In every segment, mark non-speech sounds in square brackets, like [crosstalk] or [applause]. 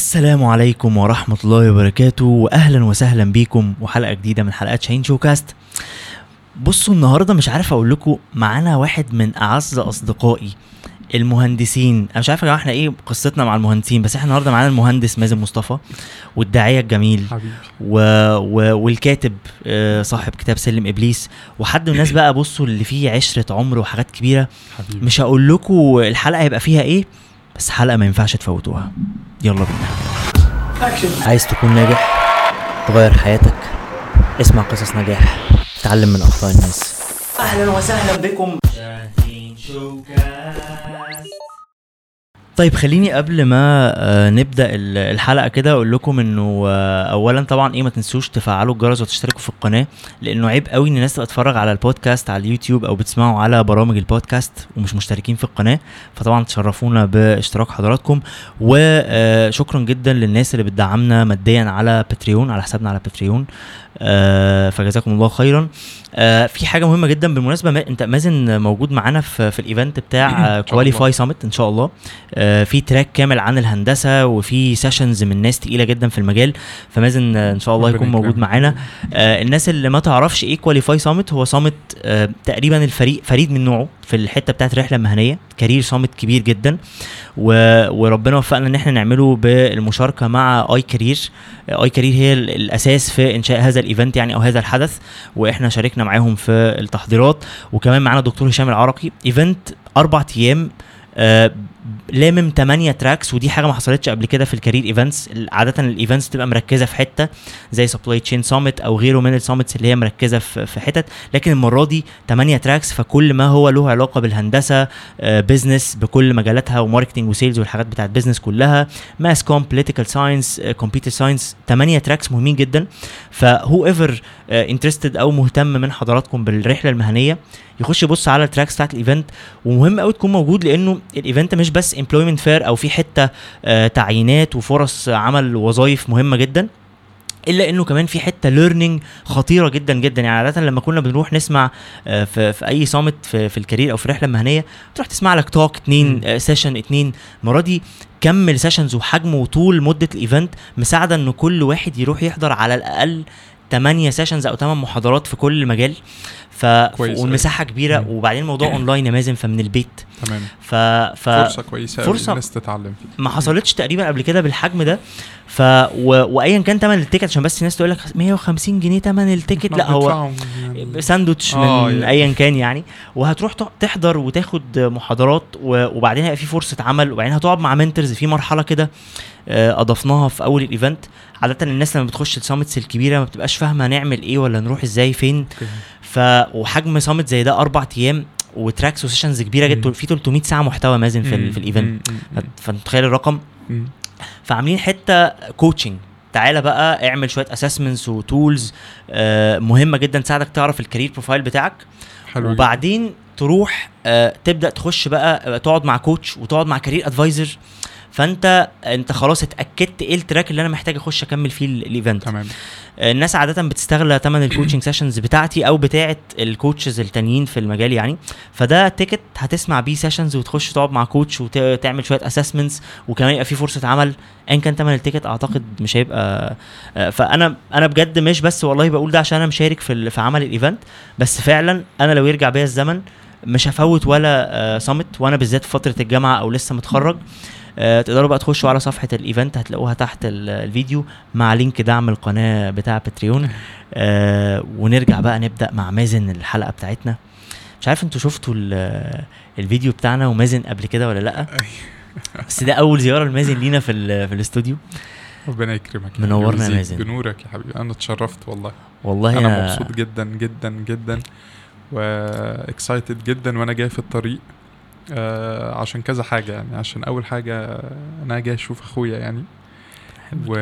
السلام عليكم ورحمة الله وبركاته وأهلا وسهلا بيكم وحلقة جديدة من حلقات شاهين شو كاست بصوا النهاردة مش عارف أقول لكم معانا واحد من أعز أصدقائي المهندسين. أنا مش عارف يا جماعة إحنا إيه قصتنا مع المهندسين بس إحنا النهارده معانا المهندس مازن مصطفى والداعية الجميل حبيبي. و... و... والكاتب آه، صاحب كتاب سلم إبليس. وحد من الناس بقى بصوا اللي فيه عشرة عمر وحاجات كبيرة. حبيبي. مش هقول لكم الحلقة هيبقى فيها إيه بس حلقة ما ينفعش تفوتوها. يلا بينا. عايز تكون ناجح تغير حياتك. اسمع قصص نجاح. تعلم من أخطاء الناس. أهلا وسهلا بكم. طيب خليني قبل ما آه، نبدأ ال- الحلقة كده أقول لكم إنه آه، اولا طبعا إيه ما تنسوش تفعلوا الجرس وتشتركوا في القناة لأنه عيب قوي إن الناس تبقى تتفرج على البودكاست على اليوتيوب أو بتسمعوا على برامج البودكاست ومش مشتركين في القناة فطبعا تشرفونا باشتراك حضراتكم وشكرا جدا للناس اللي بتدعمنا ماديا على Patreon على حسابنا على Patreon آه، فجزاكم الله خيرا آه، في حاجة مهمة جدا بالمناسبة أنت مازن موجود معانا في, في ال event بتاع. Qualify Summit إن شاء الله آه، في track كامل عن الهندسة وفي sessions من ناس تقيلة جدا في المجال. فمازن آه، إن شاء الله يكون موجود. معانا. آه، الناس اللي ما تعرفش إيه Qualify Summit هو summit آه، تقريبا الفريق فريد من نوعه في الحتة بتاعت الرحلة المهنية. career summit كبير جدا. و... وربنا وفقنا إن إحنا نعمله بالمشاركة مع iCareer iCareer هي ال- الأساس في إنشاء هذا ال event يعني أو هذا الحدث. وإحنا شاركنا معاهم في التحضيرات. وكمان معانا دكتور هشام العرقي. event أربع أيام آه، لامم 8 tracks ودي حاجة ما حصلتش قبل كده في ال career events عادة ال events بتبقى مركزة في حتة زي supply chain summit أو غيره من ال summits اللي هي مركزة في حتت. لكن المرة دي 8 tracks فكل ما هو له علاقة بالهندسة business بكل مجالاتها و marketing و sales والحاجات بتاعت business كلها mass comm political science computer science 8 tracks مهمين جدا. ف whoever interested أو مهتم من حضراتكم بالرحلة المهنية يخش يبص على ال tracks بتاعت ال event ومهم قوي تكون موجود لأنه ال event مش بس employment fair أو في حتة آه، تعيينات وفرص عمل وظائف مهمة جدا إلا إنه كمان في حتة learning خطيرة جدا جدا. يعني عادة لما كنا بنروح نسمع آه، في, في أي summit في, في ال career أو في الرحله المهنيه تروح تسمع لك talk اتنين آه، session اتنين. المرة دي كم ال sessions وحجم وطول مدة ال event مساعدة إن كل واحد يروح يحضر على الأقل 8 sessions أو 8 محاضرات في كل مجال. ف. والمساحة كبيرة مم. وبعدين الموضوع [clears throat] اونلاين يا مازن فمن البيت تمام ف, ف... فرصة كويسة فرصة- فرصة الناس تتعلم فيها ما حصلتش تقريبا قبل كده بالحجم ده ف و... وايا كان ثمن ال ticket عشان بس الناس تقول لك 150 جنيه ثمن ال ticket [laughs] لا هو يعني. ساندوتش آه، من يعني. ايا كان يعني وهتروح تحضر وتاخد محاضرات و- وبعدين هيبقى في فرصة عمل وبعدين هتقعد مع mentors في مرحلة كده آه، أضفناها في أول ال event عادة الناس لما بتخش ال summits الكبيرة ما بتبقاش فاهمة نعمل إيه ولا نروح إزاي فين. ف وحجم summit زي ده أربع أيام و tracks و sessions كبيرة جدا. في 300 ساعة محتوى مازن في, ال- في ال event مم، فتخيل الرقم. فعاملين حتة coaching تعالى بقى اعمل شوية assessments و tools آه مهمة جدا تساعدك تعرف ال career profile بتاعك. حلو. وبعدين تروح آه تبدأ تخش بقى آه، تقعد مع coach وتقعد مع career advisor فانت انت خلاص اتأكدت إيه ال track اللي أنا محتاج اخش اكمل فيه ال- ال event تمام. آه، الناس عادة بتستغل ثمن ال coaching sessions بتاعتي أو بتاعه ال coaches التانيين في المجال يعني. فده ticket هتسمع بيه sessions وتخش تقعد مع coach وتعمل شوية assessments وكمان يبقى في فرصة عمل. ان كان ثمن ال ticket أعتقد مش هيبقى آه، فأنا أنا بجد مش بس والله بقول ده عشان أنا مشارك في في عمل ال event بس فعلا أنا لو يرجع بيا الزمن مش هفوت ولا summit وأنا بالذات في فترة الجامعة أو لسه متخرج. آه، تقدروا بقى تخشوا على صفحة ال event هتلاقوها تحت ال- الفيديو مع link دعم القناة بتاع Patreon. آه ونرجع بقى نبدأ مع مازن الحلقة بتاعتنا. مش عارف أنتوا شفتوا ال- الفيديو بتاعنا ومازن قبل كده ولا لأ؟ [laughs] بس ده أول زيارة لمازن لينا في في الاستوديو. ربنا يكرمك يا منورنا يا مازن. بنورك يا حبيبي. أنا اتشرفت والله. والله أنا مبسوط جدا جدا جدا و excited جدا وأنا جاي في الطريق. آه عشان كذا حاجة يعني عشان أول حاجة أنا جاي أشوف أخويا يعني. و...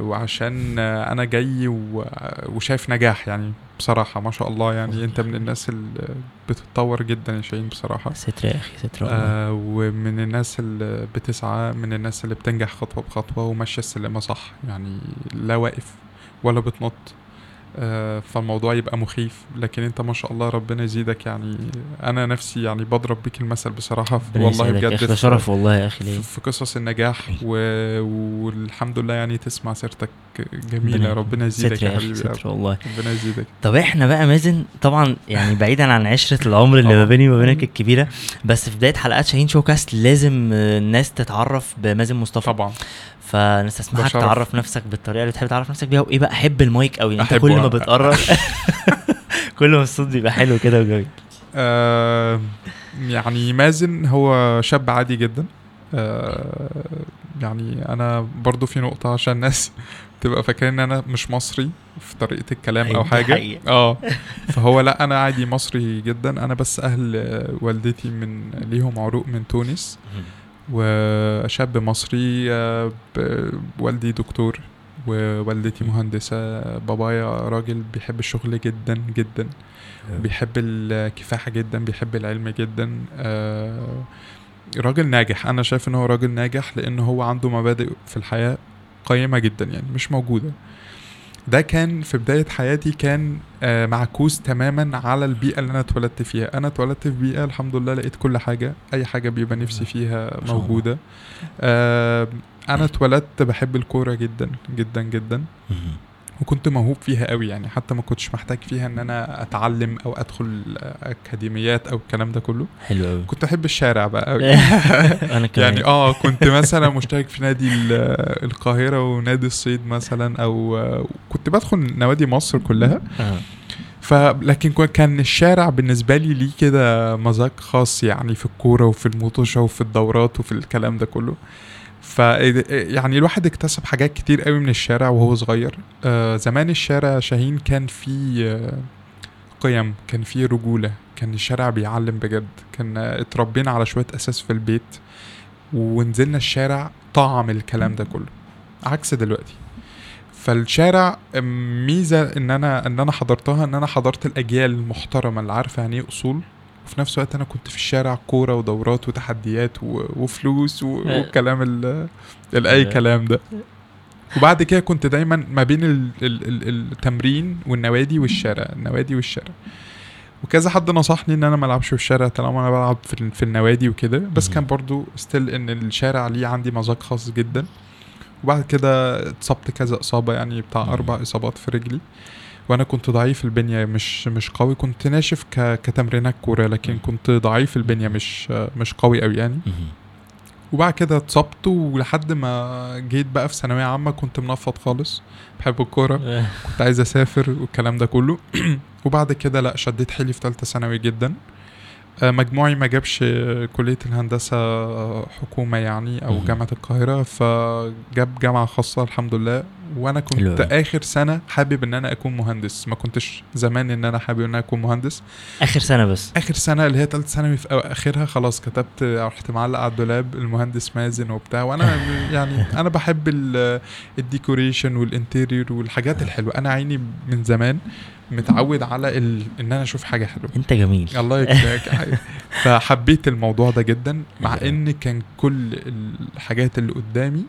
وعشان أنا جاي و... وشايف نجاح يعني بصراحة ما شاء الله يعني أنت من الناس اللي بتتطور جدا يا شاهين بصراحة. ستر يا أخي ستر. آه ومن الناس اللي بتسعى من الناس اللي بتنجح خطوة بخطوة وماشية السلمة صح يعني لا واقف ولا بتنط. فالموضوع يبقى مخيف. لكن انت ما شاء الله ربنا يزيدك. يعني أنا نفسي يعني بضرب بيك المثل بصراحة. والله بجد ده في- شرف والله يا أخي ليه في قصص النجاح و... والحمد لله يعني تسمع سيرتك جميلة. ربنا يزيدك يا حبيبي ستر والله. ربنا يزيدك. طب إحنا بقى مازن طبعا يعني بعيدا عن عشرة العمر اللي ما. بيني وما بينك الكبيرة بس في بداية حلقات شاهين شو كاست لازم آه، الناس تتعرف بمازن مصطفى. طبعا. فنستسمحك. تعرف نفسك بالطريقة اللي بتحب تعرف نفسك بيها. وايه بقى حب المايك قوي أنت. كل ما بتقرب [laughs] كل ما الصوت بيبقى حلو كده وجميل. آه يعني مازن هو شاب عادي جدا. آه يعني أنا برضو في نقطة عشان الناس [laughs] تبقى فاكرين إن أنا مش مصري في طريقة الكلام أيوة، أو حقيقة. آه فهو لأ أنا عادي مصري جدا. أنا بس أهل آه، والدتي من ليهم عروق من تونس. وشاب مصري آه، والدي دكتور ووالدتي مهندسة. بابايا راجل بيحب الشغل جدا جدا. بيحب الكفاحة جدا بيحب العلم جدا. آه، راجل ناجح. أنا شايف إن هو راجل ناجح لأن هو عنده مبادئ في الحياة قيمة جدا يعني مش موجودة. ده كان في بداية حياتي كان آه، معكوس تماما على البيئة اللي أنا اتولدت فيها. أنا اتولدت في بيئة الحمد لله لقيت كل حاجة. أي حاجة بيبقى نفسي فيها. موجودة. آه، أنا اتولدت بحب الكورة جدا جدا جدا. وكنت موهوب فيها قوي يعني حتى ما كنتش محتاج فيها إن أنا أتعلم أو أدخل أكاديميات أو الكلام ده كله. حلو قوي. كنت أحب الشارع بقى قوي. [laughs] [laughs] أنا كمان. يعني آه كنت مثلا مشترك في نادي ال- القاهرة ونادي الصيد مثلا أو كنت بدخل نوادي مصر كلها. آه. فلكن كو- كان الشارع بالنسبة لي ليه كده مذاق خاص يعني في الكورة وفي المطوشه وفي الدورات وفي الكلام ده كله. ف يعني الواحد اكتسب حاجات كتير قوي من الشارع وهو صغير. آه زمان الشارع شاهين كان فيه آه قيم كان فيه رجولة كان الشارع بيعلم بجد كان اتربينا على شوية أساس في البيت ونزلنا الشارع طعم الكلام ده كله عكس دلوقتي. فالشارع ميزة إن أنا إن أنا حضرتها إن أنا حضرت الأجيال المحترمة اللي عارفة يعني إيه أصول. وفي نفس الوقت أنا كنت في الشارع كورة ودورات وتحديات وفلوس و- والكلام ال- ال- أي آه. كلام ده وبعد كده كنت دايما ما بين ال ال ال التمرين والنوادي والشارع النوادي والشارع وكذا حد نصحني إن أنا ما ألعبش في الشارع طالما أنا بلعب في, في النوادي وكده بس. كان برضو ستيل إن الشارع ليه عندي مذاق خاص جدا وبعد كده اتصبت كذا إصابة يعني بتاع. أربع إصابات في رجلي وأنا كنت ضعيف البنية مش مش قوي كنت ناشف ك كتمرينات كورة لكن كنت ضعيف البنية مش مش قوي قوي يعني. وبعد كده اتصبت ولحد ما جيت بقى في ثانوية عامة كنت منفض خالص بحب الكورة. [laughs] كنت عايز أسافر والكلام ده كله [clears throat] وبعد كده لأ شديت حيلي في ثالثه ثانوي جدا آه، مجموعي ما جابش كلية الهندسة آه، حكومة يعني أو مم. جامعة القاهرة فجاب جامعة خاصة الحمد لله وأنا كنت. آخر سنة حابب إن أنا أكون مهندس ما كنتش زمان إن أنا حابب إن أنا أكون مهندس آخر سنة بس آخر سنة اللي هي ثالثه ثانوي في آخرها خلاص كتبت رحت معلق على الدولاب المهندس مازن وبتاع وأنا [laughs] يعني أنا بحب ال- ال decoration وال interior والحاجات الحلوة أنا عيني من زمان متعود على ال... إن أنا أشوف حاجة حلوة أنت جميل الله يكرمك. [laughs] فحبيت الموضوع ده جدا مع. إن كان كل الحاجات اللي قدامي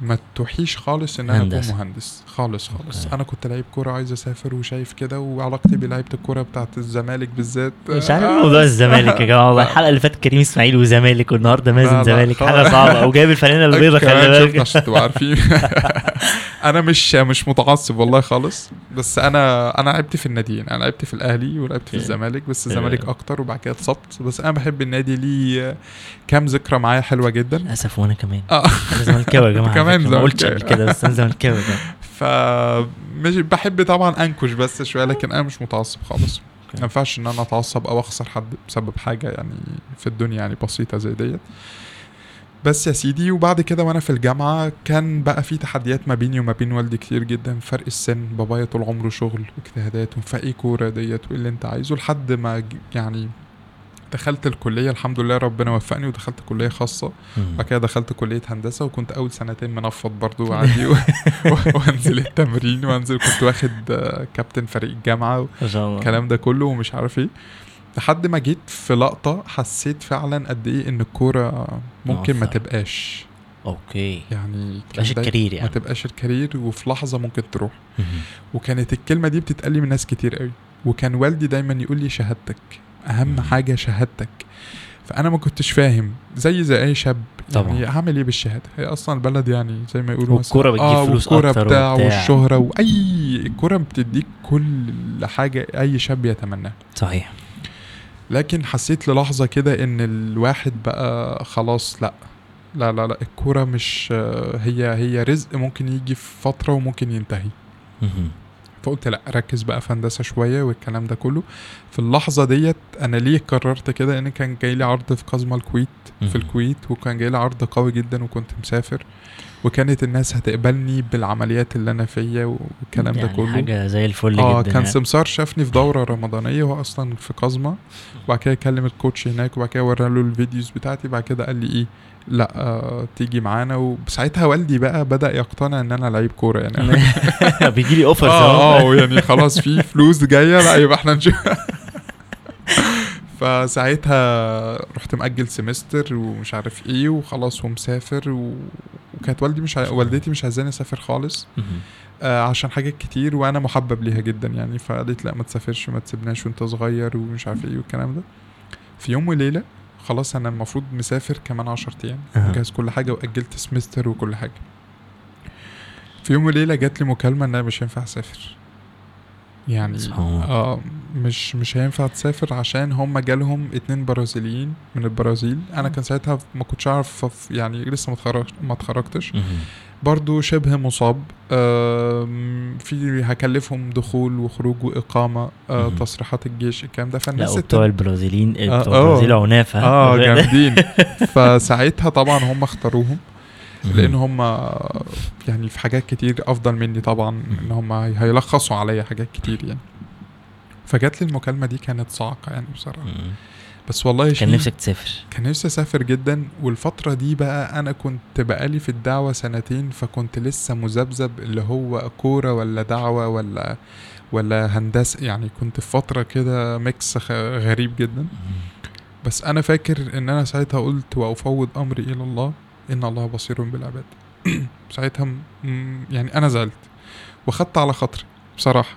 ما توحيش خالص ان أنا اكون. مهندس. خالص خالص. okay. أنا كنت لعيب كورة عايز أسافر وشايف كده وعلاقتي بلعيبة الكورة بتاعت الزمالك بالذات. مش عارف آه، موضوع الزمالك يا جماعة. والله. [laughs] الحلقة اللي فاتت كريم إسماعيل وزمالك والنهاردة مازن زمالك. حاجة صعبة. أو جايب الفانله البيضاء خلي بالك. عشان تبقوا عارفين. [laughs] أنا مش مش متعصب والله خالص. بس أنا أنا لعبت في الناديين. أنا لعبت في الأهلي ولعبت في. الزمالك بس الزمالك. أكتر وبعد كده اتصبت. بس أنا بحب النادي ليه كام ذكرى معايا حلوة جدا. للأسف وأنا كمان. آه. أنا زملكاوي يا جماعة. [laughs] كمان فكرة، ما قلتش. قبل كده بس أنا زملكاوي ده ف مش بحب طبعا أنكش بس شوية لكن أنا مش متعصب خالص. ما ينفعش إن أنا أتعصب أو أخسر حد بسبب حاجة يعني في الدنيا يعني بسيطة زي ديت. بس يا سيدي وبعد كده وأنا في الجامعة كان بقى في تحديات ما بيني وما بين والدي كتير جدا. فرق السن بابايا طول عمره شغل واجتهادات فايه كورة ديت وايه اللي أنت عايزه لحد ما يعني دخلت الكلية الحمد لله ربنا وفقني ودخلت كلية خاصة. مم. بعد كده دخلت كلية هندسة وكنت أول سنتين منفض برضو عادي و... [laughs] [laughs] وأنزل التمرين وأنزل كنت واخد آه، كابتن فريق ما الله. والكلام ده كله ومش عارف إيه. لحد ما جيت في لقطة حسيت فعلا قد إيه إن الكورة ممكن ما موفق. تبقاش. okay. يعني داي- ال career ما يعني تبقاش ال career وفي لحظة ممكن تروح. وكانت الكلمة دي بتتقال لي من ناس كتير قوي. وكان والدي دايما يقول لي شهادتك. أهم. حاجة شهادتك فأنا ما كنتش فاهم زي زي أي شاب طبعا. يعني هعمل إيه بالشهادة هي أصلا البلد يعني زي ما يقولوا والكورة مثلاً- بتجيب فلوس والكورة أكتر بتاع. والشهرة واي الكورة بتديك كل حاجة أي شاب يتمناها صحيح لكن حسيت للحظة كده إن الواحد بقى خلاص لأ لا لا لا الكورة مش هي هي رزق ممكن يجي في فترة وممكن ينتهي. فقلت لا ركز بقى في هندسة شوية والكلام ده كله. في اللحظة ديت أنا ليه قررت كده؟ ان كان جاي لي عرض في قزمه الكويت. في الكويت وكان جاي لي عرض قوي جدا وكنت مسافر. وكانت الناس هتقبلني بالعمليات اللي أنا فيا والكلام ده يعني كله. حاجة زي الفل آه جدا كان يعني. سمسار شافني في دورة رمضانية وهو أصلا في قزمة. وبعد كده كلم ال coach هناك وبعد كده ورى له ال videos بتاعتي بعد كده قال لي إيه لا آه تيجي معانا. وساعتها والدي بقى بدأ يقتنع إن أنا لعيب كورة يعني. بيجي لي offers آه آه يعني خلاص في فلوس جاية لا يبقى إحنا نشوف. [laughs] فساعتها رحت مأجل semester ومش عارف إيه وخلاص ومسافر. و... وكانت والدي مش ع... والدتي مش عايزاني أسافر خالص. آه عشان حاجات كتير وأنا محبب ليها جدا يعني. فقالت لا ما تسافرش ما تسيبناش وأنت صغير ومش عارف إيه والكلام ده. في يوم وليلة خلاص أنا المفروض مسافر كمان 10 أيام. مجهز كل حاجة وأجلت سمستر وكل حاجة في يوم وليلة جات لي مكالمة ان أنا مش هينفع أسافر يعني. آه مش مش هينفع تسافر عشان هم جالهم اتنين برازيليين من البرازيل أنا كان ساعتها ما كنتش أعرف يعني لسه ما اتخرجت ما اتخرجتش. برضو شبه مصاب في هكلفهم دخول وخروج وإقامة آه،. تصريحات الجيش الكلام ده لا فالناس وبتوع التانية- البرازيليين آه، بتوع آه. البرازيل عناف ها؟ آه [laughs] جامدين [laughs] فساعتها طبعا هم اختاروهم. لأن هم يعني في حاجات كتير أفضل مني طبعا إن هم هيلخصوا عليا حاجات كتير يعني فجات لي المكالمة دي كانت صعقه يعني بصراحة. بس والله كان نفسك تسافر. كان نفسي أسافر جدا. والفترة دي بقى أنا كنت بقالي في الدعوة سنتين فكنت لسه مذبذب اللي هو كورة ولا دعوة ولا ولا هندسة. يعني كنت في فترة كده ميكس غريب جدا. بس أنا فاكر إن أنا ساعتها قلت وأفوض أمري إلى الله إن الله بصير بالعباد. [clears throat] ساعتها يعني أنا زعلت. وخدت على خاطري بصراحة.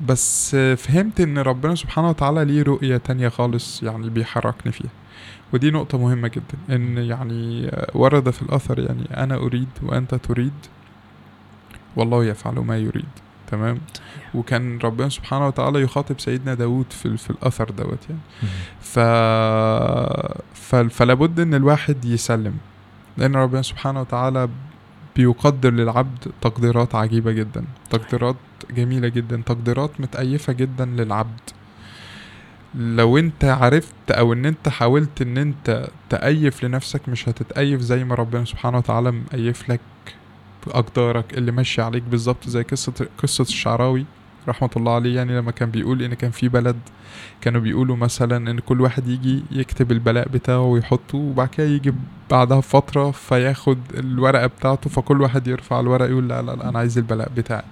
بس فهمت إن ربنا سبحانه وتعالى ليه رؤية تانية خالص يعني بيحركني فيها. ودي نقطة مهمة جدا إن يعني ورد في الأثر يعني أنا أريد وأنت تريد والله يفعل ما يريد. تمام؟ وكان ربنا سبحانه وتعالى يخاطب سيدنا داود في, في الأثر دوت يعني. ف... ف... فلابد إن الواحد يسلم لأن ربنا سبحانه وتعالى بيقدر للعبد تقديرات عجيبة جدا تقديرات جميلة جدا تقديرات متأيفة جدا للعبد. لو انت عرفت أو إن انت حاولت إن انت تأيف لنفسك مش هتتأيف زي ما ربنا سبحانه وتعالى مأيف لك أقدارك اللي ماشية عليك بالظبط زي قصة قصة الشعراوي. رحمة الله عليه يعني لما كان بيقول إن كان في بلد كانوا بيقولوا مثلا إن كل واحد يجي يكتب البلاء بتاعه ويحطه وبعد كده يجي بعدها بفترة فياخد الورقة بتاعته فكل واحد يرفع الورقة يقول لا لا لا أنا عايز البلاء بتاعي.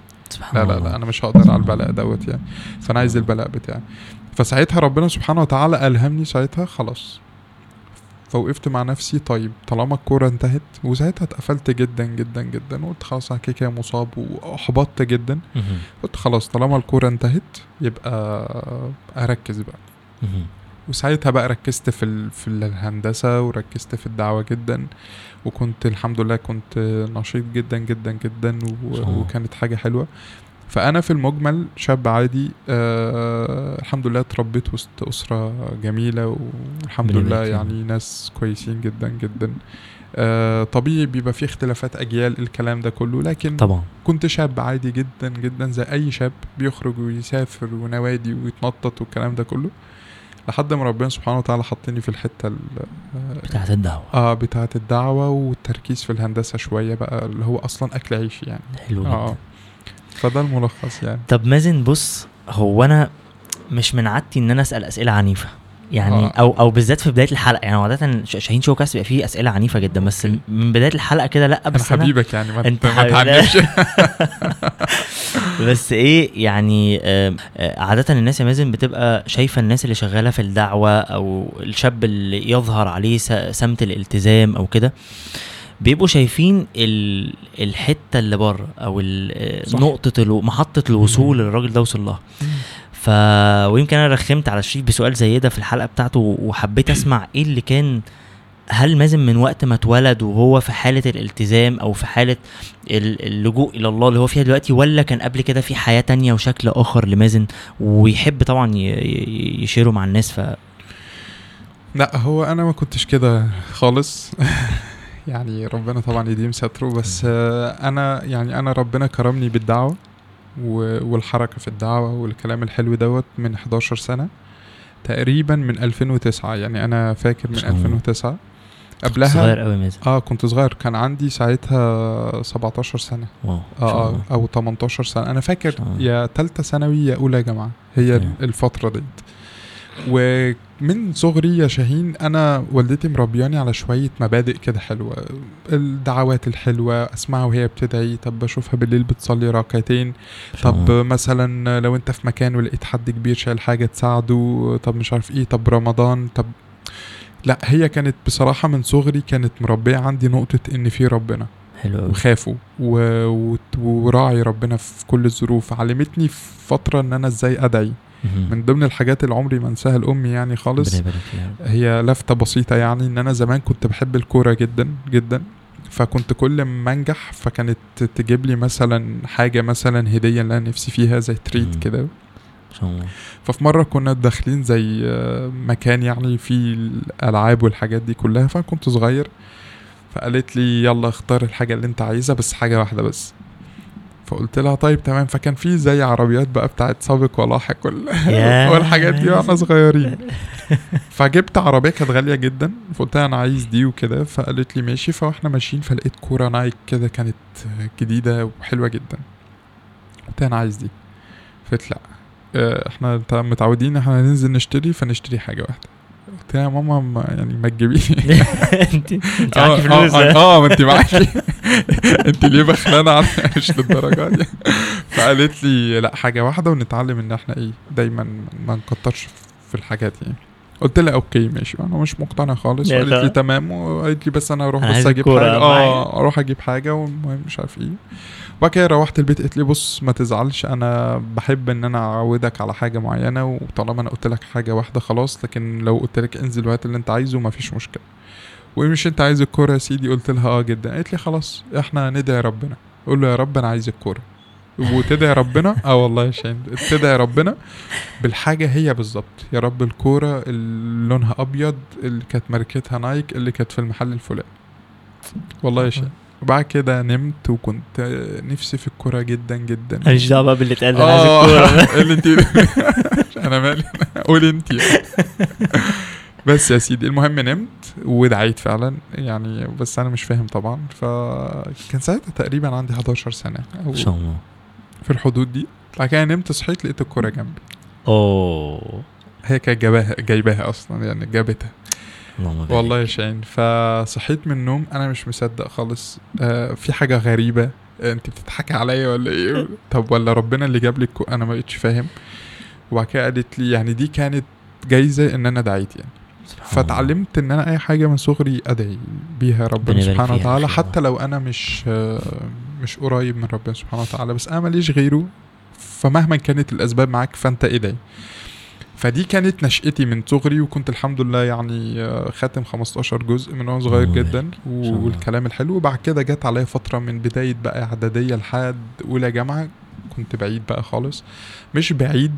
لا لا. لا أنا مش هقدر على البلاء دوت يعني. فأنا عايز البلاء بتاعي. فساعتها ربنا سبحانه وتعالى ألهمني ساعتها خلاص. فوقفت مع نفسي. طيب طالما الكورة انتهت وساعتها اتقفلت جدا جدا جدا وقلت خلاص أنا كده كده مصاب وأحبطت جدا. قلت خلاص طالما الكورة انتهت يبقى أركز بقى. وساعتها بقى ركزت في ال... في الهندسة وركزت في الدعوة جدا. وكنت الحمد لله كنت نشيط جدا جدا جدا و... وكانت حاجة حلوة. فأنا في المجمل شاب عادي آه الحمد لله اتربيت وسط أسرة جميلة والحمد لله. يعني ناس كويسين جدا جدا. آه طبيعي بيبقى فيه اختلافات أجيال الكلام ده كله لكن طبعا. كنت شاب عادي جدا جدا زي أي شاب بيخرج ويسافر ونوادي ويتنطط والكلام ده كله. لحد ما ربنا سبحانه وتعالى حطني في الحتة ال- بتاعت الدعوة. آه بتاعة الدعوة والتركيز في الهندسة شوية بقى اللي هو أصلا أكل عيش يعني. حلو جدا آه. فده الملخص يعني. طب مازن بص هو أنا مش من عادتي إن أنا أسأل أسئلة عنيفة. يعني آه. أو أو بالذات في بداية الحلقة. يعني عادة شاهين شو كاست بيبقى فيه أسئلة عنيفة جدا بس من بداية الحلقة كده لأ بس أنا حبيبك يعني ما أنت ما. تعنفش [laughs] بس إيه يعني آه، آه، عادة الناس يا مازن بتبقى شايفة الناس اللي شغالة في الدعوة أو الشاب اللي يظهر عليه سمت الالتزام أو كده. بيبقوا شايفين ال... الحتة اللي بره أو. نقطة. محطة الوصول. اللي الراجل ده وصل لها ف ويمكن أنا رخمت على شريف بسؤال زي ده في الحلقة بتاعته وحبيت أسمع إيه اللي كان هل مازن من وقت ما اتولد وهو في حالة الالتزام أو في حالة ال- اللجوء إلى الله اللي هو فيها دلوقتي ولا كان قبل كده في حياة تانية وشكل آخر لمازن ويحب طبعا يشيره مع الناس ف لا هو أنا ما كنتش كده خالص [laughs] يعني ربنا طبعا يديم ستره بس آه، أنا يعني أنا ربنا كرمني بالدعوة والحركة في الدعوة والكلام الحلو دوت من 11 سنة تقريبا من 2009 يعني أنا فاكر من ما شاء الله. 2009 قبلها صغير قوي مازن آه كنت صغير كان عندي ساعتها 17 سنة واو آه الله. آه، أو 18 سنة أنا فاكر. يا تالتة ثانوي يا أولى جامعه هي. الفترة ديت ومن صغري يا شاهين أنا والدتي مربياني على شوية مبادئ كده حلوة الدعوات الحلوة أسمعها وهي بتدعي طب بشوفها بالليل بتصلي ركعتين طب الله. مثلا لو أنت في مكان ولقيت حد كبير شايل حاجة تساعده طب مش عارف إيه طب رمضان طب لا هي كانت بصراحة من صغري كانت مربية عندي نقطة إن في ربنا حلو وخافوا و... وراعي ربنا في كل الظروف علمتني في فترة إن أنا إزاي أدعي من ضمن الحاجات اللي عمري ما انساها لأمي يعني خالص هي لفتة بسيطة يعني إن أنا زمان كنت بحب الكورة جدا جدا. فكنت كل ما أنجح فكانت تجيب لي مثلا حاجة مثلا هدية اللي أنا نفسي فيها زي تريت مم. كده. ففي مرة كنا داخلين زي مكان يعني فيه الألعاب والحاجات دي كلها فأنا كنت صغير. فقالت لي يلا اختار الحاجة اللي أنت عايزها بس حاجة واحدة بس. فقلت لها طيب تمام. فكان في زي عربيات بقى بتاعت سابق ولاحق. [laughs] والحاجات دي وإحنا صغيرين. [laughs] فجبت عربية كانت غالية جدا. فقلت لها أنا عايز دي وكده. فقالت لي ماشي. فاحنا ماشيين فلقيت كورة نايك كده كانت جديدة وحلوة جدا. قلت أنا عايز دي. فقلت لأ. آه، إحنا متعودين إحنا ننزل نشتري فنشتري حاجة واحدة. يا ماما ما يعني ما تجيبيني [laughs] انت انت آه معاكي فلوس آه, آه ما انت معاكي. [laughs] انت ليه بخلانه عن مش للدرجة دي؟ [laughs] فقالت لي لا حاجة واحدة ونتعلم إن إحنا إيه دايما ما نكترش في الحاجات يعني. قلت لها أوكي ماشي. أنا مش مقتنع خالص. يا وقالت لي. تمام. وقالت لي بس أنا أروح بس أجيب حاجة. آه أروح أجيب حاجة والمهم مش عارف إيه. وبعد كده روحت البيت قالت لي بص ما تزعلش أنا بحب إن أنا أعودك على حاجة معينة وطالما أنا قلت لك حاجة واحدة خلاص لكن لو قلت لك انزل وقت اللي أنت عايزه ما فيش مشكلة. ومش أنت عايز الكورة يا سيدي؟ قلت لها آه جدا. قالت لي خلاص إحنا ندعي ربنا. قول له يا رب أنا عايز الكورة. وتدعي ربنا؟ [laughs] آه والله يا شاهين. تدعي ربنا بالحاجة هي بالظبط. يا رب الكورة اللي لونها أبيض اللي كانت ماركتها نايك اللي كانت في المحل الفلاني. والله يا شاهين. وبعد كده نمت وكنت نفسي في الكورة جدا جدا. ماليش دعوة بقى باللي اتقال أنا عايز آه الكورة. [laughs] اللي انت [laughs] أنا مالي. قولي انت [laughs] بس يا سيدي المهم نمت ودعيت فعلا. يعني بس أنا مش فاهم طبعا. فكان ساعتها تقريبا عندي 11 سنة. ما شاء الله. في الحدود دي. بعد كده نمت صحيت لقيت الكورة جنبي. أوه. هي كانت جايباها جايباها أصلا يعني جابتها. اللهم بارك. والله يا شاهين فصحيت من النوم أنا مش مصدق خالص آه في حاجة غريبة آه، أنت بتضحكي عليا ولا إيه؟ [laughs] طب ولا ربنا اللي جاب الكو... أنا ما بقتش فاهم. وبعد كده قالت لي يعني دي كانت جايزة إن أنا دعيت يعني. فتعلمت إن أنا أي حاجة من صغري أدعي بيها ربنا سبحانه وتعالى حتى لو أنا مش آه، مش قريب من ربنا سبحانه وتعالى بس أنا ماليش غيره فمهما كانت الأسباب معاك فأنت ادعي فدي كانت نشأتي من صغري وكنت الحمد لله يعني آه، خاتم 15 جزء من وأنا صغير جدا. والكلام الحلو وبعد كده جت عليا فترة من بداية بقى إعدادية لحد أولى جامعة كنت بعيد بقى خالص مش بعيد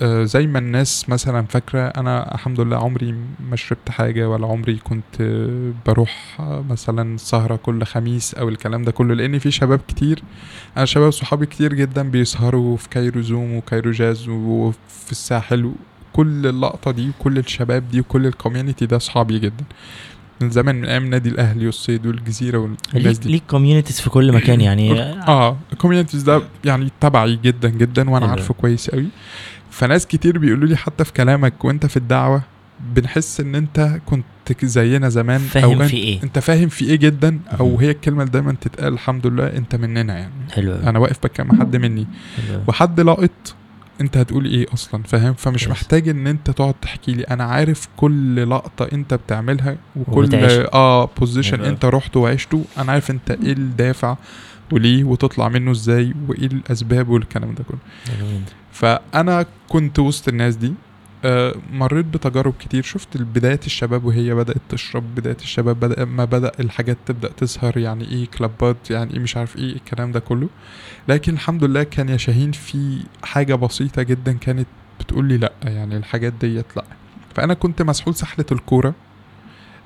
آه، زي ما الناس مثلا فاكرة أنا الحمد لله عمري ما شربت حاجة ولا عمري كنت آه، بروح مثلا سهرة كل خميس أو الكلام ده كله لأن في شباب كتير أنا شباب صحابي كتير جدا بيسهروا في كايرو زوم وكايرو جاز وفي الساحل كل اللقطة دي وكل الشباب دي وكل ال community ده صحابي جدا. من زمان من أيام نادي الأهلي والصيد والجزيرة والناس دي. ليك communities في كل مكان [clears throat] يعني. آه ال communities ده يعني تبعي جدا جدا وأنا. عارفه كويس قوي فناس كتير بيقولوا لي حتى في كلامك وأنت في الدعوة بنحس إن أنت كنت زينا زمان فاهم انت في إيه. أنت فاهم في إيه جدا أو. هي الكلمة اللي دايما تتقال الحمد لله أنت مننا يعني. حلو أنا واقف بكلم حد مني. حلو. وحد لاقط انت هتقول إيه أصلا؟ فاهم؟ فمش Yes. محتاج ان انت تقعد تحكي لي. أنا عارف كل لقطة انت بتعملها وكل وبتعيشها. آه بوزيشن أوي. انت رحته وعشته. أنا عارف انت إيه الدافع وليه وتطلع منه إزاي وايه الاسباب والكلام ده كله. فأنا كنت وسط الناس دي. آه، مريت بتجارب كتير. شفت بدايات الشباب وهي بدأت تشرب بداية الشباب بدأ ما بدأ الحاجات تبدأ تظهر يعني إيه كلابات يعني إيه مش عارف إيه الكلام ده كله. لكن الحمد لله كان يا شاهين في حاجة بسيطة جدا كانت بتقول لي لأ يعني الحاجات ديت لأ. فأنا كنت مسحول سحلة الكورة.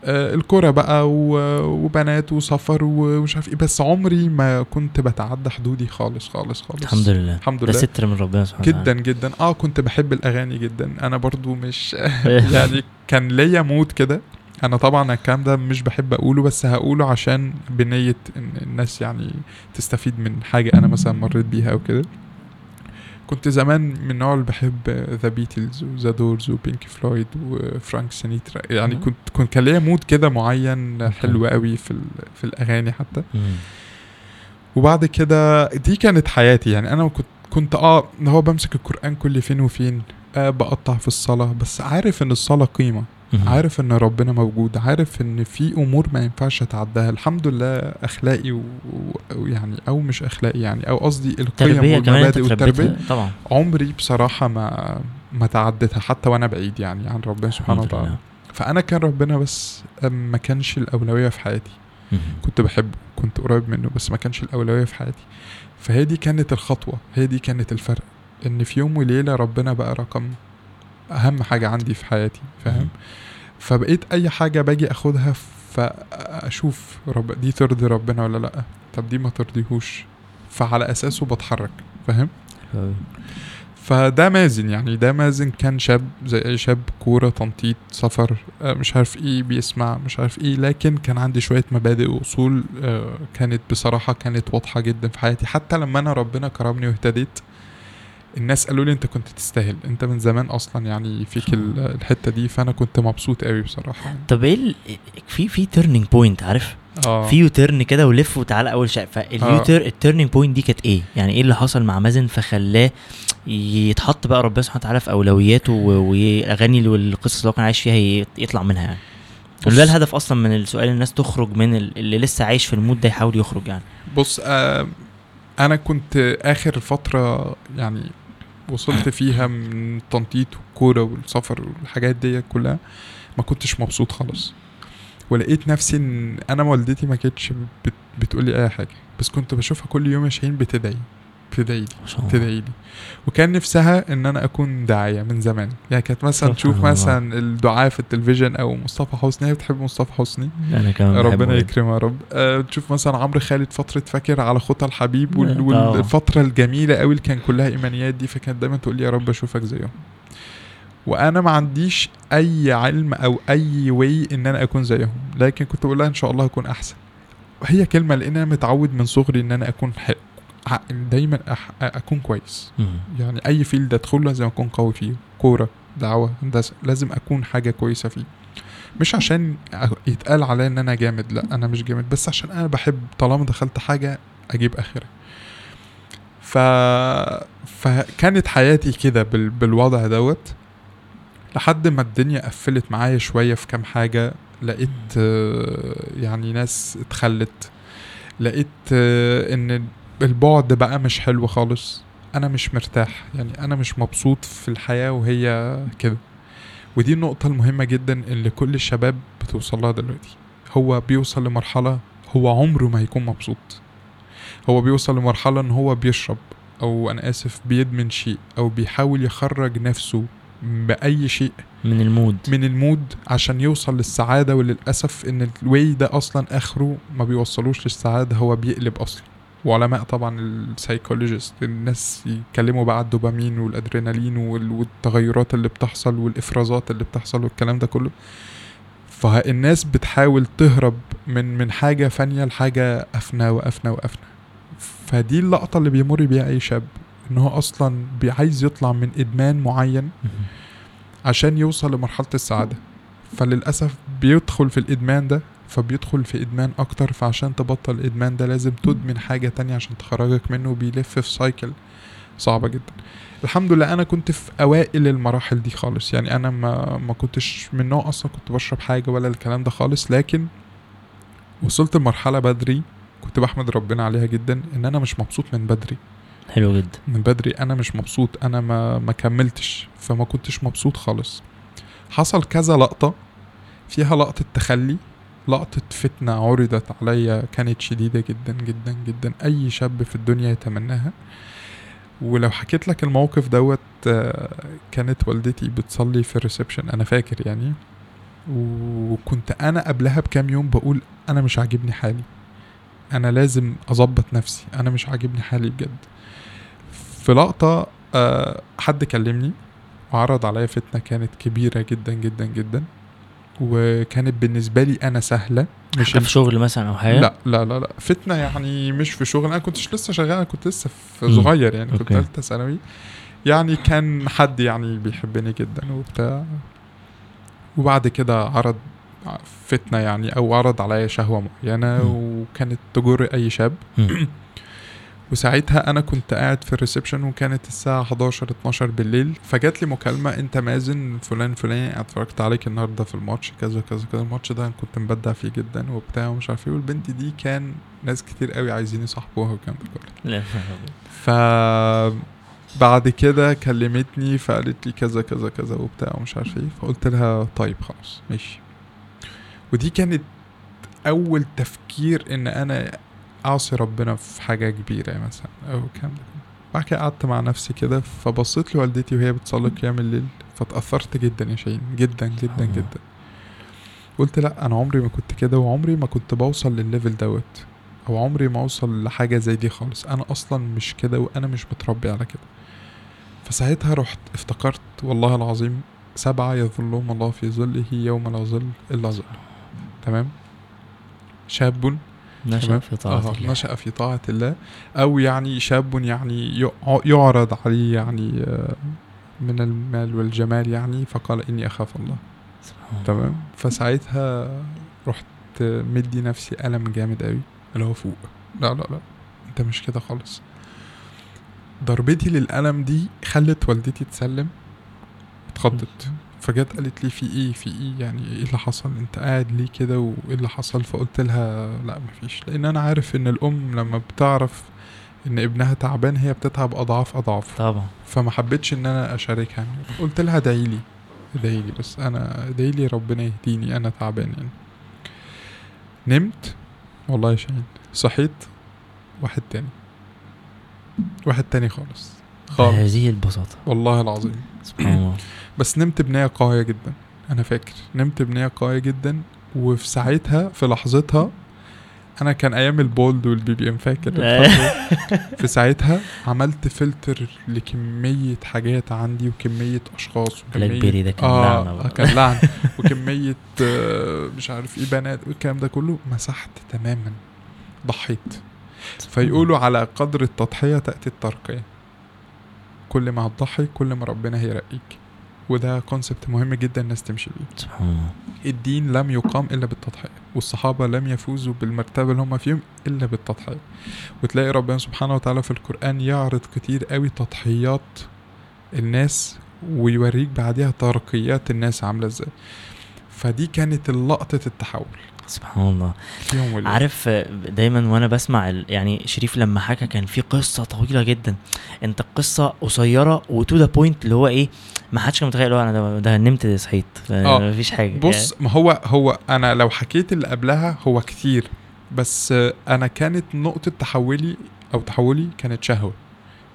آه، الكورة بقى وبنات وسفر ومش عارف إيه. بس عمري ما كنت بتعدى حدودي خالص خالص خالص. الحمد لله. الحمد ده لله. ستر من ربنا سبحانه جدا جدا. آه كنت بحب الأغاني جدا. أنا برضو مش [laughs] يعني كان ليا مود كده. أنا طبعا الكلام ده مش بحب أقوله بس هقوله عشان بنية إن الناس يعني تستفيد من حاجة أنا مثلا مريت بيها أو كده كنت زمان من النوع اللي بحب The Beatles و The Doors و Pink Floyd و Frank Sinatra يعني مم. كنت كنت كان ليا mood كده معين. حلو قوي في في الأغاني حتى مم. وبعد كده دي كانت حياتي يعني أنا كنت كنت آه هو بمسك القرآن كل فين وفين آه بقطع في الصلاة بس عارف إن الصلاة قيمة. عارف إن ربنا موجود عارف إن في أمور ما ينفعش اتعداها الحمد لله اخلاقي ويعني أو مش اخلاقي يعني أو قصدي القيم والمبادئ والتربية. طبعا. عمري بصراحة ما ما تعدتها حتى وأنا بعيد يعني عن ربنا سبحانه وتعالى. فأنا كان ربنا بس ما كانش الأولوية في حياتي. كنت بحبه كنت قريب منه بس ما كانش الأولوية في حياتي. فهي دي كانت الخطوة هي دي كانت الفرق. إن في يوم وليلة ربنا بقى رقم أهم حاجة عندي في حياتي. فاهم؟ فبقيت أي حاجة باجي أخدها فأشوف رب دي ترضي ربنا ولا لأ؟ طب دي ما ترضيهوش. فعلى أساسه بتحرك فاهم. فده مازن يعني. ده مازن كان شاب زي أي شاب كورة تنطيط سفر آه، مش عارف إيه بيسمع مش عارف إيه. لكن كان عندي شوية مبادئ وأصول آه، كانت بصراحة كانت واضحة جدا في حياتي. حتى لما أنا ربنا كرمني واهتديت الناس قالوا لي انت كنت تستاهل انت من زمان أصلا يعني فيك ال- الحتة دي فأنا كنت مبسوط قوي بصراحة. طب إيه في في turning point عارف؟ آه. في U-turn كده ولف وتعالى أول شيء value آه. تير ال turning point دي كانت إيه؟ يعني إيه اللي حصل مع مازن فخلاه يتحط بقى ربنا سبحانه وتعالى في أولوياته وأغاني والقصص اللي هو كان عايش فيها يطلع منها يعني؟ وده الهدف أصلا من السؤال الناس تخرج من ال- اللي لسه عايش في ال mood ده يحاول يخرج يعني. بص آه أنا كنت آخر فترة يعني وصلت فيها من التنطيط والكوره والسفر والحاجات دي كلها ما كنتش مبسوط خالص. ولقيت نفسي إن أنا والدتي ما كانتش بت بتقول لي أي حاجة بس كنت بشوفها كل يوم يا شاهين بتدعي. بتدعي لي تدعي لي. وكان نفسها إن أنا أكون داعية من زمان. يعني كانت مثلا تشوف. مثلا الدعاء في التلفزيون أو مصطفى حسني. هي بتحب مصطفى حسني. أنا كمان ربنا جدا. يكرمه يا رب. أه تشوف مثلا عمرو خالد فترة فاكر على خطى الحبيب وال... آه. والفترة الجميلة قوي اللي كان كلها إيمانيات دي. فكانت دايما تقول لي يا رب أشوفك زيهم وأنا ما عنديش أي علم أو أي way إن أنا أكون زيهم. لكن كنت بقول لها إن شاء الله أكون أحسن. هي كلمة لأن أنا متعود من صغري إن أنا أكون ح... دايما أح... أكون كويس. مم. يعني أي field أدخله لازم أكون قوي فيه. كورة دعوة هندسة لازم أكون حاجة كويسة فيه. مش عشان يتقال عليا إن أنا جامد لأ أنا مش جامد بس عشان أنا بحب طالما دخلت حاجة أجيب آخرها. ف... فكانت حياتي كده بال... بالوضع دوت. لحد ما الدنيا قفلت معايا شوية في كام حاجة. لقيت يعني ناس اتخلت. لقيت إن البعد بقى مش حلو خالص. أنا مش مرتاح يعني أنا مش مبسوط في الحياة وهي كده. ودي النقطة المهمة جدا اللي كل الشباب بتوصل لها دلوقتي. هو بيوصل لمرحلة هو عمره ما هيكون مبسوط. هو بيوصل لمرحلة إن هو بيشرب أو أنا آسف بيدمن شيء أو بيحاول يخرج نفسه بأي شيء من ال mood. من ال mood عشان يوصل للسعادة وللأسف إن ال way ده أصلا آخره ما بيوصلوش للسعادة هو بيقلب أصلا. وعلماء طبعا ال psychologist الناس يتكلموا بقى على الدوبامين والأدرينالين وال- والتغيرات اللي بتحصل والإفرازات اللي بتحصل والكلام ده كله. فالناس بتحاول تهرب من من حاجة فانية لحاجة أفنى وأفنى وأفنى. فدي اللقطة اللي بيمر بيها أي شاب إن هو أصلا بي- عايز يطلع من إدمان معين. عشان يوصل لمرحلة السعادة. فللأسف بيدخل في الإدمان ده فبيدخل في إدمان أكتر فعشان تبطل الإدمان ده لازم تدمن حاجة تانية عشان تخرجك منه بيلف في cycle صعبة جدا. الحمد لله أنا كنت في أوائل المراحل دي خالص. يعني أنا ما ما كنتش من نوع أصلا كنت بشرب حاجة ولا الكلام ده خالص لكن وصلت لمرحلة بدري كنت بحمد ربنا عليها جدا إن أنا مش مبسوط من بدري. حلو جدا. من بدري أنا مش مبسوط أنا ما ما كملتش فما كنتش مبسوط خالص. حصل كذا لقطة فيها لقطة تخلي لقطة فتنة عرضت عليا كانت شديدة جدا جدا جدا. أي شاب في الدنيا يتمناها. ولو حكيت لك الموقف دوت آه، كانت والدتي بتصلي في الريسبشن أنا فاكر يعني. وكنت أنا قبلها بكام يوم بقول أنا مش عاجبني حالي. أنا لازم أظبط نفسي. أنا مش عاجبني حالي بجد. في لقطة آه، حد كلمني وعرض عليا فتنة كانت كبيرة جدا جدا جدا. وكانت بالنسبة لي أنا سهلة مش في شغل مثلا أو حاجة لا لا لا لا فتنة يعني مش في شغل أنا كنتش لسه شغال أنا كنت لسه في. صغير يعني كنت. تالتة ثانوي يعني كان حد يعني بيحبني جدا وبتاع وبعد كده عرض فتنة يعني أو عرض عليا شهوة معينة مم. وكانت تجر أي شاب. [clears throat] وساعتها أنا كنت قاعد في الريسبشن وكانت الساعة 11 12 بالليل فجات لي مكالمة أنت مازن؟ فلان فلان اتفرجت عليك النهارده في الماتش كذا كذا كذا. الماتش ده أنا كنت مبدع فيه جدا وبتاع ومش عارف إيه والبنت دي كان ناس كتير قوي عايزين يصاحبوها والكلام ده كله. ف بعد كده كلمتني فقالت لي كذا كذا كذا وبتاع ومش عارف إيه فقلت لها طيب خلاص ماشي. ودي كانت أول تفكير إن أنا أعصي ربنا في حاجة كبيرة مثلا أو الكلام ده. بعد كده قعدت مع نفسي كده فبصيت لوالدتي وهي بتصلي قيام الليل فاتأثرت جدا يا شاهين جدا جدا الله. جدا. قلت لأ أنا عمري ما كنت كده وعمري ما كنت بوصل للليفل دوت أو عمري ما أوصل لحاجة زي دي خالص. أنا أصلا مش كده وأنا مش متربي على كده. فساعتها رحت افتكرت والله العظيم سبعة يظلهم الله في ظله يوم لا ظل إلا ظله. تمام؟ شاب نشأ؟ في طاعة آه الله. نشأ في طاعة الله. أو يعني شاب يعني يع- يعرض عليه يعني آه، من المال والجمال يعني فقال إني أخاف الله. سبحان. تمام؟ فساعتها رحت مدي نفسي ألم جامد قوي اللي هو فوق. لا لا لا أنت مش كده خالص. ضربتي للألم دي خلت والدتي تسلم اتخضت. فجت قالت لي في إيه في إيه؟ يعني إيه اللي حصل؟ أنت قاعد ليه كده؟ وإيه اللي حصل؟ فقلت لها لا مفيش. لأن أنا عارف إن الأم لما بتعرف إن ابنها تعبان هي بتتعب أضعاف أضعاف. طبعا. فما حبيتش إن أنا أشاركها. يعني. قلت لها ادعي لي ادعي لي بس أنا ادعي لي ربنا يهديني أنا تعبان يعني. نمت والله يا شاهين صحيت واحد تاني. واحد تاني خالص. خالص. بهذه البساطة. والله العظيم. سبحان الله. [clears throat] بس نمت بنية قوية جدا أنا فاكر. نمت بنية قوية جدا وفي ساعتها في لحظتها أنا كان أيام ال Bold وال BBM فاكر؟ الفترة. [laughs] في ساعتها عملت فلتر لكمية حاجات عندي وكمية أشخاص Black وكمية Berry ده كان آه لعنة آه،. كان لعن [laughs] وكمية آه، مش عارف إيه بنات والكلام ده كله. مسحت تماما. ضحيت. فيقولوا على قدر التضحية تأتي الترقية. كل ما هتضحي كل ما ربنا هيرقيك. وده كونسبت مهم جدا الناس تمشي بيه. سبحان الله. الدين لم يقام إلا بالتضحية والصحابة لم يفوزوا بالمرتبة اللي هم فيهم إلا بالتضحية. وتلاقي ربنا سبحانه وتعالى في القرآن يعرض كتير قوي تضحيات الناس ويوريك بعدها ترقيات الناس عاملة إزاي. فدي كانت لقطه التحول. سبحان الله. عارف دايما وأنا بسمع يعني شريف لما حكى كان في قصة طويلة جدا. أنت القصة قصيرة و to the point اللي هو إيه ما حدش كان متخيل هو أنا ده, ده نمت صحيت. آه. مفيش حاجة. بص ما هو هو أنا لو حكيت اللي قبلها هو كتير بس أنا كانت نقطة تحولي أو تحولي كانت شهوة.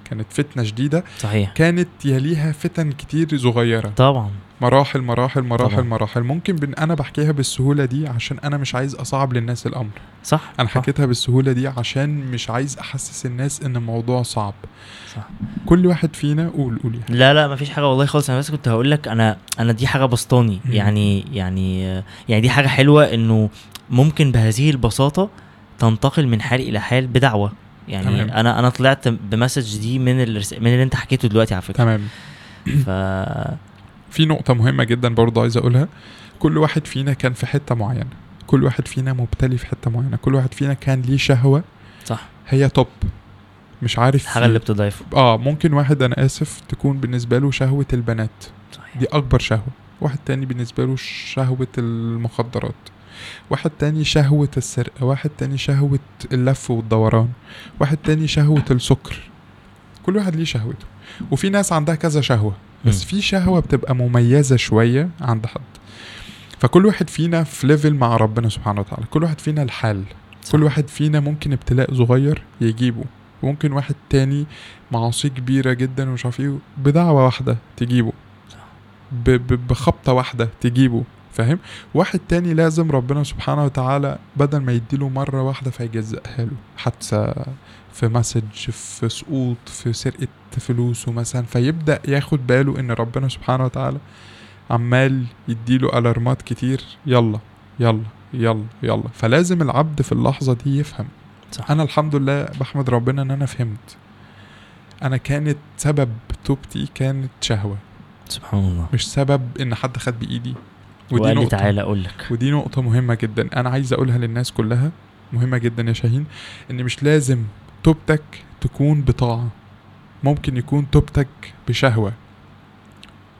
كانت فتنة شديدة. صحيح. كانت يليها فتن كتير صغيرة. طبعا. مراحل مراحل مراحل طبعا. مراحل. ممكن بن أنا بحكيها بالسهولة دي عشان أنا مش عايز أصعب للناس الأمر. صح صح، حكيتها بالسهولة دي عشان مش عايز أحسس الناس إن الموضوع صعب. صح. كل واحد فينا قول قول يعني. لا لا مفيش حاجة والله خالص. أنا بس كنت هقول لك أنا أنا دي حاجة بسطاني. يعني يعني يعني دي حاجة حلوة إنه ممكن بهذه البساطة تنتقل من حال إلى حال بدعوة. يعني تمام. أنا أنا طلعت بمسج دي من. من اللي أنت حكيته دلوقتي على فكرة. تمام. ف في نقطة مهمة جدا برضه عايز أقولها. كل واحد فينا كان في حتة معينة. كل واحد فينا مبتلي في حتة معينة. كل واحد فينا كان ليه شهوة. صح. هي توب مش عارف الحاجة اللي بتضايفه آه ممكن واحد أنا آسف تكون بالنسبة له شهوة البنات. صحيح. دي أكبر شهوة. واحد تاني بالنسبة له شهوة المخدرات. واحد تاني شهوة السرقة واحد تاني شهوة اللف والدوران. واحد تاني شهوة السكر. كل واحد ليه شهوته. وفي ناس عندها كذا شهوة. بس. في شهوة بتبقى مميزة شوية عند حد. فكل واحد فينا في ليفل مع ربنا سبحانه وتعالى. كل واحد فينا الحال. صح. كل واحد فينا ممكن ابتلاء صغير يجيبه. وممكن واحد تاني معاصيه كبيرة جدا ومش عارف إيه بدعوة واحدة تجيبه. صح. ب- ب- بخبطة واحدة تجيبه. فاهم؟ واحد تاني لازم ربنا سبحانه وتعالى بدل ما يديله مرة واحدة فيجزأها له. حادثة في message في سقوط في سرقة فلوسه مثلا فيبدأ ياخد باله إن ربنا سبحانه وتعالى عمال يديله alarmات كتير. يلا يلا يلا يلا. فلازم العبد في اللحظة دي يفهم. صح. أنا الحمد لله بحمد ربنا إن أنا فهمت. أنا كانت سبب توبتي كانت شهوة. سبحان الله. مش سبب إن حد خد بإيدي. ودي وقال لي نقطة. تعالى أقول لك. ودي نقطة مهمة جدا. أنا عايز أقولها للناس كلها. مهمة جدا يا شاهين. إن مش لازم توبتك تكون بطاعة. ممكن يكون توبتك بشهوة.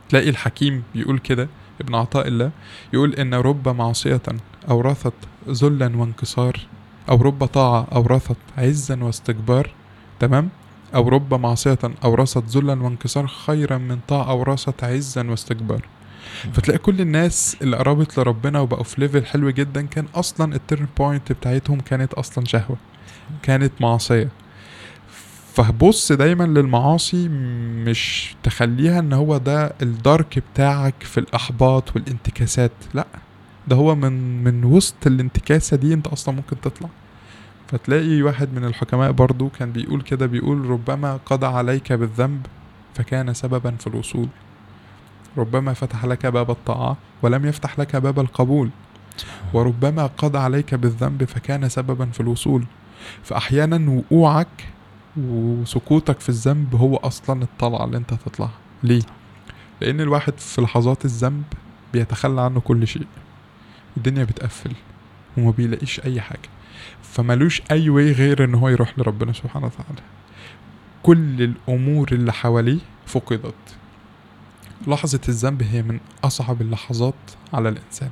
تلاقي الحكيم يقول كده ابن عطاء الله يقول إن رب معصية أورثت ذلا وانكسار أو رب طاعة أورثت عزا واستكبار تمام؟ أو رب معصية أورثت ذلا وانكسار خيرا من طاعة أورثت عزا واستكبار. فتلاقي كل الناس اللي قربت لربنا وبقوا في level حلو جدا كان أصلا ال turning point بتاعتهم كانت أصلا شهوة. كانت معصيه فبص دايما للمعاصي مش تخليها إن هو ده ال dark بتاعك في الإحباط والانتكاسات لأ ده هو من من وسط الانتكاسة دي أنت أصلا ممكن تطلع. فتلاقي واحد من الحكماء برضو كان بيقول كده بيقول ربما قضى عليك بالذنب فكان سببا في الوصول. ربما فتح لك باب الطاعة ولم يفتح لك باب القبول. وربما قضى عليك بالذنب فكان سببا في الوصول. فأحيانا وقوعك وسقوطك في الذنب هو أصلا الطلعة اللي أنت تطلعها. ليه؟ لأن الواحد في لحظات الذنب بيتخلى عنه كل شيء. الدنيا بتقفل وما بيلاقيش أي حاجة. فملوش أي واي غير إن هو يروح لربنا سبحانه وتعالى. كل الأمور اللي حواليه فقدت. لحظة الذنب هي من أصعب اللحظات على الإنسان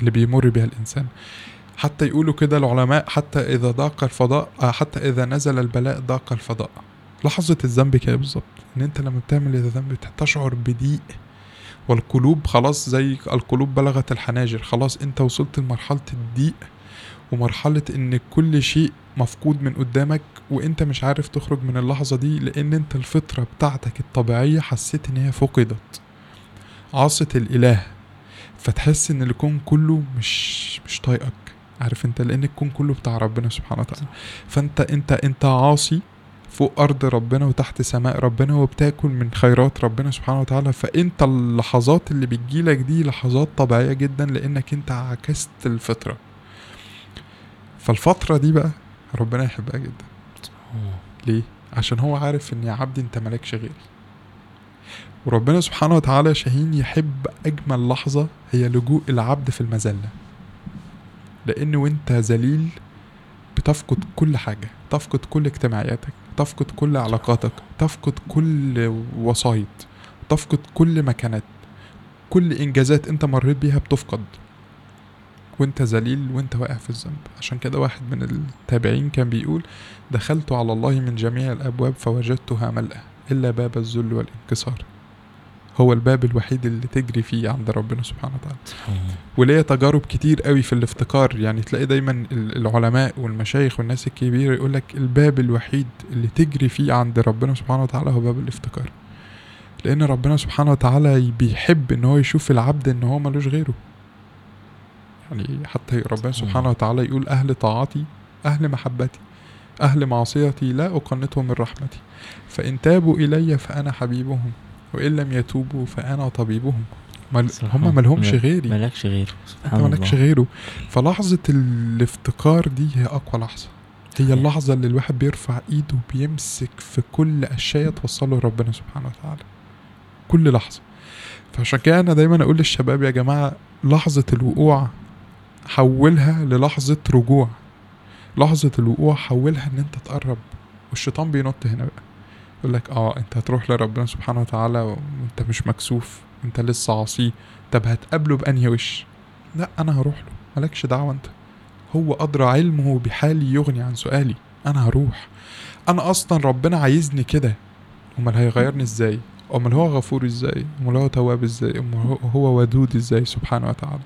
اللي بيمر بها الإنسان. حتى يقولوا كده العلماء حتى إذا ضاق الفضاء آه، حتى إذا نزل البلاء ضاق الفضاء. لحظة الذنب كده بالظبط إن أنت لما بتعمل الذنب تشعر بضيق. والقلوب خلاص زي القلوب بلغت الحناجر خلاص أنت وصلت لمرحلة الضيق ومرحلة إن كل شيء مفقود من قدامك وأنت مش عارف تخرج من اللحظة دي لأن أنت الفطرة بتاعتك الطبيعية حسيت إن هي فقدت. عاصة الإله فتحس إن الكون كله مش مش طايقك. عارف انت لأن الكون كله بتاع ربنا سبحانه وتعالى. فأنت أنت أنت عاصي فوق أرض ربنا وتحت سماء ربنا وبتاكل من خيرات ربنا سبحانه وتعالى. فأنت اللحظات اللي بتجيلك دي لحظات طبيعية جدا لأنك أنت عكست الفطرة. فالفترة دي بقى ربنا يحبها جدا. ليه؟ عشان هو عارف إن يا عبدي أنت مالكش غيري وربنا سبحانه وتعالى شاهين يحب أجمل لحظة هي لجوء العبد في المذلة لأن وأنت ذليل بتفقد كل حاجة تفقد كل اجتماعياتك تفقد كل علاقاتك تفقد كل وسايط تفقد كل مكانات كل إنجازات أنت مريت بيها بتفقد. وأنت ذليل وأنت واقع في الذنب. عشان كده واحد من التابعين كان بيقول دخلت على الله من جميع الأبواب فوجدتها ملأى إلا باب الذل والانكسار. هو الباب الوحيد اللي تجري فيه عند ربنا سبحانه وتعالى. وليا تجارب كتير قوي في الافتقار. يعني تلاقي دايما ال- العلماء والمشايخ والناس الكبيرة يقول لك الباب الوحيد اللي تجري فيه عند ربنا سبحانه وتعالى هو باب الافتقار. لأن ربنا سبحانه وتعالى بيحب إن هو يشوف العبد إن هو ملوش غيره. يعني حتى ربنا سبحانه وتعالى يقول أهل طاعتي أهل محبتي أهل معصيتي لا اقنطهم من رحمتي. فإن تابوا إلي فأنا حبيبهم. وإن لم يتوبوا فأنا طبيبهم. مل هم ملهمش الله. غيري. مالكش غيره سبحان مالكش الله. غيره. فلحظة الافتقار دي هي أقوى لحظة. هي. اللحظة اللي الواحد بيرفع إيده بيمسك في كل أشياء توصله لربنا سبحانه وتعالى. كل لحظة. فعشان كده أنا دايما أقول للشباب يا جماعة لحظة الوقوع حولها للحظة رجوع. لحظة الوقوع حولها إن أنت تقرب. والشيطان بينط هنا بقى. يقول لك آه أنت هتروح لربنا سبحانه وتعالى وأنت مش مكسوف أنت لسه عاصيه طب هتقابله بأنهي وش؟ لا أنا هروح له. مالكش دعوة أنت. هو أدرى علمه بحالي يغني عن سؤالي. أنا هروح. أنا أصلا ربنا عايزني كده. أمال هيغيرني إزاي؟ أمال هو غفور إزاي؟ أمال هو تواب إزاي؟ أمال هو- هو ودود إزاي سبحانه وتعالى؟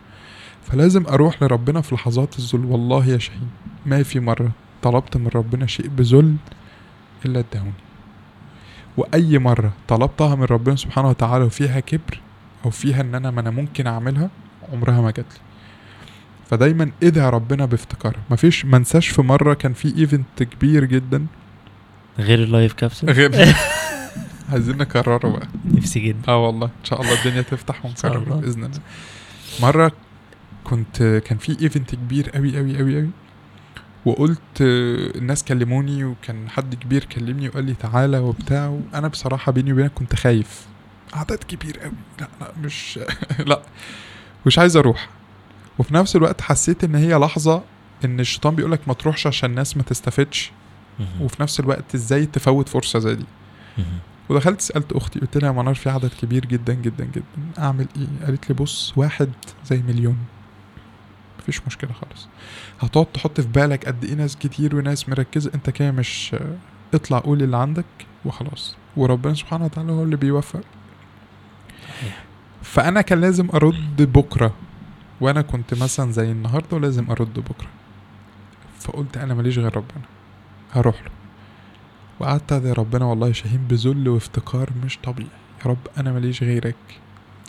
فلازم أروح لربنا في لحظات الذل. والله يا شاهين ما في مرة طلبت من ربنا شيء بذل إلا اداهولي. وأي مرة طلبتها من ربنا سبحانه وتعالى وفيها كبر أو فيها إن أنا ما أنا ممكن أعملها عمرها ما جات لي. فدايما ادعي ربنا بافتكار مفيش منساش في مرة كان في event كبير جدا. غير ال Life Capsule غير [laughs] [laughs] عايزين نكرره بقى. نفسي جدا. آه والله. إن شاء الله الدنيا تفتح شاء ونكرر الله. بإذن الله. مرة كنت كان في ايفنت كبير قوي قوي قوي قوي وقلت الناس كلموني وكان حد كبير كلمني وقال لي تعالى وبتاع وأنا بصراحة بيني وبينك كنت خايف. عدد كبير قوي لا لا مش [laughs] لا مش عايز أروح. وفي نفس الوقت حسيت إن هي لحظة إن الشيطان بيقولك ما تروحش عشان الناس ما تستفدش. وفي نفس الوقت إزاي تفوت فرصة زي دي. ودخلت سألت أختي قلت لها يا منار في عدد كبير جدا جدا جدا. أعمل إيه؟ قالت لي بص واحد زي مليون. مفيش مشكلة خالص. هتقعد تحط في بالك قد إيه ناس كتير وناس مركزة. أنت كده مش اطلع قول اللي عندك وخلاص. وربنا سبحانه وتعالى هو اللي بيوفق. فأنا كان لازم أرد بكرة. وأنا كنت مثلا زي النهارده ولازم أرد بكرة. فقلت أنا ماليش غير ربنا. هروح له. وقعدت أدعي ربنا والله شاهين بذل وافتقار مش طبيعي. يا رب أنا ماليش غيرك.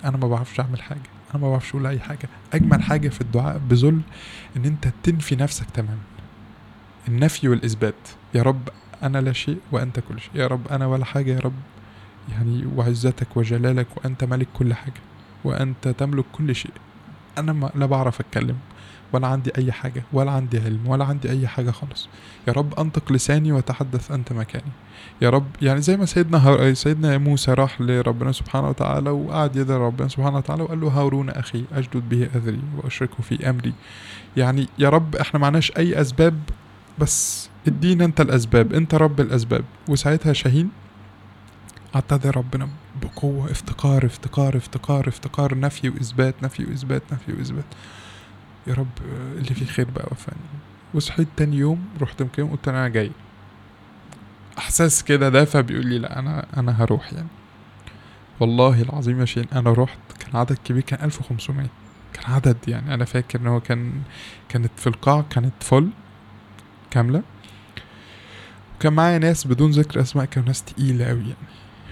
أنا ما بعرفش أعمل حاجة. أنا ما بعرفش أقول أي حاجة. أجمل حاجة في الدعاء بذل إن أنت تنفي نفسك تماما. النفي والإثبات. يا رب أنا لا شيء وأنت كل شيء. يا رب أنا ولا حاجة. يا رب يعني وعزتك وجلالك وأنت ملك كل حاجة. وأنت تملك كل شيء. أنا ما لا بعرف أتكلم. ولا عندي أي حاجة ولا عندي علم ولا عندي أي حاجة خالص. يا رب أنطق لساني وتحدث أنت مكاني. يا رب يعني زي ما سيدنا هار... سيدنا موسى راح لربنا سبحانه وتعالى وقعد يدعي ربنا سبحانه وتعالى وقال له هارون أخي اشدد به أذري واشركه في أمري. يعني يا رب إحنا معناش أي أسباب بس ادينا أنت الأسباب أنت رب الأسباب. وساعتها شاهين ادعي ربنا بقوة افتقار افتقار افتقار افتقار نفي وإثبات نفي وإثبات نفي وإثبات. يا رب آه، اللي فيه خير بقى وفاني وصحيت تاني يوم رحت مكان قلت أنا جاي. إحساس كده دافع بيقول لي لا أنا أنا هروح يعني. والله العظيم يا شين أنا رحت كان عدد كبير كان 1500 كان عدد يعني أنا فاكر إن هو كان كانت في القاعة كانت فل كاملة. وكان معايا ناس بدون ذكر أسماء كانوا ناس تقيلة قوي يعني.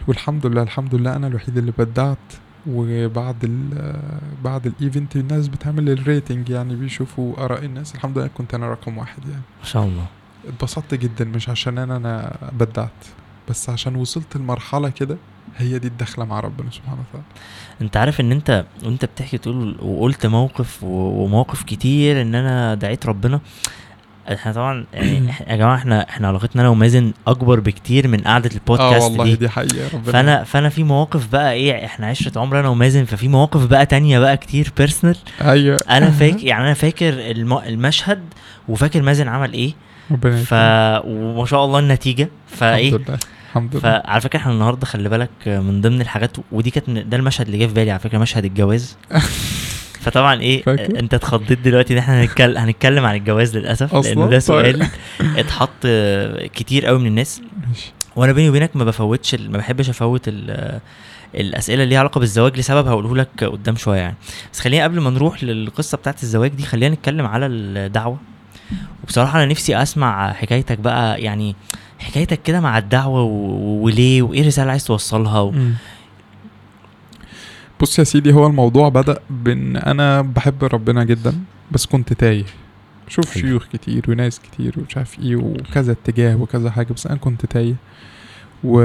والحمد لله الحمد لله أنا الوحيد اللي بدعت وبعد ال بعد ال event الناس بتعمل ال rating يعني بيشوفوا آراء الناس. الحمد لله كنت أنا رقم واحد يعني. ما شاء الله. اتبسطت جدا مش عشان أنا أنا أبدعت بس عشان وصلت لمرحلة كده هي دي الدخلة مع ربنا سبحانه وتعالى. أنت عارف إن أنت وأنت بتحكي تقول وقلت موقف ومواقف كتير إن أنا دعيت ربنا. إحنا طبعا [clears throat] يعني يا جماعة إحنا إحنا علاقتنا أنا ومازن اكبر بكتير من قعدة آه البودكاست والله دي. دي حقيقة يا ربنا فانا فأنا في مواقف بقى إيه إحنا عشرة عمر أنا ومازن ففي مواقف بقى تانية بقى كتير personal أيوه. أنا [laughs] فاكر يعني أنا فاكر الم... المشهد وفاكر مازن عمل إيه. ربنا ف. وما شاء الله النتيجة. فإيه الحمد لله الحمد لله. فعلى فكرة إحنا النهارده خلي بالك من ضمن الحاجات ودي كانت ده المشهد اللي جه في بالي على فكرة مشهد الجواز. [laughs] فطبعا إيه فاكر؟ أنت اتخضيت دلوقتي إن إحنا هنتكلم هنتكلم عن الجواز للأسف؟ لأنه ده طيب. سؤال [laughs] اتحط آه، كتير قوي من الناس وأنا بيني وبينك ما بفوتش ما بحبش أفوت ال- الأسئلة اللي ليها علاقة بالزواج لسبب هقوله لك قدام شوية يعني بس خلينا قبل ما نروح للقصة بتاعت الزواج دي خلينا نتكلم على الدعوة وبصراحة أنا نفسي أسمع حكايتك بقى يعني حكايتك كده مع الدعوة وليه وإيه الرسالة اللي عايز توصلها و... بص يا سيدي هو الموضوع بدأ بإن أنا بحب ربنا جدا بس كنت تايه. شوف حلو. شيوخ كتير وناس كتير ومش عارف إيه وكذا اتجاه وكذا حاجة بس أنا كنت تايه و...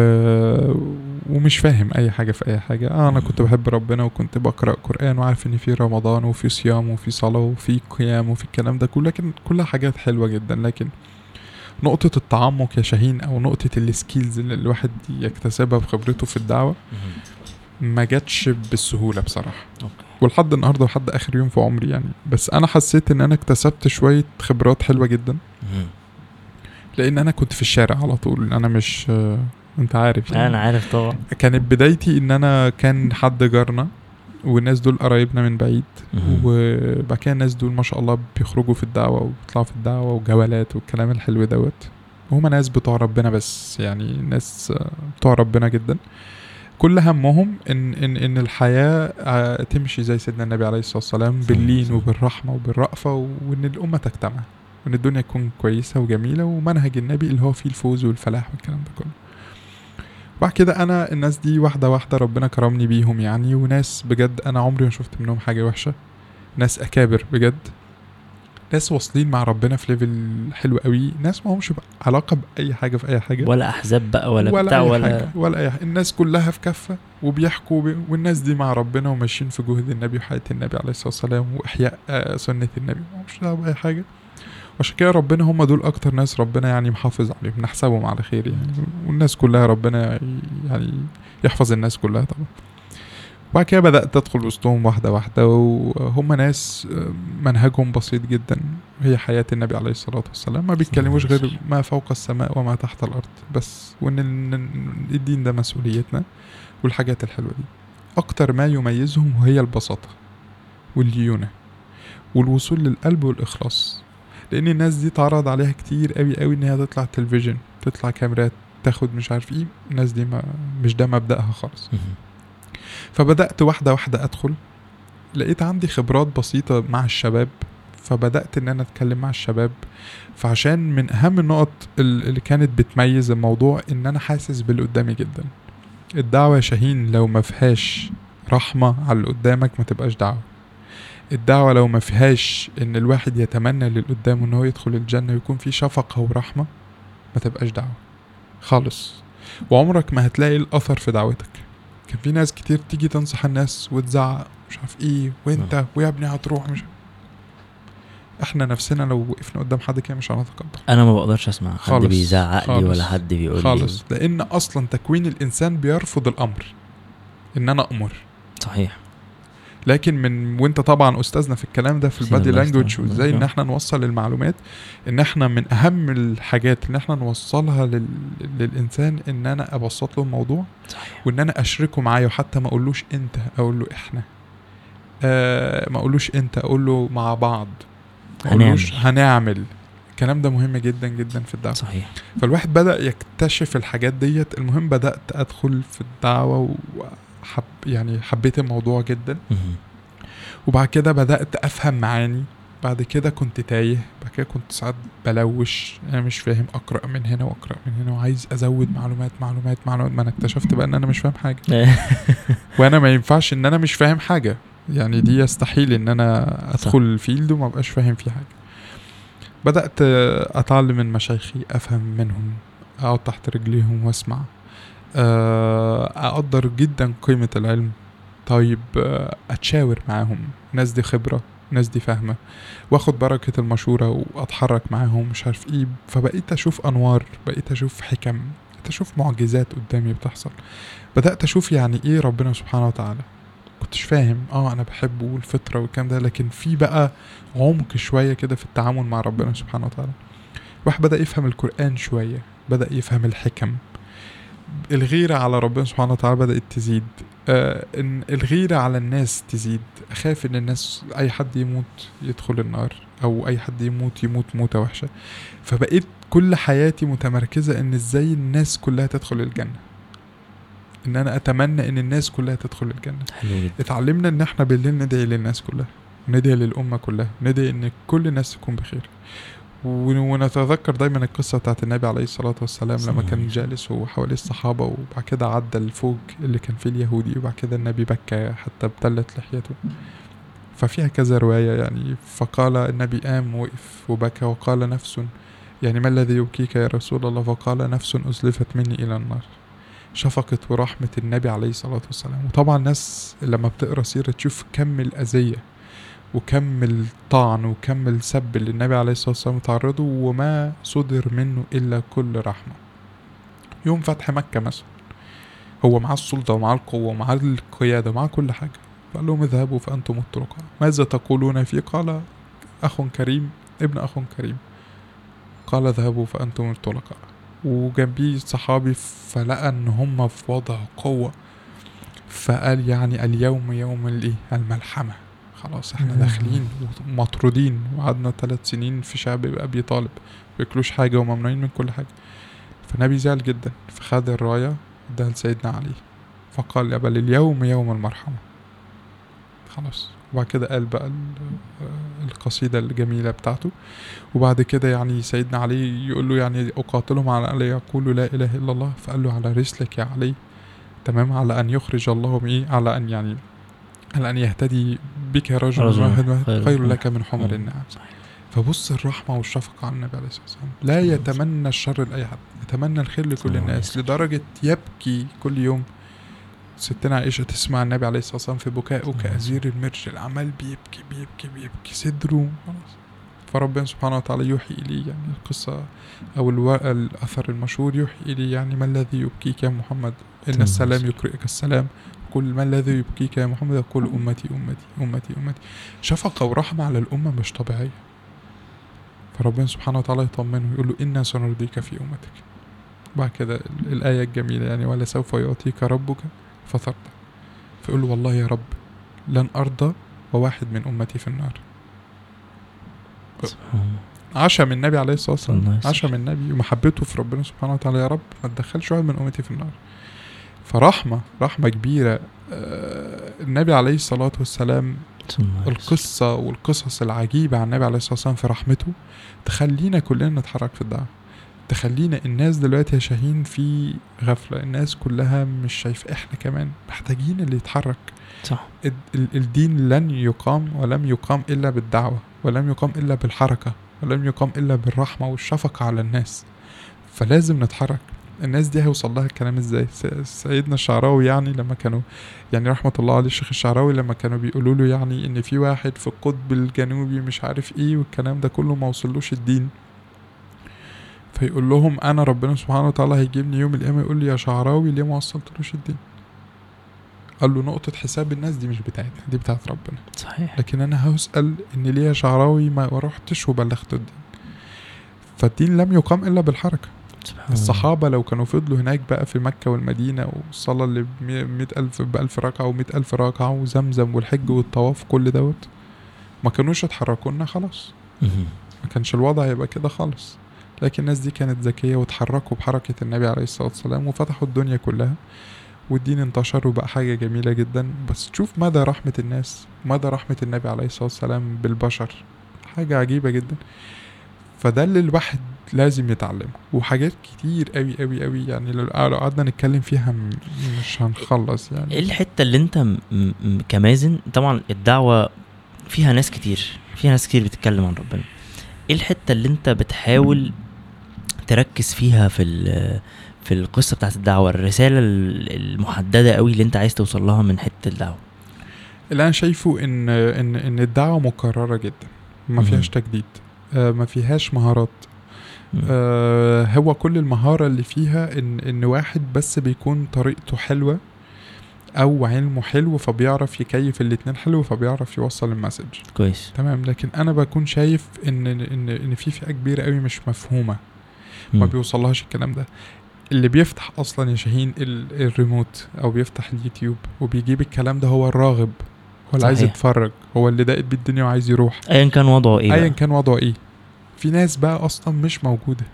ومش فاهم أي حاجة في أي حاجة. آه أنا كنت بحب ربنا وكنت بقرأ قرآن وعارف إن في رمضان وفي صيام وفي صلاة وفي قيام وفي الكلام ده كله لكن كلها حاجات حلوة جدا. لكن نقطة التعمق يا شاهين أو نقطة ال skills اللي الواحد يكتسبها بخبرته في الدعوة ما جاتش بالسهولة بصراحة. okay. ولحد النهارده لحد آخر يوم في عمري يعني. بس أنا حسيت إن أنا اكتسبت شوية خبرات حلوة جدا. مهم. لأن أنا كنت في الشارع على طول. أنا مش أنت عارف يعني. أنا عارف طبعا. كانت بدايتي إن أنا كان حد جارنا والناس دول قرايبنا من بعيد. وبعد كده الناس دول ما شاء الله بيخرجوا في الدعوة وبيطلعوا في الدعوة وجولات والكلام الحلو دوت. وهما ناس بتوع ربنا بس يعني. ناس بتوع ربنا جدا. كل همهم إن إن إن الحياة آه، تمشي زي سيدنا النبي عليه الصلاة والسلام باللين وبالرحمة وبالرأفة وإن الأمة تجتمع وإن الدنيا تكون كويسة وجميلة ومنهج النبي اللي هو فيه الفوز والفلاح والكلام ده كله. وبعد كده أنا الناس دي واحدة واحدة ربنا كرمني بيهم يعني وناس بجد أنا عمري ما شفت منهم حاجة وحشة. ناس أكابر بجد. ناس واصلين مع ربنا في ليفل حلو قوي ناس ما همش علاقة بأي حاجة في أي حاجة. ولا أحزاب بقى ولا, ولا بتاع أي ولا حاجة ولا أي حاجة. الناس كلها في كفة وبيحكوا ب... والناس دي مع ربنا وماشيين في جهد النبي وحياة النبي عليه الصلاة والسلام وإحياء آه، سنة النبي. مش دعوة بأي حاجة. وعشان كده ربنا هم دول أكتر ناس ربنا يعني محافظ عليهم نحسبهم على خير يعني. والناس كلها ربنا يعني يحفظ الناس كلها طبعا. وبعد كده بدأت أدخل وسطهم واحدة واحدة وهم ناس آه، منهجهم بسيط جدا. هي حياة النبي عليه الصلاة والسلام. ما بيتكلموش غير ما فوق السماء وما تحت الأرض بس وإن ال- الدين ده مسؤوليتنا والحاجات الحلوة دي. أكتر ما يميزهم هي البساطة والليونة والوصول للقلب والإخلاص. لأن الناس دي تعرض عليها كتير قوي قوي إن هي تطلع تلفزيون تطلع كاميرات تاخد مش عارف إيه. الناس دي ما مش ده مبدأها خالص. مهم. فبدأت واحدة واحدة أدخل. لقيت عندي خبرات بسيطة مع الشباب فبدأت إن أنا أتكلم مع الشباب. فعشان من أهم النقط ال- اللي كانت بتميز الموضوع إن أنا حاسس باللي قدامي جدا. الدعوة يا شاهين لو ما فيهاش رحمة على اللي قدامك ما تبقاش دعوة. الدعوة لو ما فيهاش إن الواحد يتمنى للي قدامه إن هو يدخل الجنة ويكون في شفقة ورحمة ما تبقاش دعوة. خالص. وعمرك ما هتلاقي الأثر في دعوتك. كان في ناس كتير تيجي تنصح الناس وتزعق مش عارف إيه وأنت ويا ابني هتروح مش إحنا نفسنا لو وقفنا قدام حد كده مش هنتقبل أنا ما بقدرش أسمع حد خالص، بيزعق لي ولا حد بيقول خالص. لأن أصلا تكوين الإنسان بيرفض الأمر. إن أنا أمر. لي صحيح. لكن من وانت طبعا أستاذنا في الكلام ده في البادي لانجوج. وإزاي إن. إحنا نوصل المعلومات إن إحنا من أهم الحاجات إن إحنا نوصلها لل... للإنسان إن أنا أبسط له الموضوع صحيح وإن أنا أشركه معايا وحتى ما أقولوش أنت أقول له إحنا آه ما أقولوش أنت أقول له مع بعض ما أقولوش هنعمل. هنعمل الكلام ده مهم جدا جدا في الدعوة صحيح فالواحد بدأ يكتشف الحاجات ديت المهم بدأت أدخل في الدعوة وحب يعني حبيت الموضوع جدا. وبعد كده بدأت أفهم معاني. بعد كده كنت تايه. بعد كده كنت ساعات بلوش. أنا مش فاهم أقرأ من هنا وأقرأ من هنا وعايز أزود معلومات معلومات معلومات. ما أنا اكتشفت بقى إن أنا مش فاهم حاجة. [laughs] وأنا ما ينفعش إن أنا مش فاهم حاجة. يعني دي يستحيل إن أنا أدخل الفيلد وما أبقاش فاهم فيه حاجة. بدأت أتعلم من مشايخي أفهم منهم أقعد تحت رجليهم وأسمع. أقدر جدا قيمة العلم. طيب آه، أتشاور معاهم. ناس دي خبرة ناس دي فاهمه وآخد بركة المشورة وأتحرك معاهم مش عارف إيه. فبقيت أشوف أنوار بقيت أشوف حكم بقيت أشوف معجزات قدامي بتحصل. بدأت أشوف يعني إيه ربنا سبحانه وتعالى. كنتش فاهم. آه أنا بحبه والفطرة والكلام ده لكن في بقى عمق شوية كده في التعامل مع ربنا سبحانه وتعالى. واحد بدأ يفهم القرآن شوية بدأ يفهم الحكم. الغيرة على ربنا سبحانه وتعالى بدأت تزيد. آه إن الغيرة على الناس تزيد. أخاف إن الناس أي حد يموت يدخل النار أو أي حد يموت يموت موتة وحشة. فبقيت كل حياتي متمركزة إن إزاي الناس كلها تدخل الجنة. إن أنا أتمنى إن الناس كلها تدخل الجنة. حلو اتعلمنا إن إحنا بالليل ندعي للناس كلها ندعي للأمة كلها ندعي إن كل الناس تكون بخير. ونتذكر دايما القصة بتاعت النبي عليه الصلاة والسلام لما كان. جالس وهو حواليه الصحابة وبعد كده عدى الفوج اللي كان فيه اليهودي وبعد كده النبي بكى حتى ابتلت لحيته. ففيها كذا رواية يعني. فقال النبي قام وقف وبكى وقال نفس يعني ما الذي يبكيك يا رسول الله؟ فقال نفس أزلفت مني إلى النار. شفقة ورحمة النبي عليه الصلاة والسلام. وطبعا الناس لما بتقرأ سيرة تشوف كم الأذية وكم الطعن وكم السب اللي النبي عليه الصلاة والسلام تعرضه وما صدر منه إلا كل رحمة. يوم فتح مكة مثلا هو معاه السلطة ومعاه القوة ومعاه القيادة ومعاه كل حاجة. فقال لهم اذهبوا فأنتم الطلقاء ماذا تقولون فيه؟ قال أخ كريم ابن أخ كريم. قال اذهبوا فأنتم الطلقاء وجنبيه صحابي فلقى إن هم في وضع قوة. فقال يعني اليوم يوم الإيه؟ الملحمة. خلاص إحنا. داخلين ومطرودين وقعدنا ثلاث سنين في شعب ابي طالب بياكلوش حاجة وممنوعين من كل حاجة. فالنبي زعل جدا فخد الراية اداها لسيدنا علي فقال يا بل اليوم يوم المرحمة. خلاص. وبعد كده قال بقى ال- القصيدة الجميلة بتاعته. وبعد كده يعني سيدنا علي يقول له يعني أقاتلهم على أن يقولوا لا إله إلا الله فقال له على رسلك يا علي تمام؟ على أن يخرج الله إيه على أن يعني على أن يهتدي بك رجل رجل واحد واحد خير. خير لك من حمر مم. النعم. فبص الرحمة والشفقة على النبي عليه الصلاة والسلام لا. يتمنى الشر لأي حد يتمنى الخير لكل الناس. لدرجة يبكي كل يوم ستنا عائشة تسمع النبي عليه الصلاة والسلام في بكائه الله كأزير المرجل عمال بيبكي بيبكي بيبكي صدره خلاص فربنا سبحانه وتعالى يوحي إليه يعني القصة أو. الأثر المشهور يوحي إليه يعني ما الذي يبكيك يا محمد إن السلام. يقرئك السلام قل ما الذي يبكيك يا محمد؟ يقول أمتي أمتي أمتي أمتي. شفقة ورحمة على الأمة مش طبيعية. فربنا سبحانه وتعالى يطمنه يقول له إنا سنرضيك في أمتك. بعد كده ال- الآية الجميلة يعني ولا سوف يعطيك ربك فترضى فيقول له والله يا رب لن أرضى وواحد من أمتي في النار. الله. عشم النبي عليه الصلاة والسلام. يسلمك. عشم النبي. ومحبته في ربنا سبحانه وتعالى يا رب ما تدخلش واحد من أمتي في النار. فرحمة رحمة كبيرة آه، النبي عليه الصلاة والسلام. القصة والقصص العجيبة عن النبي عليه الصلاة والسلام في رحمته تخلينا كلنا نتحرك في الدعوة. تخلينا الناس دلوقتي يا شاهين في غفلة الناس كلها مش شايفة إحنا كمان محتاجين اللي يتحرك. صح. ال- ال- الدين لن يقام ولم يقام إلا بالدعوة ولم يقام إلا بالحركة ولم يقام إلا بالرحمة والشفقة على الناس. فلازم نتحرك. الناس دي هيوصل لها الكلام إزاي؟ سيدنا الشعراوي يعني لما كانوا يعني رحمة الله عليه الشيخ الشعراوي لما كانوا بيقولوا له يعني إن في واحد في القطب الجنوبي مش عارف إيه والكلام ده كله ما وصلوش الدين. فيقول لهم أنا ربنا سبحانه وتعالى هيجيبني يوم القيامة يقول لي يا شعراوي ليه ما وصلتلوش الدين؟ قال له نقطة حساب الناس دي مش بتاعتنا دي بتاعت ربنا. صحيح. لكن أنا هسأل إن ليه يا شعراوي ما رحتش وبلغت الدين؟ فالدين لم يقام إلا بالحركة. الصحابة لو كانوا فضلوا هناك بقى في مكة والمدينة والصلاة اللي بمئة ألف بألف ركعة ومئة ألف ركعة وزمزم والحج والطواف كل دوت ما كانوش اتحركوا لنا خلاص. ما كانش الوضع هيبقى كده خالص. لكن الناس دي كانت ذكية وتحركوا بحركة النبي عليه الصلاة والسلام وفتحوا الدنيا كلها والدين انتشر وبقى حاجة جميلة جدا. بس تشوف مدى رحمة الناس مدى رحمة النبي عليه الصلاة والسلام بالبشر. حاجة عجيبة جدا. فده اللي الواحد لازم يتعلمه وحاجات كتير قوي قوي قوي يعني لو قعدنا نتكلم فيها مش هنخلص يعني. إيه الحتة اللي انت م- م- كمازن طبعا الدعوة فيها ناس كتير فيها ناس كتير بتتكلم عن ربنا. إيه الحتة اللي انت بتحاول تركز فيها في في القصة بتاعت الدعوة الرسالة ال- المحددة قوي اللي انت عايز توصل لها من حتة الدعوة؟ اللي أنا شايفه إن إن إن الدعوة مكررة جدا ما فيهاش تجديد آه، ما فيهاش مهارات. آه، هو كل المهارة اللي فيها إن إن واحد بس بيكون طريقته حلوة أو علمه حلو فبيعرف يكيف الاتنين حلو فبيعرف يوصل المسج. كويس. تمام. لكن أنا بكون شايف إن إن إن في فئة كبيرة قوي مش مفهومة. ما. بيوصلهاش الكلام ده. اللي بيفتح أصلا يا شاهين ال- الريموت أو بيفتح اليوتيوب وبيجيب الكلام ده هو الراغب. هو اللي عايز. يتفرج. هو اللي داقت بيه الدنيا وعايز يروح. ايا كان وضعه إيه ايا. كان وضعه إيه؟ في ناس بقى أصلا مش موجودة.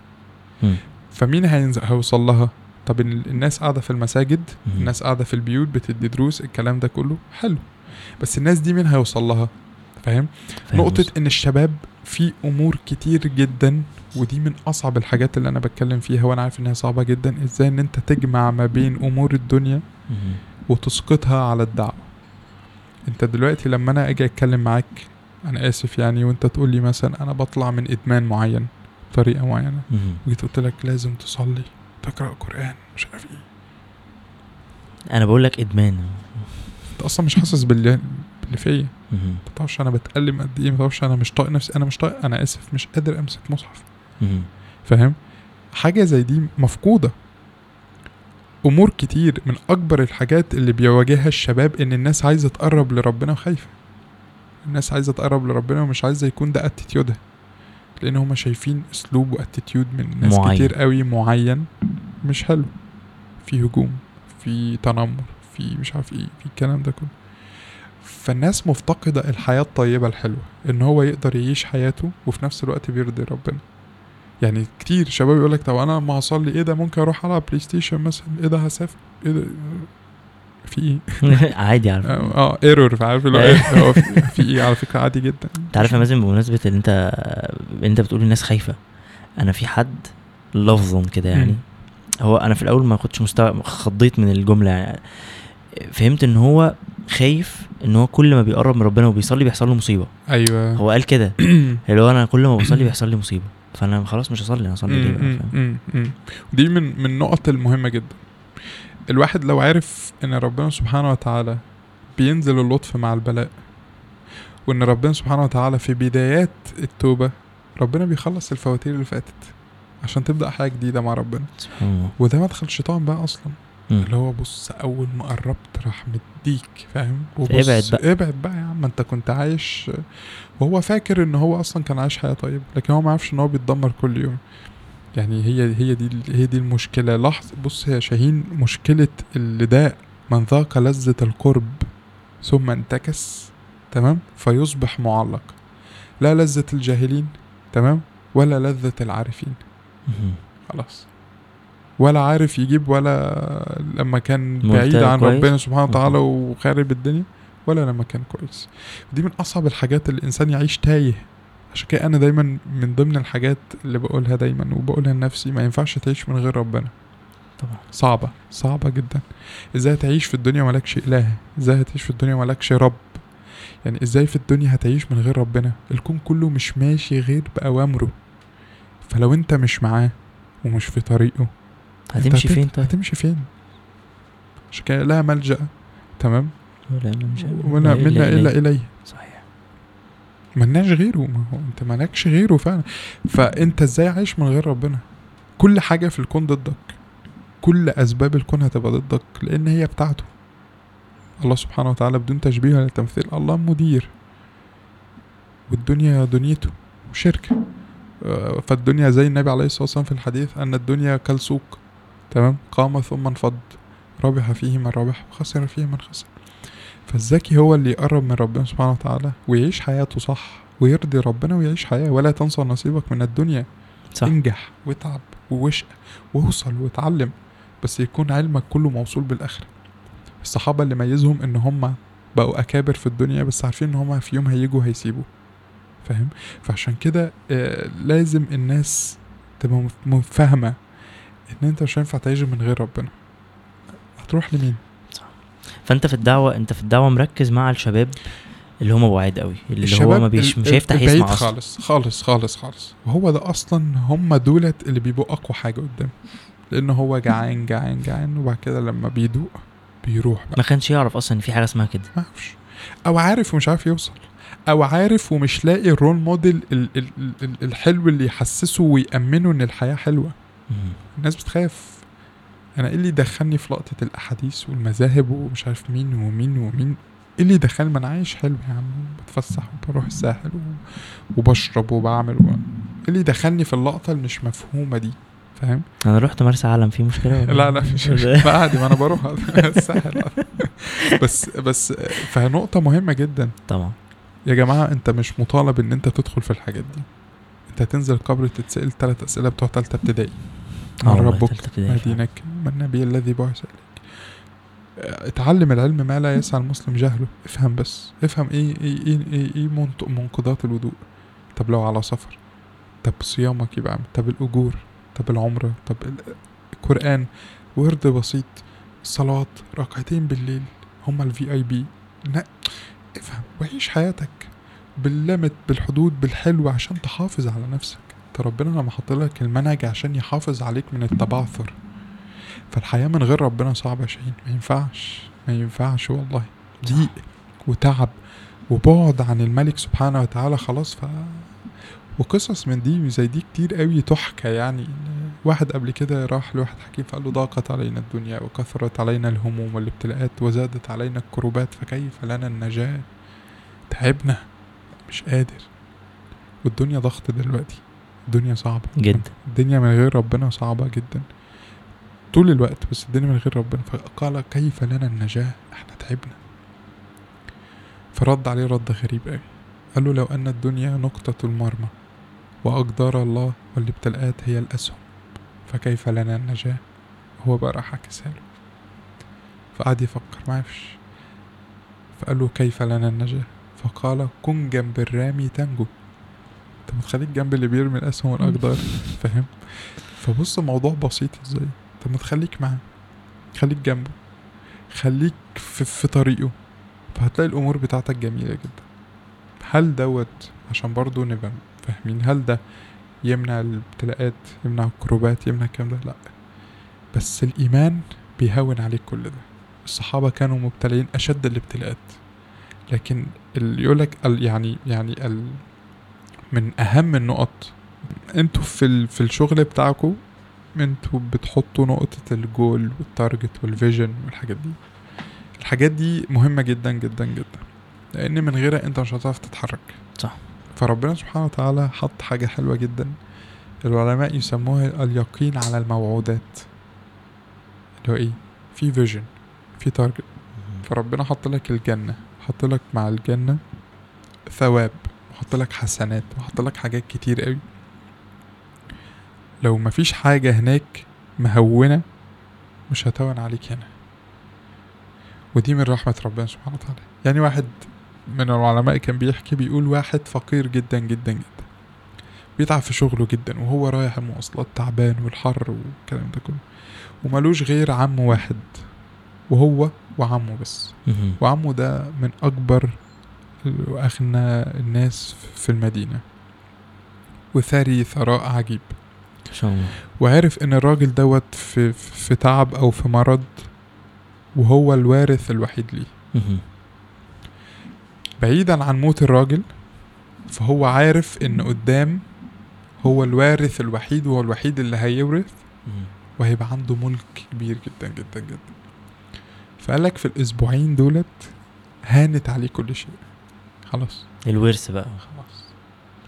فمين هينزل؟ هيوصل لها. طب ال- الناس قاعدة في المساجد. الناس قاعدة في البيوت بتدي دروس الكلام ده كله. حلو. بس الناس دي مين هيوصل لها؟ فاهم؟ نقطة. إن الشباب في أمور كتير جدا ودي من أصعب الحاجات اللي أنا بتكلم فيها وأنا عارف إنها صعبة جدا. إزاي إن أنت تجمع ما بين أمور الدنيا. وتسقطها على الدعوة. أنت دلوقتي لما أنا أجي أتكلم معاك أنا آسف يعني وأنت تقول لي مثلا أنا بطلع من إدمان معين بطريقة معينة. وجيت قلت لك لازم تصلي تقرأ قرآن مش عارف إيه. أنا بقول لك إدمان. أنت أصلا مش حاسس باللي باللي فيا. ما تعرفش أنا بتألم قد إيه ما تعرفش أنا مش طايق نفسي أنا مش طايق أنا آسف مش قادر أمسك مصحف. فاهم؟ حاجة زي دي مفقودة. أمور كتير من أكبر الحاجات اللي بيواجهها الشباب إن الناس عايزة تقرب لربنا وخايفة. الناس عايزة تقرب لربنا ومش عايزة يكون ده attitude ها لأن هما شايفين أسلوب و attitude من ناس معين. كتير قوي معين مش حلو. في هجوم في تنمر في مش عارف إيه في الكلام ده كله. فالناس مفتقدة الحياة الطيبة الحلوة إن هو يقدر يعيش حياته وفي نفس الوقت بيرضي ربنا. يعني كتير شباب يقول لك طب أنا لما هصلي إيه ده؟ ممكن أروح ألعب PlayStation مثلا. إيه ده؟ هسافر. إيه ده؟ في إيه؟ [laughs] عادي عارف. آه ايرور عارف اللي هو إيه؟ [laughs] في إيه؟ على فكرة عادي جدا. أنت عارف يا مازن بمناسبة اللي أنت أنت بتقول الناس خايفة أنا في حد لفظا كده يعني. هو أنا في الأول ما كنتش مستوعب خضيت من الجملة يعني. فهمت إن هو خايف إن هو كل ما بيقرب من ربنا وبيصلي بيحصل له مصيبة. أيوه. هو قال كده. [clears throat] اللي هو أنا كل ما بصلي بيحصل لي مصيبة. فأنا خلاص مش هصلي أنا هصلي ليه بقى. دي من من النقط المهمة جدا. الواحد لو عرف إن ربنا سبحانه وتعالى بينزل اللطف مع البلاء وإن ربنا سبحانه وتعالى في بدايات التوبة ربنا بيخلص الفواتير اللي فاتت عشان تبدأ حياة جديدة مع ربنا. سبحان الله. وده مدخل شيطان بقى أصلا. مم. اللي هو بص أول ما قربت راح مديك فاهم؟ وبص ابعد بقى. ابعد بقى يا عم. أنت كنت عايش وهو فاكر إن هو أصلا كان عايش حياة طيبه لكن هو ما عارفش إن هو بيتدمر كل يوم. يعني هي هي دي هي دي المشكلة. لاحظ بص يا شاهين مشكلة اللي ده من ذاق لذة القرب ثم انتكس تمام؟ فيصبح معلق. لا لذة الجاهلين تمام؟ ولا لذة العارفين. خلاص. ولا عارف يجيب ولا لما كان بعيد عن كويس. ربنا سبحانه وتعالى. وخارب الدنيا ولا لما كان كويس. دي من أصعب الحاجات اللي الإنسان يعيش تايه. عشان كده أنا دايما من ضمن الحاجات اللي بقولها دايما وبقولها لنفسي ما ينفعش تعيش من غير ربنا. طبعا. صعبة صعبة جدا. إزاي تعيش في الدنيا مالكش إله؟ إزاي هتعيش في الدنيا مالكش رب؟ يعني إزاي في الدنيا هتعيش من غير ربنا؟ الكون كله مش ماشي غير بأوامره. فلو أنت مش معاه ومش في طريقه هتمشي فين طيب؟ هتمشي فين؟ عشان كده لا ملجأ تمام؟ ولا شاء ومنا منا إلا إليه. صحيح. ملناش غيره ما هو انت مالكش غيره فعلا. فانت إزاي عايش من غير ربنا؟ كل حاجة في الكون ضدك. كل أسباب الكون هتبقى ضدك لأن هي بتاعته. الله سبحانه وتعالى بدون تشبيه ولا تمثيل الله مدير. والدنيا دنيته وشركه آه، فالدنيا زي النبي عليه الصلاة والسلام في الحديث أن الدنيا كالسوق. تمام؟ قام ثم انفض. ربح فيه من ربح وخسر فيه من خسر. فالذكي هو اللي يقرب من ربنا سبحانه وتعالى ويعيش حياته صح ويرضي ربنا ويعيش حياة ولا تنسى نصيبك من الدنيا. صح. انجح واتعب ووشق ووصل واتعلم بس يكون علمك كله موصول بالآخرة. الصحابة اللي ميزهم إن هم بقوا أكابر في الدنيا بس عارفين إن هم في يوم هيجوا هيسيبوا فاهم؟ فعشان كده آه، لازم الناس تبقى فاهمة إن أنت مش هينفع تعيش من غير ربنا. هتروح لمين؟ فانت في الدعوة انت في الدعوة مركز مع الشباب اللي هم بعاد قوي اللي هو ما بيش مش هيفتح يسمع أصلا. خالص خالص خالص خالص. وهو ده أصلا هم دولت اللي بيبقوا أقوى حاجة قدام. لأن هو جعان جعان جعان وبعد كده لما بيدوق بيروح بقى. ما كانش يعرف أصلا إن في حاجة اسمها كده. ما أعرفش أو عارف ومش عارف يوصل. أو عارف ومش لاقي الرول موديل ال- ال- ال- الحلو اللي يحسسه ويأمنه إن الحياة حلوة. الناس بتخاف. أنا إيه اللي يدخلني في لقطة الأحاديث والمذاهب ومش عارف مين ومين ومين؟ إيه اللي يدخلني ما أنا عايش حلو يا عم بتفسح وبروح الساحل. وبشرب وبعمل و... إيه اللي يدخلني في اللقطة اللي مش مفهومة دي؟ فاهم؟ أنا رحت مرسى علم في مشكلة؟ لا لا مش مش- [laughs] لا عادي ما أنا بروح الساحل. بس بس فنقطة مهمة جدا. طبعا. يا جماعة أنت مش مطالب إن أنت تدخل في الحاجات دي. أنت هتنزل القبر تتسأل ثلاث أسئلة بتوع ثالثه ابتدائي. من والله، ربك ابتدائي ما فعلا. دينك ما النبي الذي بعث إليك. اتعلم العلم ما لا يسعى المسلم جهله. افهم بس. افهم إيه إيه إيه, إيه, إيه منقضات الوضوء. طب لو على سفر؟ طب صيامك يبقى عامل طب الأجور؟ طب العمرة؟ طب ال- القرآن. ورد بسيط. صلاه ركعتين بالليل. هما الفي اي بي افهم. وعيش حياتك. باللمت بالحدود بالحلو عشان تحافظ على نفسك. ربنا لما حط لك المنهج عشان يحافظ عليك من التبعثر. فالحياة من غير ربنا صعبة شاهين ما ينفعش ما ينفعش والله. ضيق وتعب وبعد عن الملك سبحانه وتعالى خلاص ف وقصص من دي زي دي كتير قوي تحكى يعني. واحد قبل كده راح لواحد حكيم فقال له ضاقت علينا الدنيا وكثرت علينا الهموم والابتلاءات وزادت علينا الكروبات فكيف لنا النجاة؟ تعبنا مش قادر. والدنيا ضغط دلوقتي. الدنيا صعبة. جدا. الدنيا من غير ربنا صعبة جدا. طول الوقت بس الدنيا من غير ربنا. فقال كيف لنا النجاة؟ إحنا تعبنا. فرد عليه رد غريب قوي. قال له لو أن الدنيا نقطة المرمى وأقدار الله والابتلاءات هي الأسهم فكيف لنا النجاة؟ هو بقى راح عكسها له فقعد يفكر معرفش فقال له كيف لنا النجاة؟ فقال كن جنب الرامي تنجو. انت متخليك جنب اللي بيرمي الأسهم والأقدار فاهم؟ فبص الموضوع بسيط إزاي؟ طب ما تخليك معاه خليك جنبه خليك في, في طريقه فهتلاقي الأمور بتاعتك جميلة جدا. هل دوت عشان برضو نبقى فاهمين هل ده يمنع الابتلاءات يمنع الكروبات يمنع الكلام ده؟ لا. بس الإيمان بيهون عليك كل ده. الصحابة كانوا مبتلين أشد الابتلاءات. لكن اللي يقولك ال- يعني يعني ال من أهم النقط. أنتوا في ال في الشغل بتاعكم أنتوا بتحطوا نقطة ال goal وال target وال vision والحاجات دي. الحاجات دي مهمة جدا جدا جدا. لأن من غيرها انت مش هتعرف تتحرك. صح. فربنا سبحانه وتعالى حط حاجة حلوة جدا. العلماء يسموها اليقين على الموعودات. اللي هو إيه؟ في vision في target فربنا حط لك الجنة حط لك مع الجنة ثواب. وحط لك حسنات وحط لك حاجات كتير قوي. لو مفيش حاجة هناك مهونة مش هتهون عليك هنا. ودي من رحمة ربنا سبحانه وتعالى. يعني واحد من العلماء كان بيحكي بيقول واحد فقير جدا جدا جدا. بيتعب في شغله جدا وهو رايح المواصلات تعبان والحر والكلام ده كله. وملوش غير عم واحد وهو وعمه بس. وعمه ده من أكبر وأغنى الناس في المدينة. وثري ثراء عجيب. شاء الله. وعرف إن الراجل دوت في, في تعب أو في مرض وهو الوارث الوحيد ليه. بعيدا عن موت الراجل فهو عارف إن قدام هو الوارث الوحيد وهو الوحيد اللي هيورث. وهيبقى عنده ملك كبير جدا جدا جدا. فقالك في الأسبوعين دولت هانت عليه كل شيء. خلاص. الورث بقى. خلاص.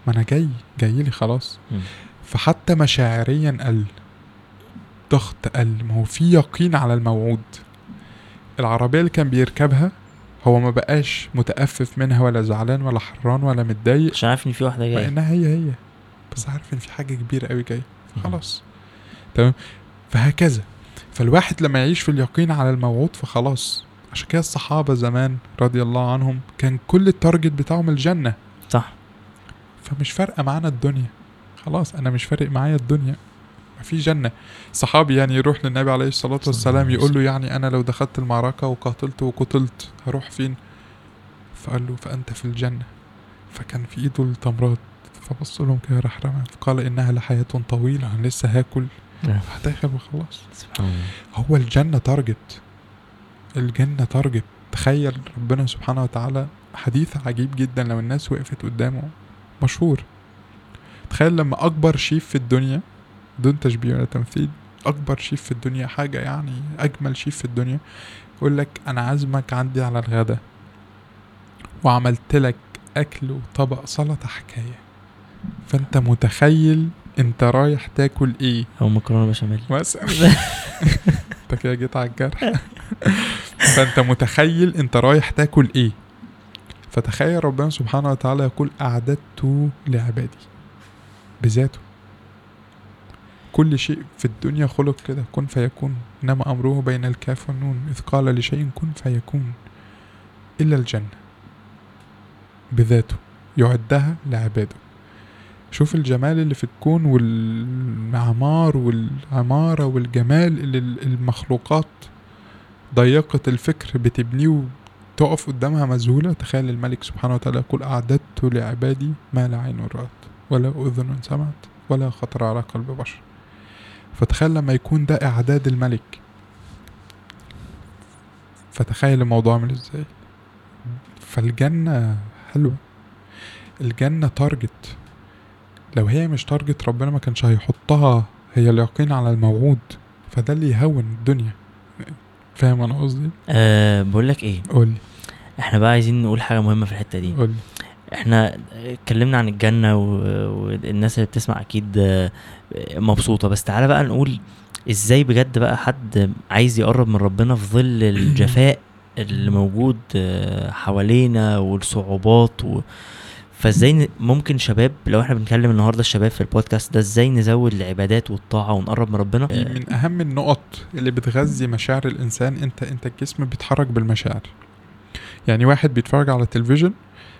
ما أنا جاي جاي لي خلاص. مم. فحتى مشاعريا قل ضغط قل ما هو في يقين على الموعود. العربية اللي كان بيركبها هو ما بقاش متأفف منها ولا زعلان ولا حران ولا متضايق. عشان عارف إن في واحدة جاية. لأنها هي هي. بس عارف إن في حاجة كبيرة قوي جاية. خلاص. تمام. فهكذا. فالواحد لما يعيش في اليقين على الموعود فخلاص. عشان كده الصحابة زمان رضي الله عنهم كان كل التارجت بتاعهم الجنة. صح. فمش فارقة معانا الدنيا. خلاص أنا مش فارق معايا الدنيا. في جنة. صحابي يعني يروح للنبي عليه الصلاة والسلام يقول له يعني أنا لو دخلت المعركة وقاتلت وقتلت هروح فين؟ فقال له فأنت في الجنة. فكان في إيده التمرات. فبص لهم كده راح رمى قال إنها لحياة طويلة أنا لسه هاكل. نعم. هتاكل وخلاص. هو الجنة target. الجنة target. تخيل ربنا سبحانه وتعالى حديث عجيب جدا لو الناس وقفت قدامه. مشهور. تخيل لما أكبر شيف في الدنيا بدون تشبيه ولا تمثيل أكبر شيف في الدنيا حاجة يعني أجمل شيف في الدنيا يقول لك أنا عازمك عندي على الغدا وعملت لك أكل وطبق سلطة حكاية. فأنت متخيل أنت رايح تاكل إيه؟ أو مكرونة بشاميل. مثلا. [laughs] انت كده جيت على الجرح. [laughs] فانت متخيل انت رايح تاكل إيه. فتخيل ربنا سبحانه وتعالى يقول أعددت لعبادي. بذاته. كل شيء في الدنيا خلق كده. كن فيكون. إنما أمره بين الكاف والنون. إذ قال لشيء كن فيكون. إلا الجنة. بذاته. يعدها لعباده. شوف الجمال اللي في الكون والمعمار والعمارة والجمال اللي ال- المخلوقات ضيقة الفكر بتبنيه وتقف قدامها مذهولة. تخيل الملك سبحانه وتعالى يقول أعددت لعبادي ما لا عين رأت ولا أذن سمعت ولا خطر على قلب بشر. فتخيل لما يكون ده إعداد الملك. فتخيل الموضوع عامل إزاي. فالجنة حلوة. الجنة target لو هي مش target ربنا ما كانش هيحطها هي اليقين على الموعود. فده اللي يهون الدنيا. فاهم أنا قصدي؟ أه بقول لك إيه؟ قول إحنا بقى عايزين نقول حاجة مهمة في الحتة دي. قول إحنا اتكلمنا عن الجنة و- والناس اللي بتسمع أكيد آه، مبسوطة. بس تعالى بقى نقول إزاي بجد بقى حد عايز يقرب من ربنا في ظل [clears throat] الجفاء اللي موجود آه، حوالينا والصعوبات و... فازاي ممكن شباب لو إحنا بنكلم النهارده الشباب في البودكاست ده إزاي نزود العبادات والطاعة ونقرب من ربنا؟ من أهم النقط اللي بتغذي مشاعر الإنسان أنت أنت الجسم بيتحرك بالمشاعر. يعني واحد بيتفرج على التلفزيون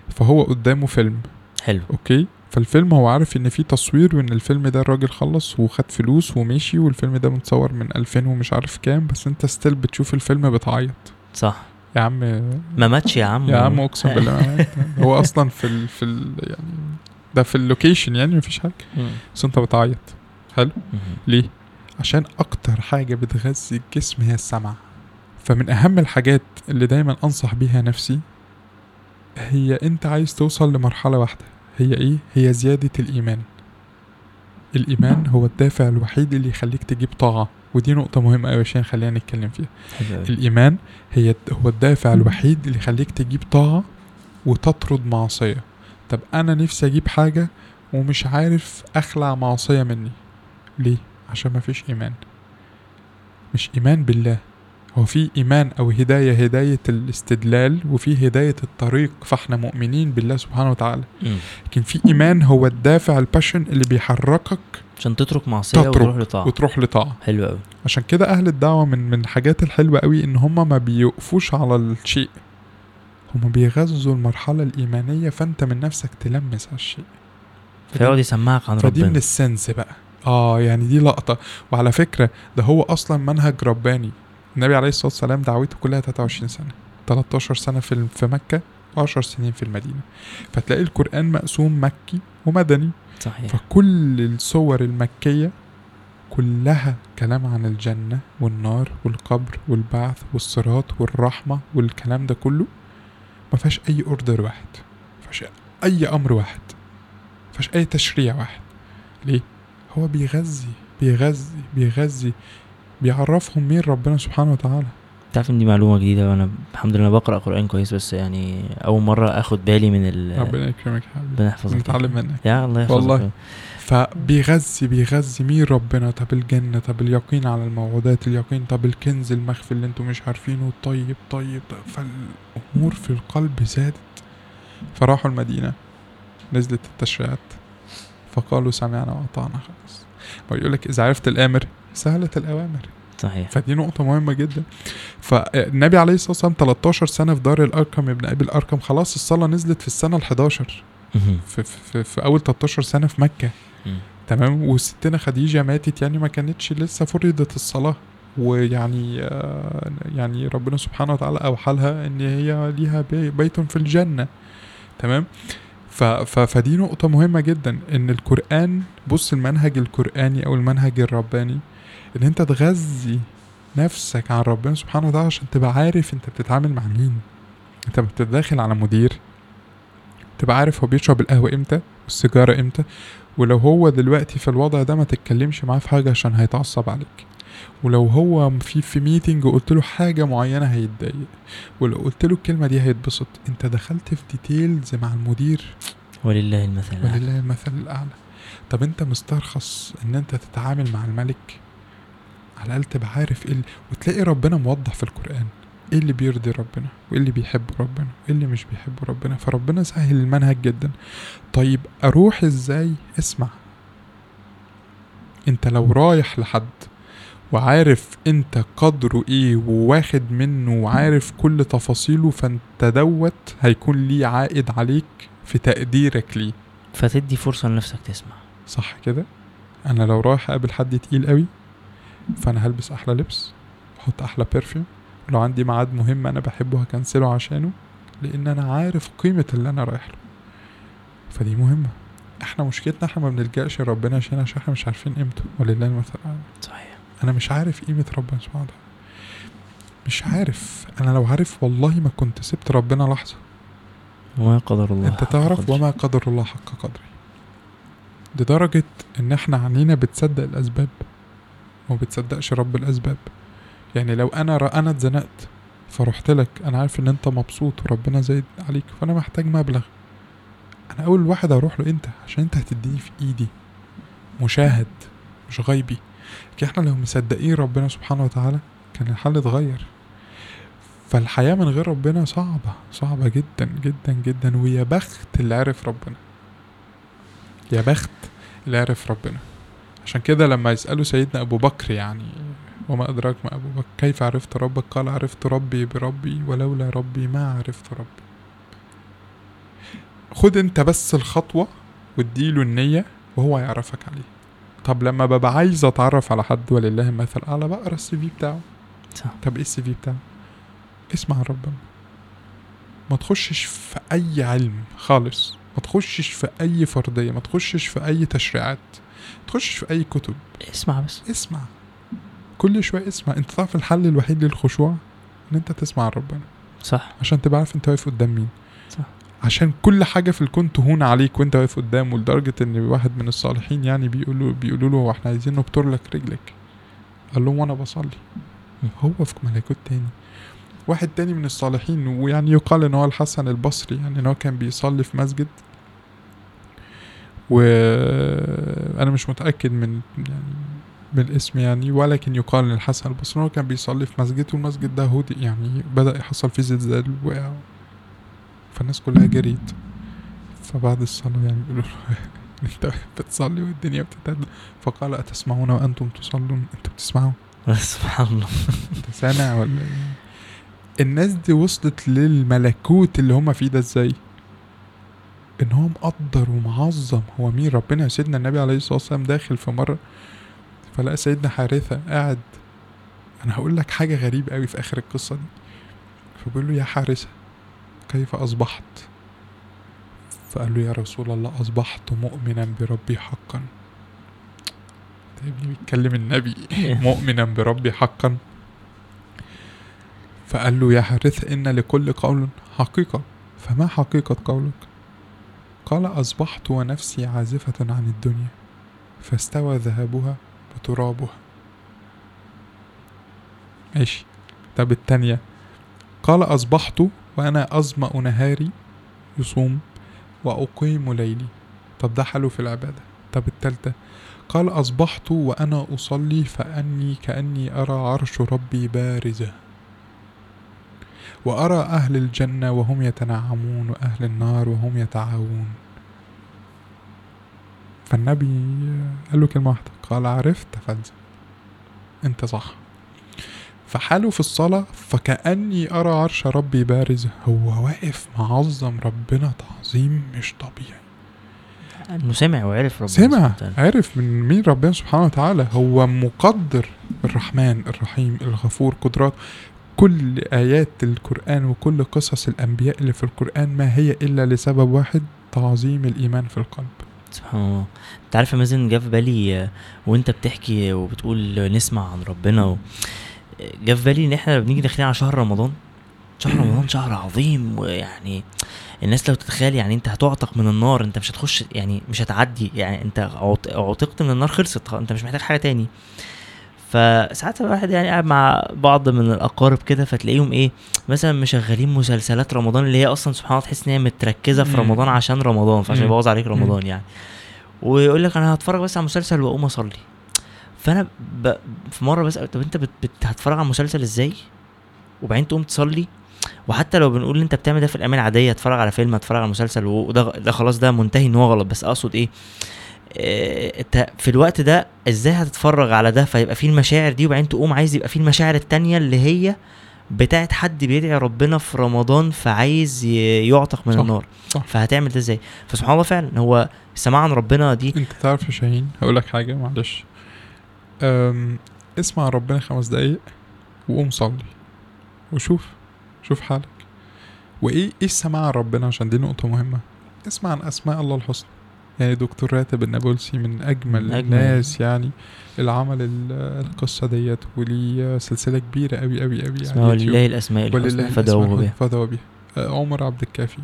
فهو قدامه فيلم. حلو. okay؟ فالفيلم هو عارف إن في تصوير وإن الفيلم ده الراجل خلص وخد فلوس ومشي والفيلم ده متصور من 2000 ومش عارف كام بس أنت still بتشوف الفيلم بتعيط. صح. يا عم ما ماتش يا عم. يا عم اقسم بالله ما مات. هو أصلا في ال في ال يعني ده في اللوكيشن يعني مفيش حاجة. بس انت بتعيط. حلو. ليه؟ عشان أكتر حاجة بتغذي الجسم هي السمع. فمن اهم الحاجات اللي دايما انصح بيها نفسي هي انت عايز توصل لمرحلة واحدة. هي إيه؟ هي زيادة الإيمان. الإيمان هو الدافع الوحيد اللي يخليك تجيب طاعة. ودي نقطة مهمة أوي عشان خلينا نتكلم فيها. حلو. الإيمان هي هو الدافع الوحيد اللي يخليك تجيب طاعة وتطرد معصية. طب أنا نفسي أجيب حاجة ومش عارف أخلع معصية مني. ليه؟ عشان مفيش إيمان. مش إيمان بالله. هو في إيمان أو هداية هداية الاستدلال وفي هداية الطريق فإحنا مؤمنين بالله سبحانه وتعالى. لكن في إيمان هو الدافع الباشن اللي بيحركك عشان تترك معصية تترك وتروح لطاعة. وتروح لطاعة. حلو قوي عشان كده أهل الدعوة من من الحاجات الحلوة قوي إن هم ما بيوقفوش على الشيء. هم بيغذوا المرحلة الإيمانية فأنت من نفسك تلمس على الشيء. فيقعد يسمعك عن فدي من ربنا. السنس بقى. آه يعني دي لقطة. وعلى فكرة ده هو أصلا منهج رباني. النبي عليه الصلاة والسلام دعوته كلها 23 سنة. 13 سنة في في مكة 10 سنين في المدينة. فتلاقي القرآن مقسوم مكي ومدني. صحيح. فكل الصور المكية كلها كلام عن الجنة والنار والقبر والبعث والصراط والرحمة والكلام ده كله ما فيهاش أي أوردر واحد فيهاش أي أمر واحد فيهاش أي تشريع واحد. ليه؟ هو بيغذي بيغذي بيغذي بيعرفهم مين ربنا سبحانه وتعالى. تعرف إن دي معلومة جديدة وأنا الحمد لله بقرأ قرآن كويس بس يعني أول مرة آخد بالي من ال ربنا يكرمك يا حبيبي. ربنا يحفظك نتعلم منك. يا الله يحفظك والله. فبيغذي بيغذي مين ربنا؟ طب الجنة طب اليقين على الموعودات اليقين طب الكنز المخفي اللي أنتم مش عارفينه. طيب طيب. فالأمور في القلب زادت. فراحوا المدينة. نزلت التشريعات. فقالوا سمعنا وأطعنا خلاص. بيقول لك إذا عرفت الآمر سهلت الأوامر. صحيح. فدي نقطة مهمة جدا. فالنبي عليه الصلاة والسلام 13 سنة في دار الأركم ابن أبي الأركم خلاص الصلاة نزلت في السنة ال 11 مهم. في, في, في أول 13 سنة في مكة. تمام؟ وستنا خديجة ماتت يعني ما كانتش لسه فرضت الصلاة. ويعني آه، يعني ربنا سبحانه وتعالى أوحى لها إن هي ليها بي- بيت في الجنة. تمام؟ فدي نقطة مهمة جدا. إن القرآن بص المنهج القرآني أو المنهج الرباني إن أنت تغذي نفسك عن ربنا سبحانه وتعالى عشان تبقى عارف أنت بتتعامل مع مين. أنت بتدخل على مدير تبقى عارف هو بيشرب القهوة إمتى والسيجارة إمتى. ولو هو دلوقتي في الوضع ده ما تتكلمش معاه في حاجة عشان هيتعصب عليك. ولو هو في في meeting وقلت له حاجة معينة هيتضايق. ولو قلت له الكلمة دي هيتبسط. أنت دخلت في details مع المدير. ولله المثل الأعلى. ولله المثل الأعلى. طب أنت مسترخص إن أنت تتعامل مع الملك. على الأقل تبقى عارف إيه وتلاقي ربنا موضح في القرآن. إيه اللي بيرضي ربنا؟ وإيه اللي بيحب ربنا؟ وإيه اللي مش بيحب ربنا؟ فربنا سهل المنهج جدا. طيب أروح إزاي؟ اسمع. أنت لو رايح لحد وعارف أنت قدره إيه وواخد منه وعارف كل تفاصيله فأنت دوت هيكون ليه عائد عليك في تقديرك ليه. فتدي فرصة لنفسك تسمع. صح كده؟ أنا لو رايح أقابل حد تقيل قوي؟ فأنا هلبس أحلى لبس واحط أحلى برفيوم ولو عندي ميعاد مهم أنا بحبه هكنسله عشانه لأن أنا عارف قيمة اللي أنا رايح له. فدي مهمة. إحنا مشكلتنا إحنا ما بنلجأش لربنا عشان عشان إحنا مش عارفين قيمته. ولله المثل. صحيح. أنا مش عارف قيمة ربنا سبحانه وتعالى. مش عارف. أنا لو عارف والله ما كنت سبت ربنا لحظة. وما قدر الله أنت تعرف. وما قدر الله حق قدره لدرجة إن إحنا عنينا بتصدق الأسباب. وما بتصدقش رب الأسباب. يعني لو أنا ر- أنا اتزنقت فرحت لك أنا عارف إن أنت مبسوط وربنا زايد عليك فأنا محتاج مبلغ. أنا أول واحد هروح له انت عشان أنت هتديني في إيدي. مشاهد مش غيبي لكن إحنا لو مصدقين ربنا سبحانه وتعالى كان الحل اتغير. فالحياة من غير ربنا صعبة صعبة جدا جدا جدا. ويا بخت اللي عرف ربنا. يا بخت اللي عرف ربنا. عشان كده لما يسألوا سيدنا أبو بكر يعني وما أدراك ما أبو بكر؟ كيف عرفت ربك؟ قال عرفت ربي بربي ولولا ربي ما عرفت ربي. خد أنت بس الخطوة واديله النية وهو يعرفك عليه. طب لما ببقى عايز أتعرف على حد ولله المثل أعلى بقرا السي في بتاعه. صح. طب إيه السي في بتاعه؟ اسمع ربنا ما تخشش في أي علم خالص ما تخشش في أي فرضية ما تخشش في أي تشريعات. ما تخشش في أي كتب. اسمع بس. اسمع. كل شوية اسمع. أنت تعرف الحل الوحيد للخشوع إن أنت تسمع ربنا. صح. عشان تبقى عارف أنت واقف قدام مين. صح. عشان كل حاجة في الكون تهون عليك وأنت واقف قدامه لدرجة إن واحد من الصالحين يعني بيقولوا بيقولوا له هو إحنا عايزين نبتر لك رجلك. قال لهم وأنا بصلي. هو في ملكوت تاني. واحد تاني من الصالحين ويعني يقال إن هو الحسن البصري يعني إن هو كان بيصلي في مسجد. وأنا مش متأكد من يعني من الاسم يعني ولكن يقال إن الحسن البصري كان بيصلي في مسجد والمسجد ده هودي يعني بدأ يحصل فيه زلزال وقع فالناس كلها جريت. فبعد الصلاة يعني بيقولوا له [laughs] أنت بتصلي والدنيا بتتهد. فقال أتسمعون وأنتم تصلون؟ أنتوا بتسمعوا [laughs] سبحان الله. أنت سامع ولا إيه؟ الناس دي وصلت للملكوت اللي هم فيه ده إزاي؟ إن هو مقدر ومعظم هو مين. ربنا سيدنا النبي عليه الصلاة والسلام داخل في مرة فلقى سيدنا حارثة قاعد. أنا هقول لك حاجة غريبة قوي في آخر القصة دي. فبيقول له يا حارثة كيف أصبحت؟ فقال له يا رسول الله أصبحت مؤمنا بربي حقا. ده ابني بيتكلم النبي. [laughs] مؤمنا بربي حقا. فقال له يا حارث إن لكل قول حقيقة. فما حقيقة قولك؟ قال أصبحت ونفسي عازفة عن الدنيا فاستوى ذهبها وترابها. ماشي. طب التانية. قال أصبحت وأنا أظمأ نهاري يصوم وأقيم ليلي. طب ده حلو في العبادة. طب التالتة. قال أصبحت وأنا أصلي فأني كأني أرى عرش ربي بارزة. وأرى أهل الجنة وهم يتنعمون وأهل النار وهم يتعاون. فالنبي قال له كلمة واحدة قال عرفت فانزل. أنت صح. فحاله في الصلاة فكأني أرى عرش ربي بارز هو واقف معظم ربنا تعظيم مش طبيعي. إنه سمع وعرف ربنا سمع. عرف من مين ربنا سبحانه وتعالى؟ هو مقدر الرحمن الرحيم الغفور قدرات كل آيات القرآن وكل قصص الأنبياء اللي في القرآن ما هي إلا لسبب واحد تعظيم الإيمان في القلب. سبحان الله. أنت عارف يا مازن جه في بالي وأنت بتحكي وبتقول نسمع عن ربنا و... جه في بالي إن إحنا بنيجي داخلين على شهر رمضان شهر رمضان [clears throat] شهر عظيم ويعني الناس لو تتخيل يعني أنت هتعتق من النار أنت مش هتخش يعني مش هتعدي يعني أنت عت- عتقت من النار خلصت أنت مش محتاج حاجة تاني. فساعات الواحد يعني قاعد مع بعض من الأقارب كده فتلاقيهم إيه مثلا مشغلين مسلسلات رمضان اللي هي أصلا سبحان الله تحس إن هي متركزة في. رمضان عشان رمضان فعشان. يبوظ عليك رمضان يعني. ويقول لك أنا هتفرج بس على مسلسل وأقوم أصلي. فأنا ب... في مرة بسأل طب أنت بت... بت... هتتفرج على مسلسل إزاي؟ وبعدين تقوم تصلي. وحتى لو بنقول إن أنت بتعمل ده في الأيام العادية تتفرج على فيلم تتفرج على مسلسل وده ده خلاص ده منتهي إن هو غلط. بس أقصد إيه؟ في الوقت ده إزاي هتتفرج على ده؟ فيبقى فيه المشاعر دي وبعدين تقوم عايز يبقى فيه المشاعر التانية اللي هي بتاعت حد بيدعي ربنا في رمضان فعايز يعتق من صح، النار. صح. فهتعمل ده إزاي؟ فسبحان الله فعلا هو السماع عن ربنا دي انت تعرف يا شاهين هقول لك حاجة معلش. اسمع ربنا خمس دقايق وقوم صلي وشوف شوف حالك. وإيه إيه السماع عن ربنا؟ عشان دي نقطة مهمة. اسمع عن أسماء الله الحسنى. دكتور راتب النابلسي من أجمل, من أجمل. الناس يعني اللي عمل ال- القصة ديت وليه سلسلة كبيرة قوي قوي قوي اسمها. ولله الحسنى الأسماء الحسنى بها. فدعوا بها. آه، عمر عبد الكافي.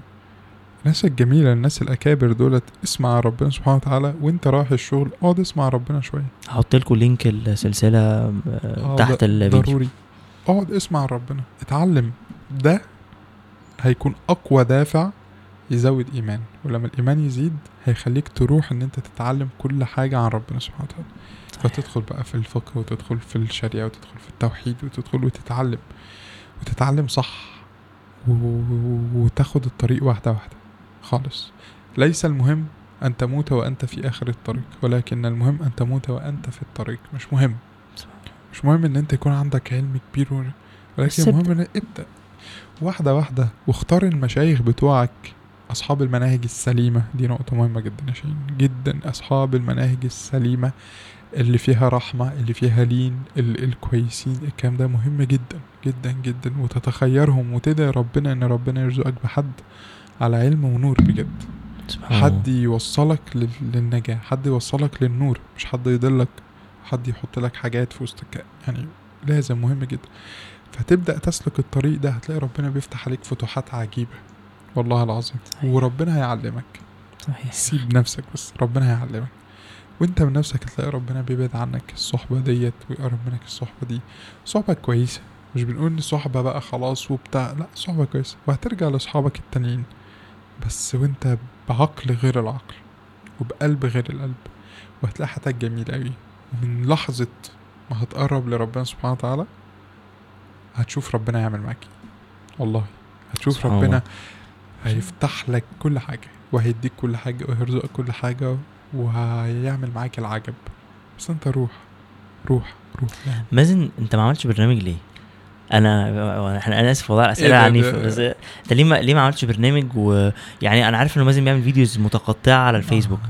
الناس الجميلة الناس الأكابر دولت اسمع ربنا سبحانه وتعالى وأنت رايح الشغل اقعد اسمع ربنا شوية. هحط لكم لينك السلسلة آه، آه، تحت الفيديو. ضروري. اقعد اسمع ربنا. اتعلم. ده هيكون أقوى دافع يزود إيمان ولما الإيمان يزيد هيخليك تروح إن أنت تتعلم كل حاجة عن ربنا سبحانه وتعالى. فتدخل بقى في الفقه وتدخل في الشريعة وتدخل في التوحيد وتدخل وتتعلم. وتتعلم صح وتاخد الطريق واحدة واحدة خالص. ليس المهم أن تموت وأنت في آخر الطريق ولكن المهم أن تموت وأنت في الطريق. مش مهم. مش مهم إن أنت يكون عندك علم كبير ولكن المهم إن ابدا واحدة واحدة واختار المشايخ بتوعك أصحاب المناهج السليمة دي نقطة مهمة جدا يا شيرين جدا أصحاب المناهج السليمة اللي فيها رحمة اللي فيها لين ال- الكويسين الكلام ده مهم جدا جدا جدا. وتتخيرهم وتدعي ربنا إن ربنا يرزقك بحد على علم ونور بجد. سبحان حد. يوصلك لل- للنجاة حد يوصلك للنور. مش حد يضلك حد يحط لك حاجات في وسطك. يعني لازم مهم جدا. فتبدأ تسلك الطريق ده هتلاقي ربنا بيفتح عليك فتوحات عجيبة. والله العظيم. صحيح. وربنا هيعلمك. صحيح. سيب نفسك بس. ربنا هيعلمك. وانت من نفسك هتلاقي ربنا بيبعد عنك الصحبة ديت ويقرب منك الصحبة دي. صحبة كويسة. مش بنقول إن صحبة بقى خلاص وبتاع. لا صحبة كويسة. وهترجع لأصحابك التانيين. بس وانت بعقل غير العقل وبقلب غير القلب وهتلاقي حياتك جميلة أوي. ومن لحظة ما هتقرب لربنا سبحانه وتعالى هتشوف ربنا يعمل معاك إيه. والله هتشوف ربنا الله. هيفتح لك كل حاجة وهيديك كل حاجة وهيرزقك كل حاجة وهيعمل معاك العجب بس انت روح روح روح يعني. مازن انت ما عملتش برنامج ليه؟ انا إحنا أنا آسف والله الاسئله إيه عنيفة بس انت ليه ما ليه ما عملتش برنامج ويعني أنا عارف إنه مازن بيعمل فيديوز متقطعة على الفيسبوك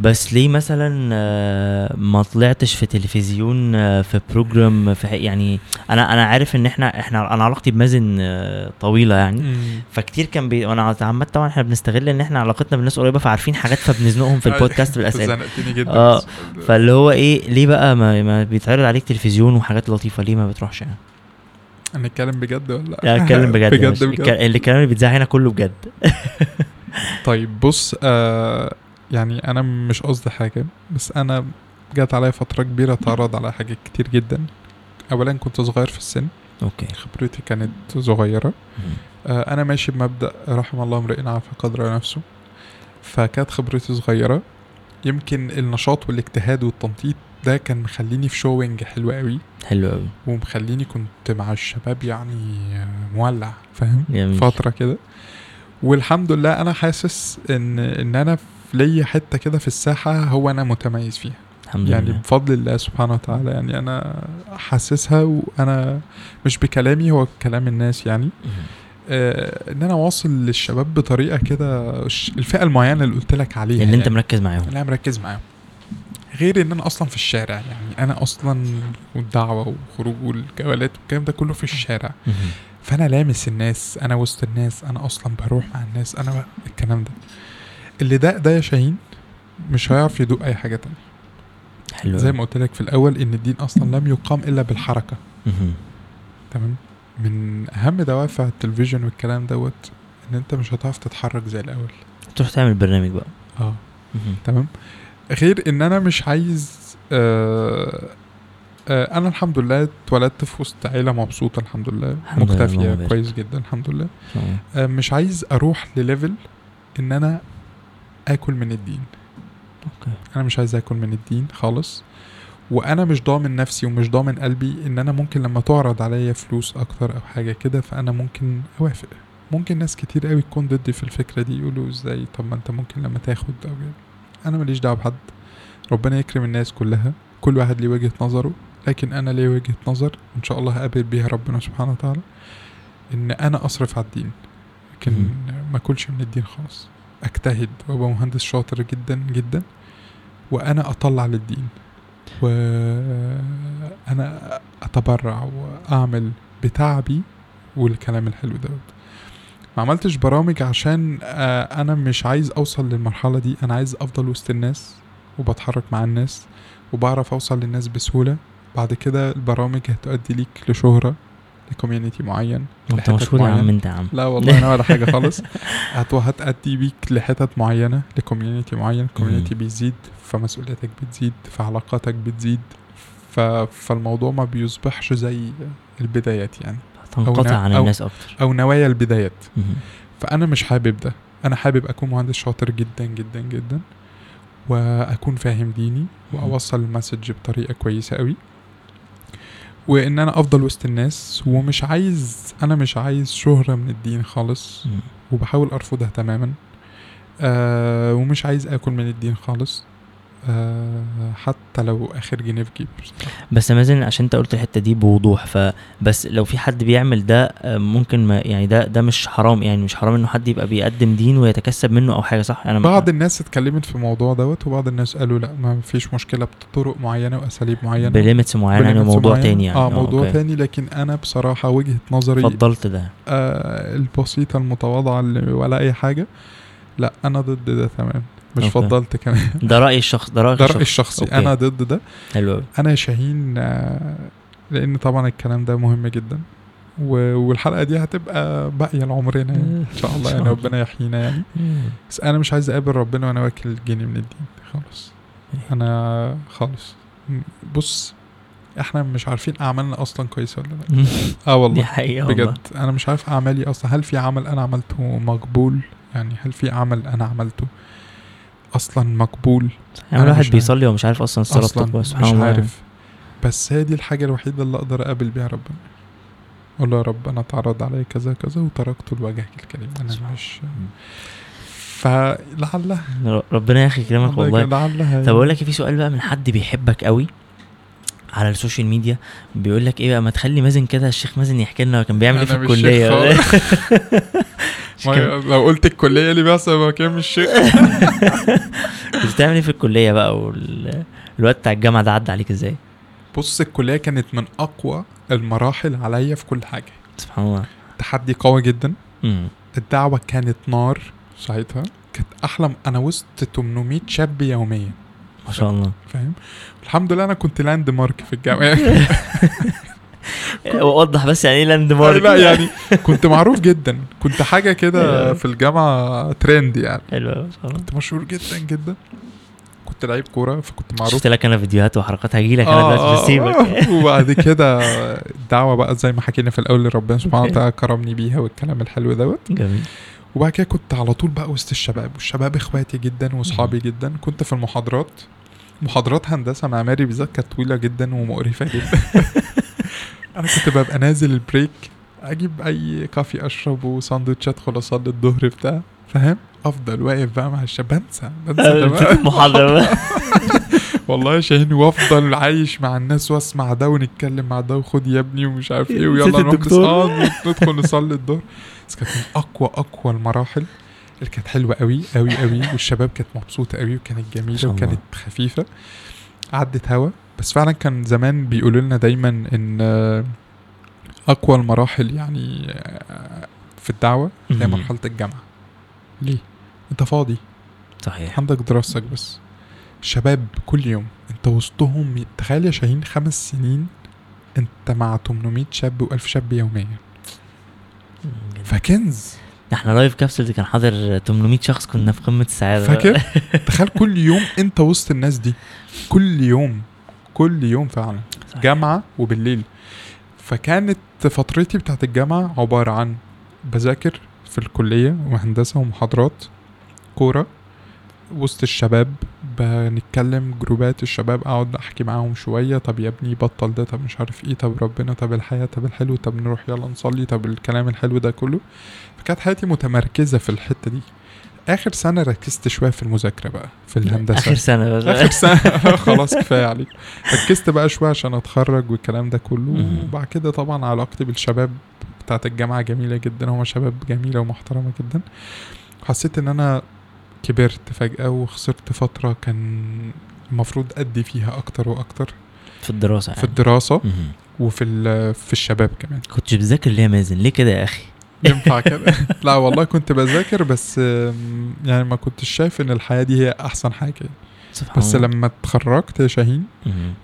بس ليه مثلا آه، ما طلعتش في تلفزيون آه، في program في يعني أنا أنا عارف إن إحنا إحنا أنا علاقتي بمازن آه، طويلة يعني. فكتير كان بي... وأنا عامة طبعا إحنا بنستغل إن إحنا علاقتنا بالناس قريبة فعارفين حاجات فبنزنقهم في [laughs] البودكاست بالأسئلة. زنقتني جدا آه فاللي هو إيه ليه بقى ما, ما بيتعرض عليك تلفزيون وحاجات لطيفة؟ ليه ما بتروحش يعني؟ هنتكلم بجد ولا لا؟ اتكلم [laughs] بجد بجد. بجد. الكلام اللي بيتذاع هنا كله بجد. [laughs] طيب بص آه يعني أنا مش قصدي حاجة بس أنا جات عليا فترة كبيرة اتعرض على حاجات كتير جدا. اولا كنت صغير في السن. okay. خبرتي كانت صغيرة. آه أنا ماشي بمبدأ رحم الله امرئ عارف قدر نفسه. فكانت خبرتي صغيرة. يمكن النشاط والاجتهاد والتنطيط ده كان مخليني في showing حلو قوي. حلو قوي. ومخليني كنت مع الشباب يعني آه، مولع فاهم؟ فترة كده. والحمد لله أنا حاسس إن إن أنا في ليا حتة كده في الساحة هو أنا متميز فيها. الحمد يعني لله. بفضل الله سبحانه وتعالى يعني أنا حاسسها وأنا مش بكلامي هو كلام الناس يعني. آه إن أنا واصل للشباب بطريقة كده الفئة المعينة اللي قلت لك عليها اللي أنت يعني. مركز معاهم. اللي أنا مركز معاهم. غير إن أنا أصلا في الشارع يعني أنا أصلا والدعوة وخروج والجولات والكلام ده كله في الشارع. مهم. فأنا لامس الناس أنا وسط الناس أنا أصلا بروح مع الناس أنا الكلام ده. اللي ده ده يا شاهين مش هيعرف يدوق أي حاجة تانية حلو زي. ما قلت لك في الأول إن الدين أصلا لم يقام إلا بالحركة. تمام من أهم دوافع التلفزيون والكلام دوت إن أنت مش هتعرف تتحرك زي الأول تروح تعمل برنامج بقى آه. تمام غير إن أنا مش عايز آه آه أنا الحمد لله اتولدت في وسط عيلة مبسوطة الحمد لله بارك. كويس جدا الحمد لله. آه مش عايز أروح لل level إن أنا آكل من الدين. okay. أنا مش عايز آكل من الدين خالص. وأنا مش ضامن نفسي ومش ضامن قلبي إن أنا ممكن لما تعرض عليا فلوس أكتر أو حاجة كده فأنا ممكن أوافق. ممكن ناس كتير قوي تكون ضدي في الفكرة دي يقولوا إزاي؟ طب ما أنت ممكن لما تاخد أو كده. أنا ماليش دعوة بحد. ربنا يكرم الناس كلها. كل واحد ليه وجهة نظره. لكن أنا ليه وجهة نظر ان شاء الله هقابل بيها ربنا سبحانه وتعالى إن أنا أصرف على الدين. لكن. ما أكلش من الدين خالص. أجتهد وأبقى مهندس شاطر جدا جدا. وأنا أطلع للدين. وأنا أتبرع وأعمل بتعبي والكلام الحلو دوت ما عملتش برامج عشان آه، أنا مش عايز أوصل للمرحلة دي. أنا عايز أفضل وسط الناس وبتحرك مع الناس وبعرف أوصل للناس بسهولة. بعد كده البرامج هتؤدي بيك لشهرة. ل community معين انت مشهور يا عم. انت يا عم. لا والله أنا ولا حاجة [laughs] خالص. هت- هتأدي بيك لحتت معينة ل community معين. community بيزيد فمسؤوليتك بتزيد فعلاقاتك بتزيد ف... فالموضوع ما بيصبحش زي البدايات يعني. تنقطع نا- عن الناس أكتر. أو نوايا البدايات. فأنا مش حابب ده. أنا حابب أكون مهندس شاطر جدا جدا جدا وأكون فاهم ديني وأوصل المسج بطريقة كويسة قوي وإن أنا أفضل وسط الناس ومش عايز أنا مش عايز شهرة من الدين خالص. وبحاول أرفضها تماما آه ومش عايز آكل من الدين خالص حتى لو آخر جنيه في بصراحة. بس مازن عشان انت قلت الحتة دي بوضوح فبس لو في حد بيعمل ده آه، ممكن ما يعني ده ده مش حرام يعني مش حرام انه حد يبقى بيقدم دين ويتكسب منه أو حاجة صح أنا بعض الناس اتكلمت في الموضوع دوت وبعض الناس قالوا لا ما فيش مشكلة بطرق معينة وأساليب معينة ب limits معينة يعني موضوع. تاني يعني آه موضوع okay. تاني لكن أنا بصراحة وجهة نظري فضلت ده آه البسيطة المتواضعة اللي ولا أي حاجة لا أنا ضد ده تمام مش okay. فضلت كمان. ده راي الشخص ده راي ده رأيي الشخص. الشخصي. okay. أنا ضد ده. حلو أنا شاهين آه، لأن طبعا الكلام ده مهم جدا. والحلقة دي هتبقى باقية لعمرنا يعني. إن شاء الله يعني ربنا يحيينا يعني. بس أنا مش عايز أقابل ربنا وأنا واكل جنيه من الدين. خالص أنا خالص بص إحنا مش عارفين أعمالنا أصلا كويسة ولا لأ. [laughs] آه دي والله. حقيقة والله. بجد. أنا مش عارف أعمالي أصلا. هل في عمل أنا عملته مقبول؟ يعني هل في عمل أنا عملته؟ أصلا مقبول. يعني الواحد مش. بيصلي ومش عارف أصلا الصلاة مش سبحان الله يعني. عارف. بس هي دي الحاجة الوحيدة اللي أقدر أقابل بيها ربنا. أقول له يا رب أنا اتعرض علي كذا كذا وتركته لوجهك الكريم. أنا مش فلعلها. ربنا يا أخي يكرمك والله. لعلها طب أقول لك في سؤال بقى من حد بيحبك قوي على السوشيال ميديا. بيقول لك إيه بقى ما تخلي مازن كده الشيخ مازن يحكي لنا كان بيعمل إيه في مش الكلية؟ [laughs] كان- لو قلت الكلية اللي بيحصل كده مش كنت [laughs] بتعمل إيه في الكلية بقى؟ وال... الوقت بتاع الجامعة ده عدى عليك إزاي؟ بص الكلية كانت من أقوى المراحل عليا في كل حاجة. سبحان الله. تحدي قوي جدا. امم الدعوة كانت نار ساعتها. كانت احلم أنا وسط 800 شاب يوميا. ما شاء الله. فاهم؟ الحمد لله أنا كنت لاند مارك في الجامعة. [laughs] [laughs] وضح بس يعني إيه لاند مارك لا يعني [laughs] كنت معروف جدا. كنت حاجة كده. في الجامعة ترند يعني. حلو كنت مشهور جدا جدا. كنت لعيب كورة فكنت معروف. شفت لك أنا فيديوهات وحركات هجي لك أنا آه، دلوقتي مش آه، آه. [laughs] وبعد كده الدعوه بقى زي ما حكينا في الأول ربنا سبحانه. وتعالى كرمني بيها والكلام الحلو دوت. جميل. وبعد كده كنت على طول بقى وسط الشباب والشباب إخواتي جدا وأصحابي جدا. كنت في المحاضرات. محاضرات هندسة معماري بالذات كانت طويلة جدا ومقرفة جدا. أنا كنت ببقى نازل البريك أجيب أي كافي أشربه ساندوتش ادخل اصلي الظهر بتاع فاهم؟ أفضل واقف بقى مع الشباب بنسى بنسى تمام محاضره بقى والله يا شاهين وأفضل عايش مع الناس وأسمع ده ونتكلم مع ده وخد يا ابني ومش عارف إيه ويلا نروح. نصلي. ندخل نصلي الظهر. بس كانت من أقوى أقوى المراحل اللي كانت حلوة قوي قوي قوي والشباب كانت مبسوطة قوي وكانت جميلة. وكانت خفيفة. عدت هوا. بس فعلا كان زمان بيقولوا لنا دايما إن آه، أقوى المراحل يعني آه، في الدعوة هي. مرحلة الجامعة. ليه؟ أنت فاضي. صحيح. عندك دراستك بس. شباب كل يوم. أنت وسطهم تخيل يا شاهين خمس سنين. أنت مع 800 شاب و1000 شاب يوميا. فكنز. إحنا لايف كابسول كان حاضر 800 شخص كنا في قمة السعادة. فاكر؟ [laughs] تخيل كل يوم أنت وسط الناس دي. كل يوم. كل يوم فعلا صحيح. جامعة وبالليل. فكانت فترتي بتاعت الجامعة عبارة عن بذاكر في الكلية وهندسة ومحاضرات كورة وسط الشباب بنتكلم جروبات الشباب أقعد أحكي معاهم شوية طب يا ابني بطل ده طب مش عارف إيه طب ربنا طب الحياة طب الحلو طب نروح يلا نصلي طب الكلام الحلو ده كله. فكانت حياتي متمركزة في الحتة دي. آخر سنة ركزت شوية في المذاكرة بقى في الهندسة. آخر سنة بس آخر سنة. [laughs] خلاص كفاية عليك. ركزت بقى شوية عشان أتخرج والكلام ده كله. وبعد كده طبعا علاقتي بالشباب بتاعت الجامعة جميلة جدا هم شباب جميلة ومحترمة جدا. حسيت إن أنا كبرت فجأة وخسرت فترة كان المفروض أدي فيها أكتر وأكتر. في الدراسة في يعني. الدراسة مهم. وفي في الشباب كمان. كنتش بتذاكر ليه يا مازن؟ ليه كده يا أخي؟ ينفع كده [laughs] لا والله كنت بذاكر بس يعني ما كنتش شايف إن الحياة دي هي أحسن حاجة سبحان بس الله. لما اتخرجت يا شاهين.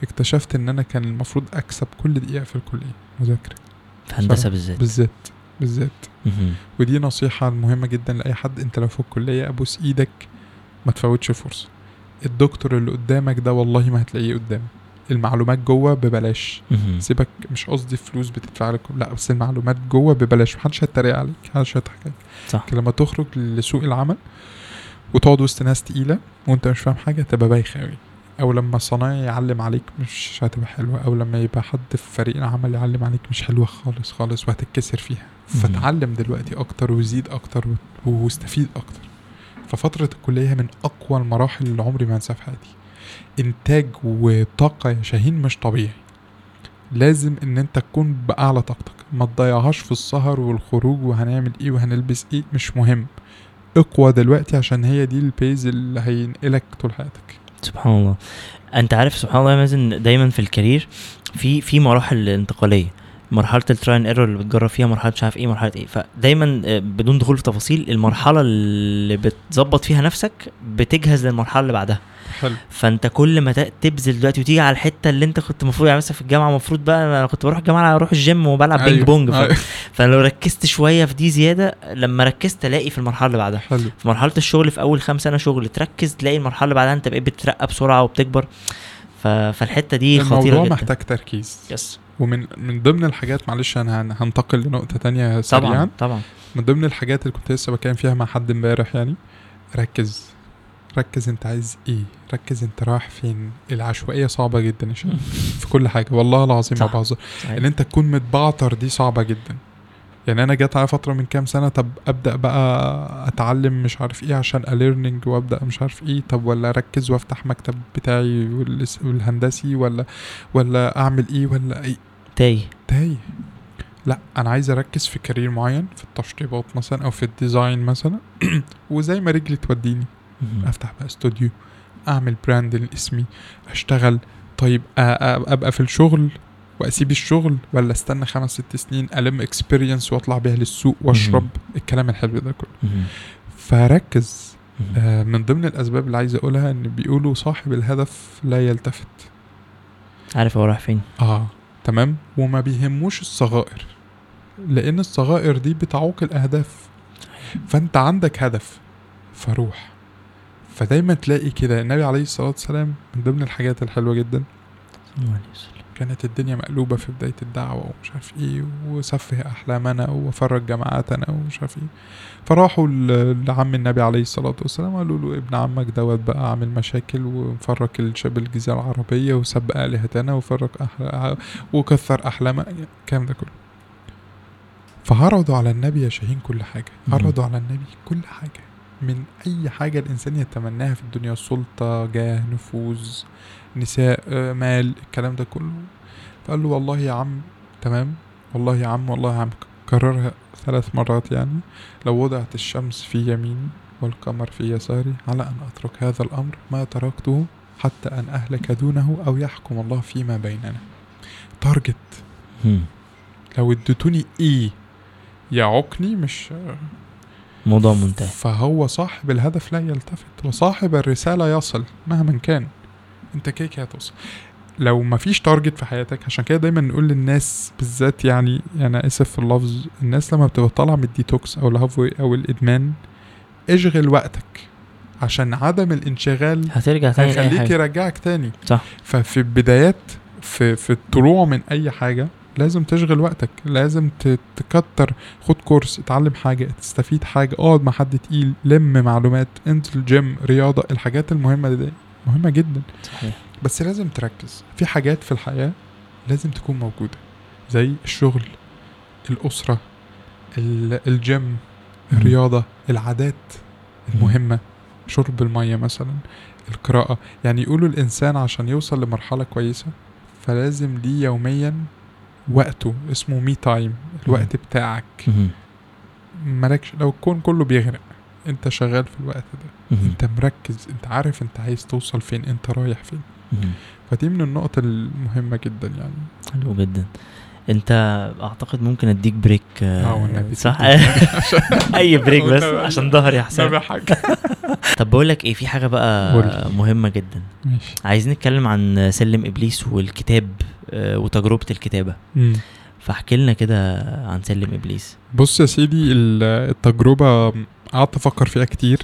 اكتشفت إن أنا كان المفروض أكسب كل دقيقة في الكلية مذاكرة في هندسة. بالذات بالذات بالذات. ودي نصيحة مهمة جدا لأي حد أنت لو في الكلية أبوس إيدك ما تفوتش الفرصه الدكتور اللي قدامك ده والله ما هتلاقيه قدامك المعلومات جوه ببلاش. سيبك مش قصدي فلوس بتدفع لك لا بس المعلومات جوه ببلاش. محدش هيتريق عليك محدش هيضحك عليك. صح. لما تخرج لسوق العمل وتقعد وسط ناس تقيلة وانت مش فاهم حاجة تبقى بايخة أوي. أو لما صنايعي يعلم عليك مش هتبقى حلوة. أو لما يبقى حد في فريق العمل يعلم عليك مش حلوة خالص خالص وهتتكسر فيها. فتعلم دلوقتي أكتر وزيد أكتر و- واستفيد أكتر. ففترة الكلية هي من أقوى المراحل اللي عمري ما أنساها في حياتي. إنتاج وطاقة يا شاهين مش طبيعي. لازم إن أنت تكون بأعلى طاقتك. ما تضيعهاش في السهر والخروج وهنعمل إيه وهنلبس إيه مش مهم. اقوى دلوقتي عشان هي دي ال base اللي هينقلك طول حياتك. سبحان الله. أنت عارف سبحان الله يا مازن دايما في ال career في في مراحل انتقالية. مرحلة ال trial and error اللي بتجرب فيها مرحلة مش عارف إيه مرحلة إيه. فدايما آه، بدون دخول في تفاصيل المرحلة اللي بتظبط فيها نفسك بتجهز للمرحلة اللي بعدها. حلو. فأنت كل ما تبذل دلوقتي وتيجي على الحتة اللي أنت كنت المفروض يعني مثلا في الجامعة المفروض بقى أنا كنت بروح الجامعة أروح الجيم وبلعب ping أيوة، pong ف... أيوة. فلو ركزت شوية في دي زيادة لما ركزت ألاقي في المرحلة اللي بعدها. حلو. في مرحلة الشغل في أول خمس سنة شغل تركز تلاقي المرحلة اللي بعدها أنت بقيت بتترقى بسرعة وبتكبر. ف... فالحتة دي خطيرة الموضوع جدا. محتاج تركيز. yes ومن من ضمن الحاجات معلش أنا هن- هنتقل لنقطة تانية سريعا. طبعا طبعا. من ضمن الحاجات اللي كنت لسه بتكلم فيها مع حد امبارح يعني ركز ركز أنت عايز إيه؟ ركز أنت رايح فين؟ العشوائية صعبة جدا يا [laughs] في كل حاجة. والله العظيم ما. بهزر. إن أنت تكون متبعتر دي صعبة جدا. يعني أنا جت على فترة من كام سنة طب أبدأ بقى أتعلم مش عارف إيه عشان أليرنينج وأبدأ مش عارف إيه طب ولا أركز وأفتح مكتب بتاعي والهندسي ولا ولا أعمل إيه ولا إيه؟ تايه. تايه. لأ أنا عايز أركز في career معين في التشطيبات مثلا أو في ال design مثلا. [clears throat] وزي ما رجلي توديني. أفتح بقى استوديو أعمل brand لاسمي أشتغل طيب أبقى في الشغل. وأسيب الشغل ولا استنى خمس ست سنين ألم experience وأطلع بيها للسوق وأشرب. الكلام الحلو ده كله. فركز. آه، من ضمن الأسباب اللي عايز أقولها إن بيقولوا صاحب الهدف لا يلتفت. عارف هو رايح فين. آه تمام؟ وما بيهموش الصغائر. لأن الصغائر دي بتعوق الأهداف. فأنت عندك هدف فروح. فدايما تلاقي كده النبي عليه الصلاة والسلام من ضمن الحاجات الحلوة جدا. كانت الدنيا مقلوبة في بداية الدعوة ومش عارف إيه وسفه أحلامنا وفرج جماعاتنا ومش عارف إيه. فراحوا لعم النبي عليه الصلاة والسلام قالوا له ابن عمك دوت بقى عامل مشاكل ومفرق الشبه الجزيرة العربية وسب آلهتنا وفرق أحل... وكثر احلامنا الكلام ده كله. فعرضوا على النبي يا شاهين كل حاجة. مم. عرضوا على النبي كل حاجة. من أي حاجة الإنسان يتمناها في الدنيا سلطة جاه نفوذ نساء آه، مال الكلام ده كله. فقال له والله يا عم تمام؟ والله يا عم والله يا عم كررها ثلاث مرات يعني. لو وضعت الشمس في يميني والقمر في يساري على أن أترك هذا الأمر ما تركته حتى أن أهلك دونه أو يحكم الله فيما بيننا. target. لو اديتوني إيه يعوقني مش موضوع منتهي. فهو صاحب الهدف لا يلتفت وصاحب الرسالة يصل مهما كان. انت كده كده هتوصل. لو مفيش target في حياتك عشان كده دايما نقول للناس بالذات يعني أنا آسف في اللفظ الناس لما بتبقى طالعة من الديتوكس أو ال halfway أو الإدمان اشغل وقتك عشان عدم الانشغال هترجع تاني هيخليك حاجة. يرجعك تاني. صح. ففي البدايات في في الطلوع من أي حاجة لازم تشغل وقتك لازم تكتر خد كورس اتعلم حاجة تستفيد حاجة اقعد مع حد تقيل لم معلومات انزل الجيم رياضة الحاجات المهمة دي. مهمة جدا. صحيح. بس لازم تركز. في حاجات في الحياة لازم تكون موجودة زي الشغل الأسرة ال- الجيم. الرياضة العادات المهمة شرب المية مثلا القراءة. يعني يقولوا الإنسان عشان يوصل لمرحلة كويسة فلازم ليه يوميا وقته اسمه me time الوقت بتاعك. مالكش لو الكون كله بيغرق أنت شغال في الوقت ده. انت مركز انت عارف انت عايز توصل فين انت رايح فين. فدي من النقط المهمة جدا يعني. حلو جدا. انت اعتقد ممكن اديك break آه، والنبي صح. [laughs] [laughs] أي break بس. عشان ظهري حاجة. [laughs] طب بقول لك إيه في حاجة بقى. مهمة جدا. ماشي. عايزين نتكلم عن سلم إبليس والكتاب آه، وتجربة الكتابة. فاحكي لنا كده عن سلم إبليس. بص يا سيدي ال- التجربة قعدت أفكر فيها كتير.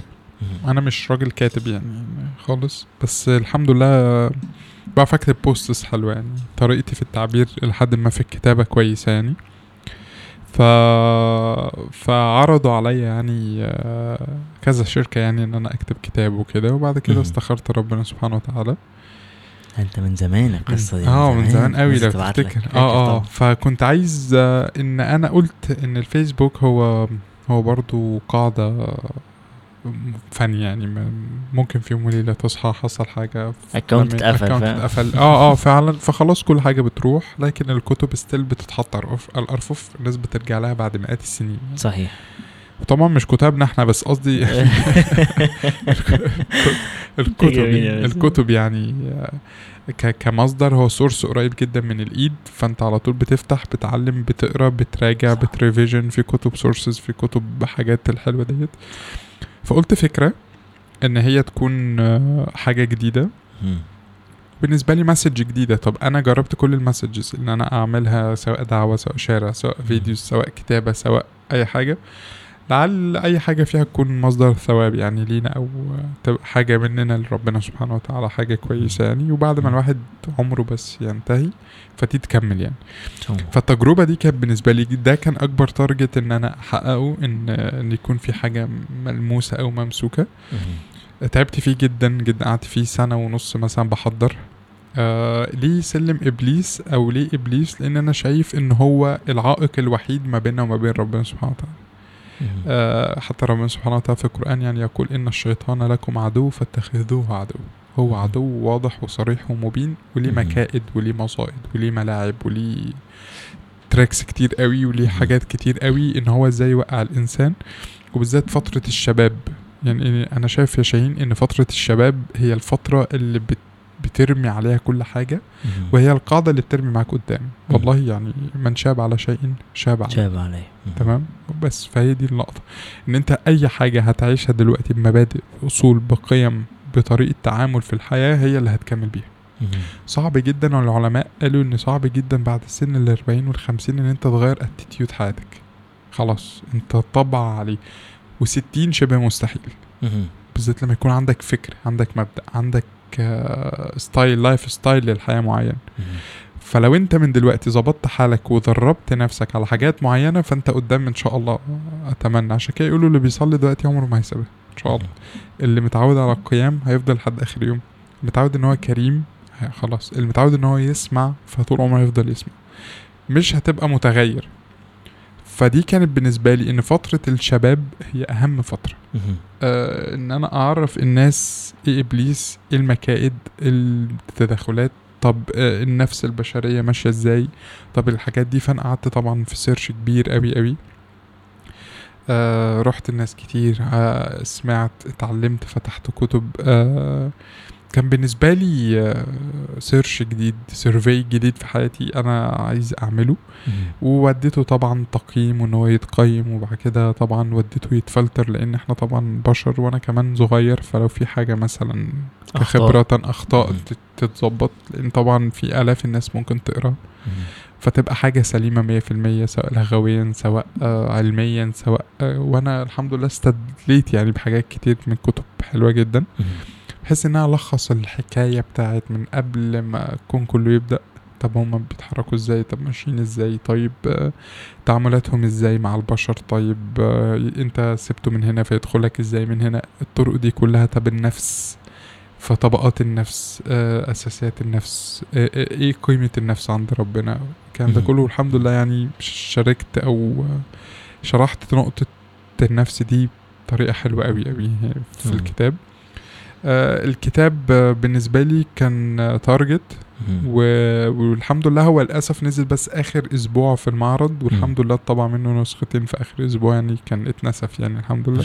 أنا مش راجل كاتب يعني خالص بس الحمد لله بعرف أكتب بوستس حلوة يعني طريقتي في التعبير لحد ما في الكتابة كويسة يعني ف فعرضوا عليا يعني آه، كذا شركة يعني إن أنا أكتب كتاب وكده وبعد كده. استخرت ربنا سبحانه وتعالى أنت من زمان القصة دي آه من زمان قوي لو. تفتكر آه آه. فكنت عايز آه، إن أنا قلت إن الفيسبوك هو هو برضو قاعدة فن يعني ممكن في يوم وليلة تصحى حصل اتقفل، account فاهم؟ اتقفل آه آه فعلا. فخلاص كل حاجة بتروح لكن الكتب still بتتحط الأرفف الناس بترجع لها بعد مئات السنين. صحيح. طبعا مش كتابنا إحنا بس قصدي [laughs] [laughs] الكتب. الكتب يعني آه، ك- كمصدر. هو source قريب جدا من الإيد فأنت على طول بتفتح بتعلم بتقرأ بتراجع. بت revision. في كتب sources في كتب بحاجات الحلوة ديت. فقلت فكرة إن هي تكون آه، حاجة جديدة. بالنسبة لي message جديدة. طب أنا جربت كل ال messages إن أنا أعملها سواء دعوة سواء شارع سواء فيديو سواء كتابة سواء أي حاجة. لعل أي حاجة فيها تكون مصدر ثواب يعني لينا أو تبقى حاجة مننا لربنا سبحانه وتعالى حاجة كويسة يعني. وبعد ما الواحد عمره بس ينتهي فتي تكمل يعني. شو. فالتجربة دي كانت بالنسبة لي ده كان أكبر target إن أنا أحققه إن إن يكون في حاجة ملموسة أو ممسوكة. مم. تعبت فيه جدا جدا قعدت فيه سنة ونص مثلا بحضر. آه ليه سلم إبليس أو ليه إبليس؟ لأن أنا شايف إن هو العائق الوحيد ما بيننا وما بين ربنا سبحانه وتعالى. حتى ربنا سبحانه وتعالى في القرآن يعني يقول إن الشيطان لكم عدو فاتخذوه عدو. هو عدو واضح وصريح ومبين وليه. مكائد وليه مصائد وليه ملاعب وليه تراكس كتير قوي وليه. حاجات كتير قوي إن هو إزاي يوقع الإنسان. وبالذات فترة الشباب. يعني أنا شايف يا شاهين إن فترة الشباب هي الفترة اللي بت بترمي عليها كل حاجة مم. وهي القاعدة اللي بترمي معاك قدام. والله يعني من شاب على شيء شاب عليه شاب عليه. تمام بس فهي دي اللقطة إن أنت أي حاجة هتعيشها دلوقتي بمبادئ بأصول بقيم بطريقة تعامل في الحياة هي اللي هتكمل بيها. صعب جدا والعلماء قالوا إن صعب جدا بعد السن ال 40 وال 50 إن أنت تغير اتيتيود حياتك خلاص أنت طبع عليه و60 شبه مستحيل. بالذات لما يكون عندك فكر عندك مبدأ عندك style lifestyle للحياة معين. فلو انت من دلوقتي ظبطت حالك ودربت نفسك على حاجات معينة فانت قدام إن شاء الله أتمنى. عشان كده يقولوا اللي بيصلي دلوقتي عمره ما هيسيبها إن شاء الله. اللي متعود على القيام هيفضل لحد آخر يوم. متعود إن هو كريم خلاص. اللي متعود إن هو يسمع فطول عمره يفضل يسمع. مش هتبقى متغير. فدي كانت بالنسبة لي إن فترة الشباب هي أهم فترة. آه إن أنا أعرف الناس إيه إبليس إيه المكائد إيه التدخلات طب آه النفس البشرية ماشية إزاي طب الحاجات دي. فأنا قعدت طبعا في سيرش كبير قوي قوي آه رحت الناس كتير آه سمعت اتعلمت فتحت كتب آه كان بالنسبة لي آه search جديد survey جديد في حياتي أنا عايز أعمله مم. ووديته طبعا تقييم وإن هو يتقيم وبعد كده طبعا وديته يتفلتر لأن إحنا طبعا بشر وأنا كمان صغير فلو في حاجة مثلا كخبرة. تت- تتظبط لأن طبعا في آلاف الناس ممكن تقرأ. فتبقى مية في المية سواء لغويا سواء آه علميا سواء آه وأنا الحمد لله استدليت يعني بحاجات كتير من كتب حلوة جدا بحيث انها ألخص الحكاية بتاعت من قبل ما الكون كله يبدأ. طب هما بيتحركوا إزاي؟ طب ماشيين إزاي؟ طيب آه، تعاملاتهم إزاي مع البشر؟ طيب آه، أنت سبته من هنا فيدخلك إزاي من هنا؟ الطرق دي كلها طب النفس فطبقات النفس آه، أساسيات النفس إيه قيمة النفس عند ربنا؟ الكلام ده. كله الحمد لله يعني شاركت أو شرحت نقطة النفس دي بطريقة حلوة قوي قوي في. الكتاب. الكتاب آه، بالنسبة لي كان تارجت والحمد لله هو للأسف نزل بس آخر أسبوع في المعرض والحمد لله طبع منه نسختين في آخر أسبوع يعني كان اتنسف يعني الحمد لله.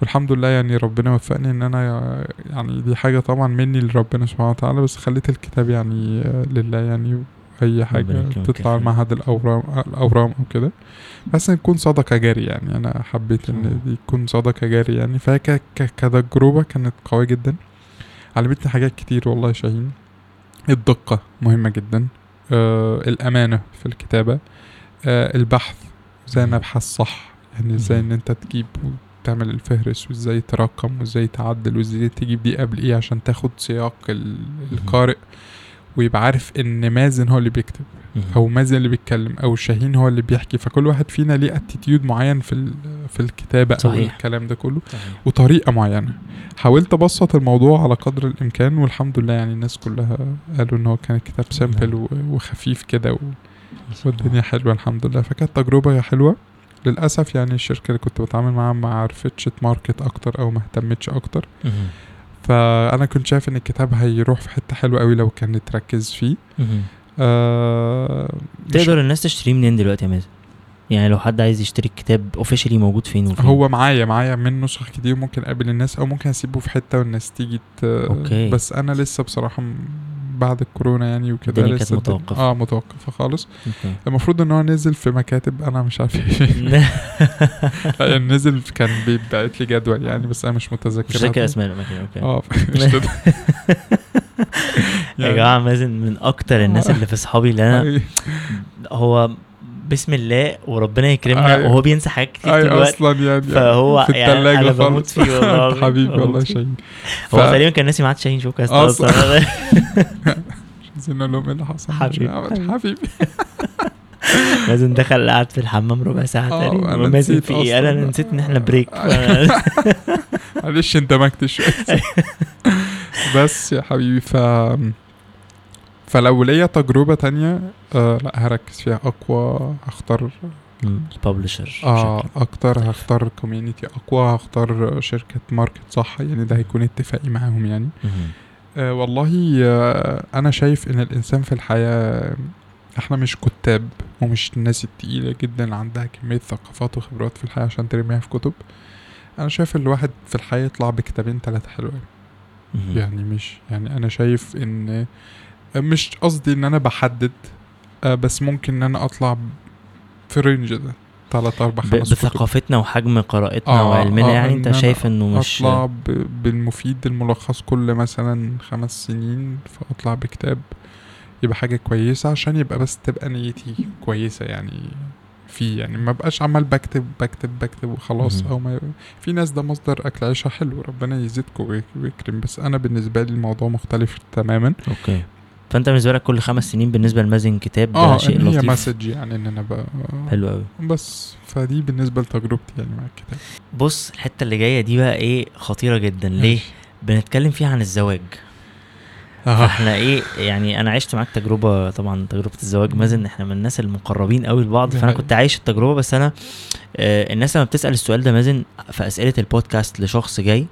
والحمد لله يعني ربنا وفقني إن أنا يعني دي حاجة طبعا مني لربنا سبحانه وتعالى بس خليت الكتاب يعني آه، لله يعني ربنا يكرمك تطلع يا فندم. معهد الأورام الأورام أو كده بس إن تكون صدقة جارية يعني. أنا حبيت إن مم. دي تكون صدقة جارية يعني. فهي ك- ك- كتجربة كانت قوية جدا. علمتني حاجات كتير والله يا شاهين. الدقة مهمة جدا. آه الأمانة في الكتابة. آه البحث. إزاي. نبحث صح؟ يعني إزاي. إن أنت تجيب وتعمل الفهرس وإزاي ترقم وإزاي تعدل وإزاي تجيب دي قبل إيه عشان تاخد سياق ال- القارئ. ويبقى عارف إن مازن هو اللي بيكتب. أو مازن اللي بيتكلم أو شاهين هو اللي بيحكي فكل واحد فينا ليه attitude معين في في الكتابة أو صحيح. الكلام ده كله صحيح. وطريقة معينة حاولت أبسط الموضوع على قدر الإمكان والحمد لله يعني الناس كلها قالوا إن هو كان كتاب simple وخفيف كده و- والدنيا حلوة الحمد لله فكانت تجربة حلوة للأسف يعني الشركة اللي كنت بتعامل معاها ما عرفتش ت market أكتر أو ما اهتمتش أكتر. فأنا كنت شايف إن الكتاب هيروح في حتة حلوة قوي لو كانت تركز فيه. آه تقدر الناس تشتريه منين دلوقتي يا مازن؟ يعني لو حد عايز يشتري الكتاب officially موجود فين وفين؟ هو معايا معايا من نسخ كتير ممكن أقابل الناس أو ممكن أسيبه في حتة والناس تيجي. okay. بس أنا لسه بصراحة بعد الكورونا يعني وكده الدنيا كانت متوقفة. آه متوقفة خالص. okay. المفروض إن هو نزل في مكاتب أنا مش عارف إيه. [laughs] يعني نزل كان بيبعت لي جدول يعني بس أنا مش متذكر مش فاكر أسماء الاماكن okay. آه مش [laughs] يا جماعة مازن من أكتر الناس اللي في صحابي اللي أنا هو بسم الله وربنا يكرمنا أيوة. وهو بينسى حاجات كتير اي الوقت أصلا يعني فهو في يعني التلاجة أنا [laughs] بموت. فيه والله. حبيبي والله. شاهين هو تقريبا كان ناسي معاد شاهين شوكاست. أصلا [laughs] نقول لهم إيه اللي حصل حبيبي. حبيبي مازن دخل قعد في الحمام ربع ساعة آه، تقريبا مازن نسيت في إيه. أنا نسيت إن إحنا بريك. [laughs] معلش اندمجت شوية بس يا حبيبي ف فلو ليا تجربة تانية آه لا هركز فيها. أقوى هختار ال publisher آه أكتر هختار community أقوى هختار شركة market صح؟ يعني ده هيكون اتفاقي معاهم يعني. آه والله آه أنا شايف إن الإنسان في الحياة إحنا مش كتاب ومش الناس التقيلة جدا اللي عندها كمية ثقافات وخبرات في الحياة عشان ترميها في كتب. أنا شايف الواحد في الحياة يطلع بكتابين تلاتة حلوين يعني مش يعني أنا شايف إن مش قصدي إن أنا بحدد آه، بس ممكن إن أنا أطلع في الرينج ده تلات أربع خمس بثقافتنا وحجم قراءتنا آه، وعلمنا آه، يعني إن أنت شايف إنه مش أطلع بالمفيد الملخص كل مثلا خمس سنين فأطلع بكتاب يبقى حاجة كويسة عشان يبقى بس تبقى نيتي كويسة يعني في يعني ما بقاش عمال بكتب بكتب بكتب وخلاص. أو ما في ناس ده مصدر أكل عيشها حلو ربنا يزيدكم ويك- ويكرم بس أنا بالنسبة لي الموضوع مختلف تماما. okay. فأنت بالنسبة لك كل خمس سنين بالنسبة لمازن كتاب ده آه شيء هي لطيف. message يعني إن أنا ب... حلو قوي بس فدي بالنسبة لتجربتي يعني مع الكتاب. بص الحتة اللي جاية دي بقى إيه خطيرة جدا. ليه؟ بنتكلم فيها عن الزواج. آه فإحنا إيه يعني أنا عشت معاك تجربة طبعا تجربة الزواج مازن إحنا من الناس المقربين قوي لبعض فأنا. كنت عايش التجربة بس أنا آه الناس لما بتسأل السؤال ده مازن في أسئلة البودكاست لشخص جاي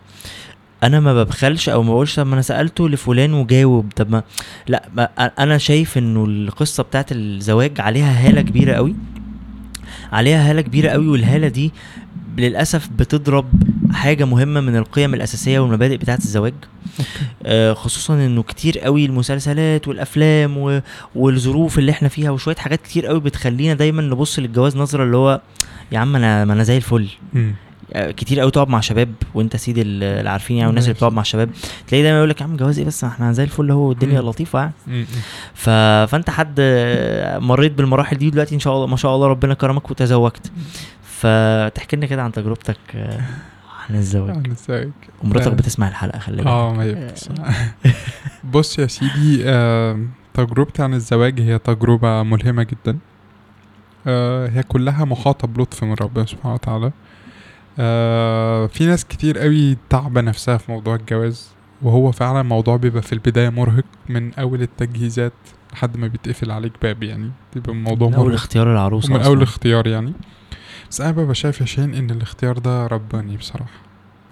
أنا ما ببخلش أو ما بقولش طب ما أنا سألته لفلان وجاوب. طب ما لا ما أنا شايف إنه القصة بتاعت الزواج عليها هالة كبيرة قوي. عليها هالة كبيرة قوي والهالة دي للأسف بتضرب حاجة مهمة من القيم الأساسية والمبادئ بتاعت الزواج. آه خصوصا إنه كتير قوي المسلسلات والأفلام و... والظروف اللي إحنا فيها وشوية حاجات كتير قوي بتخلينا دايما نبص للجواز نظرة اللي هو يا عم أنا ما أنا زي الفل. كتير قوي تقعد مع شباب وانت سيد ال- اللي عارفين يعني والناس اللي. بتقعد مع شباب تلاقي دايما يقول لك يا عم جواز إيه بس إحنا زي الفل أهو والدنيا مم. لطيفة يعني. ف... فأنت حد آه، مريت بالمراحل دي دلوقتي إن شاء الله ما شاء الله ربنا كرمك وتزوجت فتحكي لنا كده عن تجربتك آه، عن الزواج يعني ازيك ومراتك آه. بتسمع الحلقة خلي بالك آه ما هي بتسمع. [laughs] بص يا سيدي آه، تجربتي عن الزواج هي تجربة ملهمة جدا آه، هي كلها محاطة بلطف من ربنا سبحانه وتعالى آه، في ناس كتير قوي تعبة نفسها في موضوع الجواز وهو فعلا موضوع بيبقى في البداية مرهق من أول التجهيزات لحد ما بيتقفل عليك باب يعني بيبقى الموضوع من أول مرهق اختيار العروسة ومن أصلاً. أول اختيار يعني بس أنا ببقى شايف يا شين إن الاختيار ده رباني بصراحة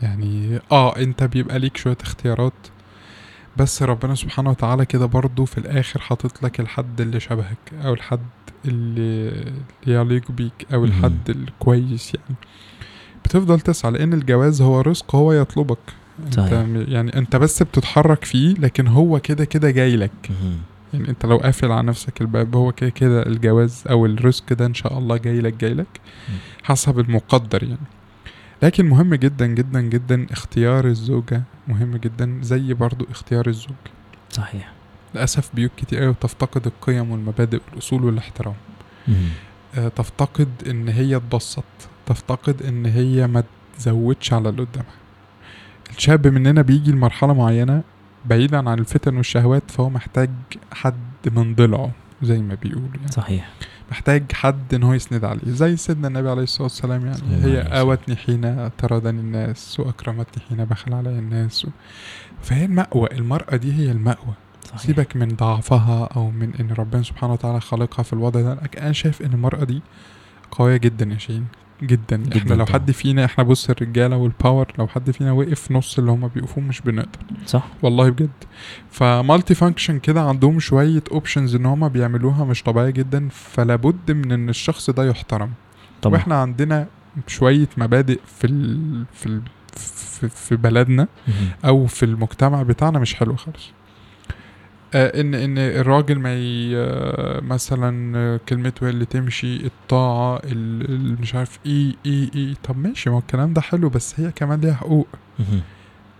يعني آه أنت بيبقى ليك شوية اختيارات بس ربنا سبحانه وتعالى كده برضو في الآخر حاطط لك الحد اللي شبهك أو الحد اللي يليق بيك مهم. الحد الكويس يعني بتفضل تسعى لأن الجواز هو رزق هو يطلبك أنت صحيح. م- يعني أنت بس بتتحرك فيه لكن هو كده كده جاي لك. يعني أنت لو قافل على نفسك الباب هو كده كده الجواز أو الرزق ده إن شاء الله جاي لك جاي لك. حسب المقدر يعني لكن مهم جدا جدا جدا اختيار الزوجة مهم جدا زي برضو اختيار الزوج صحيح للأسف بيوت كتير قوي تفتقد القيم والمبادئ والأصول والاحترام. آه، تفتقد إن هي تبسط تفتقد إن هي ما تزودش على اللي قدامها. الشاب مننا بيجي لمرحلة معينة بعيدا عن الفتن والشهوات فهو محتاج حد من ضلعه زي ما بيقولوا يعني. صحيح. محتاج حد إن هو يسند عليه زي سيدنا النبي عليه الصلاة والسلام يعني. الله هي. آوتني حين طردني الناس وأكرمتني حين بخل علي الناس. و... فهي المأوى المرأة دي هي المأوى. صحيح. سيبك من ضعفها أو من إن ربنا سبحانه وتعالى خالقها في الوضع ده. أنا شايف إن المرأة دي قوية جدا يا شاهين جدا, جداً. إحنا لو طبعاً. حد فينا إحنا بص الرجالة وال power لو حد فينا وقف نص اللي هم بيقفوه مش بنقدر. صح. والله بجد. ف multi function كده عندهم شوية options إن هم بيعملوها مش طبيعية جدا فلا بد من إن الشخص ده يحترم. طبعا. وإحنا عندنا شوية مبادئ في ال... في ال... في, بلدنا. أو في المجتمع بتاعنا مش حلو خالص. ان إن الراجل ما ي... آه، مثلا آه، كلمته اللي تمشي الطاعة ال... ال- مش عارف إيه إيه إيه طب ماشي ما هو الكلام ده حلو بس هي كمان ليها حقوق.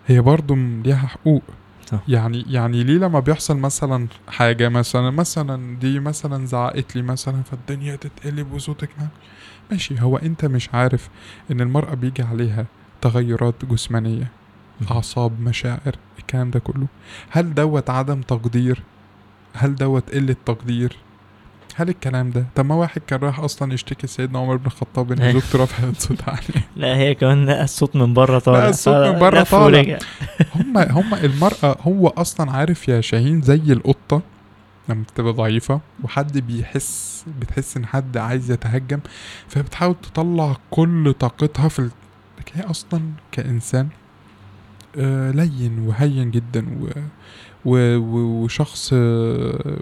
هي برضو م- ليها حقوق صح. يعني يعني ليه لما بيحصل مثلا حاجة مثلا مثلا دي مثلا زعقت لي مثلا فالدنيا تتقلب وصوتك معاك ماشي هو أنت مش عارف إن المرأة بيجي عليها تغيرات جسمانية. أعصاب مشاعر الكلام ده كله. هل دوت عدم تقدير؟ هل دوت قلة تقدير؟ هل الكلام ده؟ طب ما واحد كان راح أصلا يشتكي سيدنا عمر بن الخطاب إن. زوجته رفعت صوت عليه. [laughs] لا هي كمان الصوت من بره طالع. الصوت من بره طالع. هم هم المرأة هو أصلا عارف يا شاهين زي القطة لما بتبقى ضعيفة وحد بيحس بتحس إن حد عايز يتهجم فبتحاول تطلع كل طاقتها في ال... لكن هي أصلا كإنسان آه لين وهين جدا و... و... وشخص آه،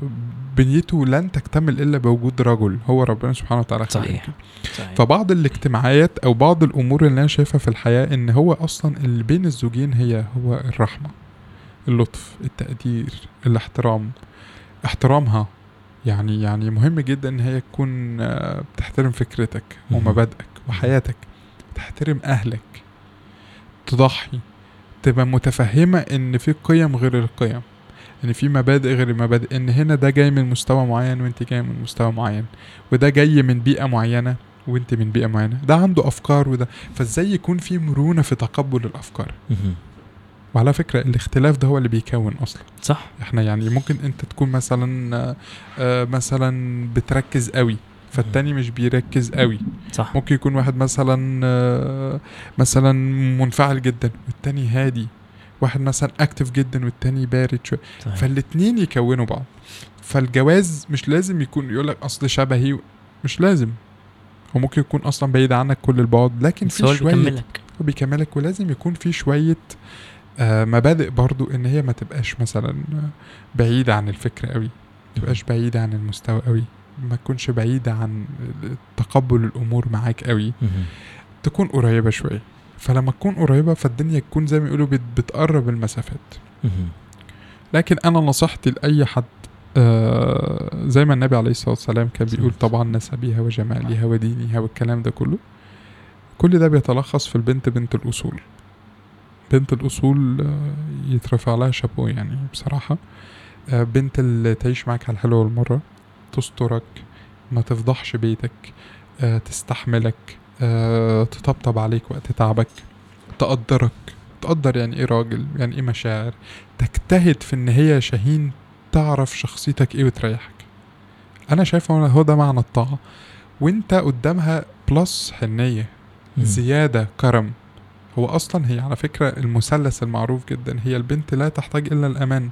بنيته لن تكتمل إلا بوجود رجل هو ربنا سبحانه وتعالى صحيح. صحيح. فبعض الاجتماعات أو بعض الأمور اللي أنا شايفها في الحياة إن هو أصلا اللي بين الزوجين هي هو الرحمة اللطف التقدير الاحترام احترامها يعني يعني مهم جدا إن هي تكون آه، بتحترم فكرتك. ومبادئك وحياتك تحترم أهلك تضحي تبقى متفهمة إن في قيم غير القيم إن في مبادئ غير المبادئ إن هنا ده جاي من مستوى معين وإنت جاي من مستوى معين وده جاي من بيئة معينة وإنت من بيئة معينة. ده عنده أفكار وده فإزاي يكون في مرونة في تقبل الأفكار. وعلى فكرة الاختلاف ده هو اللي بيكون أصلا. صح. إحنا يعني ممكن إنت تكون مثلا آه، مثلا بتركز قوي فالتاني مش بيركز قوي. صح. ممكن يكون واحد مثلا آه، مثلا منفعل جدا والتاني هادي. واحد مثلا اكتف جدا والتاني بارد شوية. فالاتنين يكونوا بعض. فالجواز مش لازم يكون يقولك أصل شبهي مش لازم. هو ممكن يكون أصلا بعيد عنك كل البعد لكن في شوية بيكملك. بيكملك. ولازم يكون في شوية آه مبادئ برضو إن هي ما تبقاش مثلا آه، بعيدة عن الفكر قوي. ما تبقاش بعيدة عن المستوى قوي. ما تكونش بعيدة عن تقبل الأمور معاك قوي. تكون قريبة شوية. فلما تكون قريبة فالدنيا تكون زي ما يقولوا بت- بتقرب المسافات. لكن أنا نصيحتي لأي حد آه زي ما النبي عليه الصلاة والسلام كان بيقول طبعا نسبها وجمالها ودينها والكلام ده كله. كل ده بيتلخص في البنت بنت الأصول. بنت الأصول آه يترفع لها شابو يعني بصراحة. آه بنت اللي تعيش معاك على الحلوة والمرة. تسترك ما تفضحش بيتك آه تستحملك آه تطبطب عليك وقت تعبك تقدرك تقدر يعني إيه راجل يعني إيه مشاعر تجتهد في إن هي شاهين تعرف شخصيتك إيه وتريحك. أنا شايف هو هو ده معنى الطاعة. وأنت قدامها بلس حنية. زيادة كرم. هو أصلا هي على فكرة المثلث المعروف جدا هي البنت لا تحتاج إلا الأمان.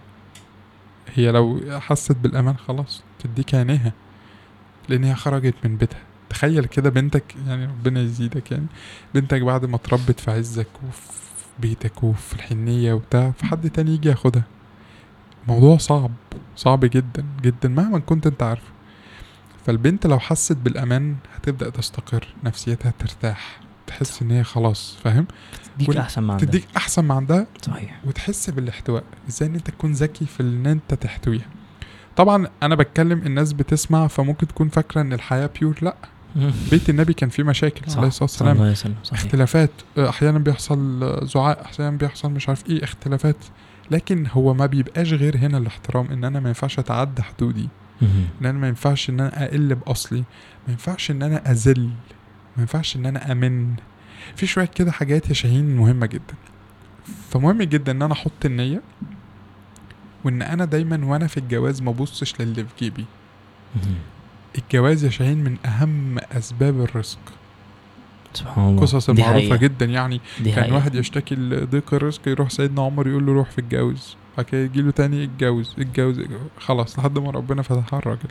هي لو حست بالأمان خلاص. تديك عينيها لأن هي خرجت من بيتها. تخيل كده بنتك يعني ربنا يزيدك يعني بنتك بعد ما اتربت في عزك وفي بيتك وفي الحنية وبتاع فحد تاني يجي ياخدها. موضوع صعب صعب جدا جدا مهما كنت أنت عارفه. فالبنت لو حست بالأمان هتبدأ تستقر نفسيتها ترتاح تحس إن هي خلاص فاهم؟ تديك أحسن ما عندك تديك أحسن ما عندها صحيح. وتحس بالاحتواء إزاي إن أنت تكون ذكي في إن أنت تحتويها. طبعا أنا بتكلم الناس بتسمع فممكن تكون فاكرة إن الحياة بيور لأ. بيت النبي كان فيه مشاكل صح. عليه الصلاة والسلام اختلافات. أحيانا بيحصل زعاق أحيانا بيحصل مش عارف إيه اختلافات. لكن هو ما بيبقاش غير هنا الاحترام إن أنا ما ينفعش أتعدى حدودي. إن أنا ما ينفعش إن أنا أقل بأصلي. ما ينفعش إن أنا أذل. ما ينفعش إن أنا آمن. في شوية كده حاجات يا شاهين مهمة جدا. فمهم جدا إن أنا أحط النية. وإن أنا دايما وأنا في الجواز ما ابصش للي في جيبي. الجواز يا شاهين من أهم أسباب الرزق. سبحان الله. قصص حقيقة. جدا يعني. دي كان حقيقة. واحد يشتكي لضيق الرزق يروح سيدنا عمر يقول له روح في الجواز. بعد كده يجي له تاني اتجوز اتجوز خلاص لحد ما ربنا فتحها الراجل.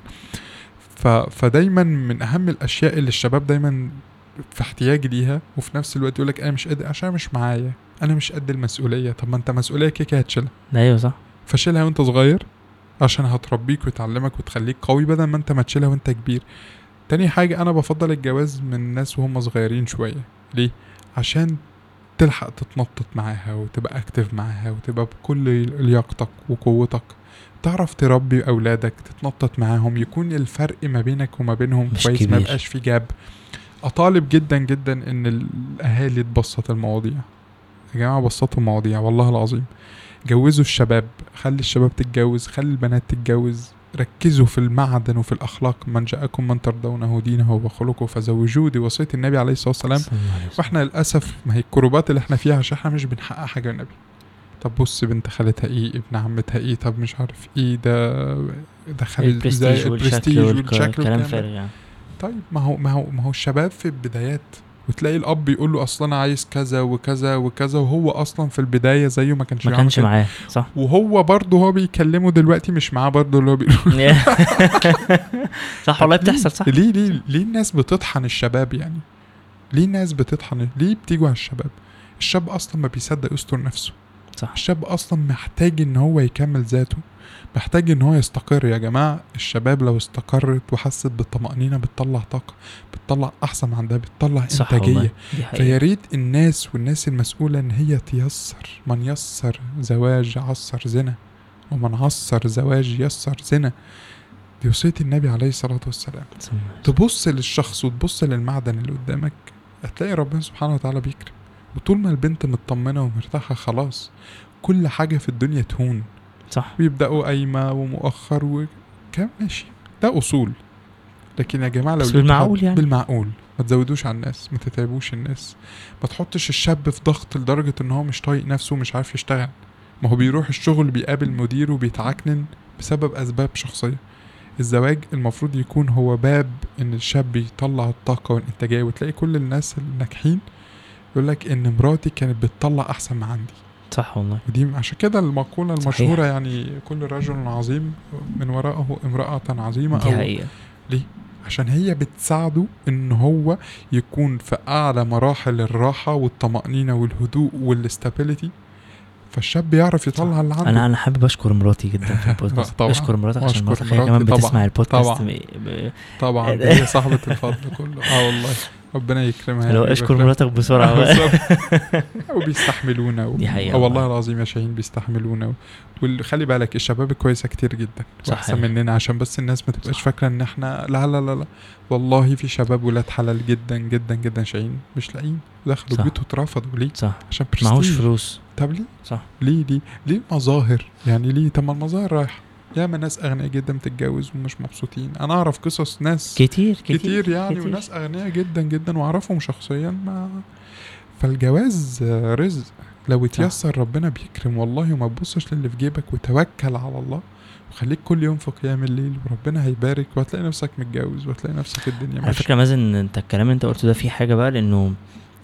ف... فدايما من أهم الأشياء اللي الشباب دايما في احتياج ليها وفي نفس الوقت يقول لك أنا مش قادر عشان مش معايا أنا مش قد المسؤولية. طب ما أنت مسؤولية كده هتشيلها. أيوه صح. فشيلها وانت صغير عشان هتربيك وتعلمك وتخليك قوي بدل ما انت ما تشيلها وانت كبير. تاني حاجة أنا بفضل الجواز من الناس وهم صغيرين شوية. ليه؟ عشان تلحق تتنطط معاها وتبقى اكتف معاها وتبقى بكل لياقتك وقوتك. تعرف تربي أولادك تتنطط معاهم يكون الفرق ما بينك وما بينهم مش كويس ما. يبقاش في جاب أطالب جدا جدا إن الأهالي تبسط المواضيع. يا جماعة بسطوا المواضيع والله العظيم. جوزوا الشباب خلي الشباب تتجوز خلي البنات تتجوز ركزوا في المعدن وفي الأخلاق من جاءكم من ترضونه دينه وخلقه فزوجوه دي وصية النبي عليه الصلاة والسلام. وإحنا للأسف ما هي الكروبات اللي إحنا فيها عشان إحنا مش بنحقق حاجة النبي طب بص بنت خالتها إيه؟ ابن عمتها إيه؟ طب مش عارف إيه ده؟ دخل البرستيج والشكل والك- والشكل والكلام فارغ. يعني. طيب ما هو ما هو ما هو الشباب في البدايات وتلاقي الأب يقول له أصلا أنا عايز كذا وكذا وكذا وهو أصلا في البداية زيه ما كانش ما كانش. معاه صح. وهو برضه هو بيكلمه دلوقتي مش معاه برضه اللي هو بيقول [laughs] صح والله بتحصل صح. ليه ليه ليه الناس بتطحن الشباب يعني؟ ليه الناس بتطحن؟ ليه بتيجوا على الشباب؟ الشاب أصلا ما بيصدق يستر نفسه. صح. الشاب أصلا محتاج إن هو يكمل ذاته. محتاج إن هو يستقر يا جماعة. الشباب لو استقرت وحست بالطمأنينة بتطلع طاقة بتطلع أحسن ما عندها بتطلع صح إنتاجية. والله دي فيا حقيقة ريت الناس والناس المسؤولة إن هي تيسر. من يسر زواج عسر زنا ومن عسر زواج يسر زنا. دي وصية النبي عليه الصلاة والسلام. تبص للشخص وتبص للمعدن اللي قدامك هتلاقي ربنا سبحانه وتعالى بيكرم. وطول ما البنت مطمنة ومرتاحة خلاص كل حاجة في الدنيا تهون. صح. بيبدأوا قايمة ومؤخر وكام ماشي. ده أصول. لكن يا جماعة لو بس بالمعقول يعني. بالمعقول. ما تزودوش على الناس. ما تتعبوش الناس. ما تحطش الشاب في ضغط لدرجة إن هو مش طايق نفسه ومش عارف يشتغل. ما هو بيروح الشغل بيقابل مديره وبيتعكنن بسبب أسباب شخصية. الزواج المفروض يكون هو باب إن الشاب يطلع الطاقة والإنتاجية. وتلاقي كل الناس الناجحين يقول لك إن مراتي كانت بتطلع أحسن ما عندي. صح والله. ودي عشان كده المقولة صحيح. المشهورة يعني كل رجل عظيم من وراءه امرأة عظيمة دي أو حقيقة. عشان هي بتساعده إن هو يكون في أعلى مراحل الراحة والطمأنينة والهدوء وال stability. فالشاب يعرف يطلع اللي عنده. أنا أنا حابب أشكر مراتي جدا في [laughs] البودكاست. طبعاً. أشكر مراتك عشان مراتك هي كمان مراتي طبعاً. بتسمع البودكاست طبعاً. ب- طبعا. [laughs] هي صاحبة الفضل كله. آه والله. ربنا يكرمها لو أشكر. مراتك بسرعة [laughs] آه، بقى. وبيستحملونا و... دي حقيقة والله. العظيم يا شاهين بيستحملونا. وخلي بالك الشباب الكويسة كتير جدا وأحسن. مننا عشان بس الناس ما تبقاش صح. فاكرة إن إحنا لا لا لا لا والله في شباب ولاد حلال جدا جدا جدا شاهين مش لاقيين دخلوا صح. بيوت واترفضوا ليه؟ صح عشان معهوش فلوس طب ليه؟ صح ليه ليه؟ ليه المظاهر؟ يعني ليه؟ طب ما المظاهر رايحة ياما ناس أغنياء جدا بتتجوز ومش مبسوطين. أنا أعرف قصص ناس كتير كتير كتير يعني كتير. وناس أغنياء جدا جدا وأعرفهم شخصيا. ما فالجواز آه، رزق. لو اتيسر ربنا بيكرم والله وما تبصش للي في جيبك وتوكل على الله وخليك كل يوم في قيام الليل وربنا هيبارك وهتلاقي نفسك متجوز وهتلاقي نفسك الدنيا على ماشية. فكرة مازن انت الكلام اللي انت قلته ده فيه حاجة بقى لأنه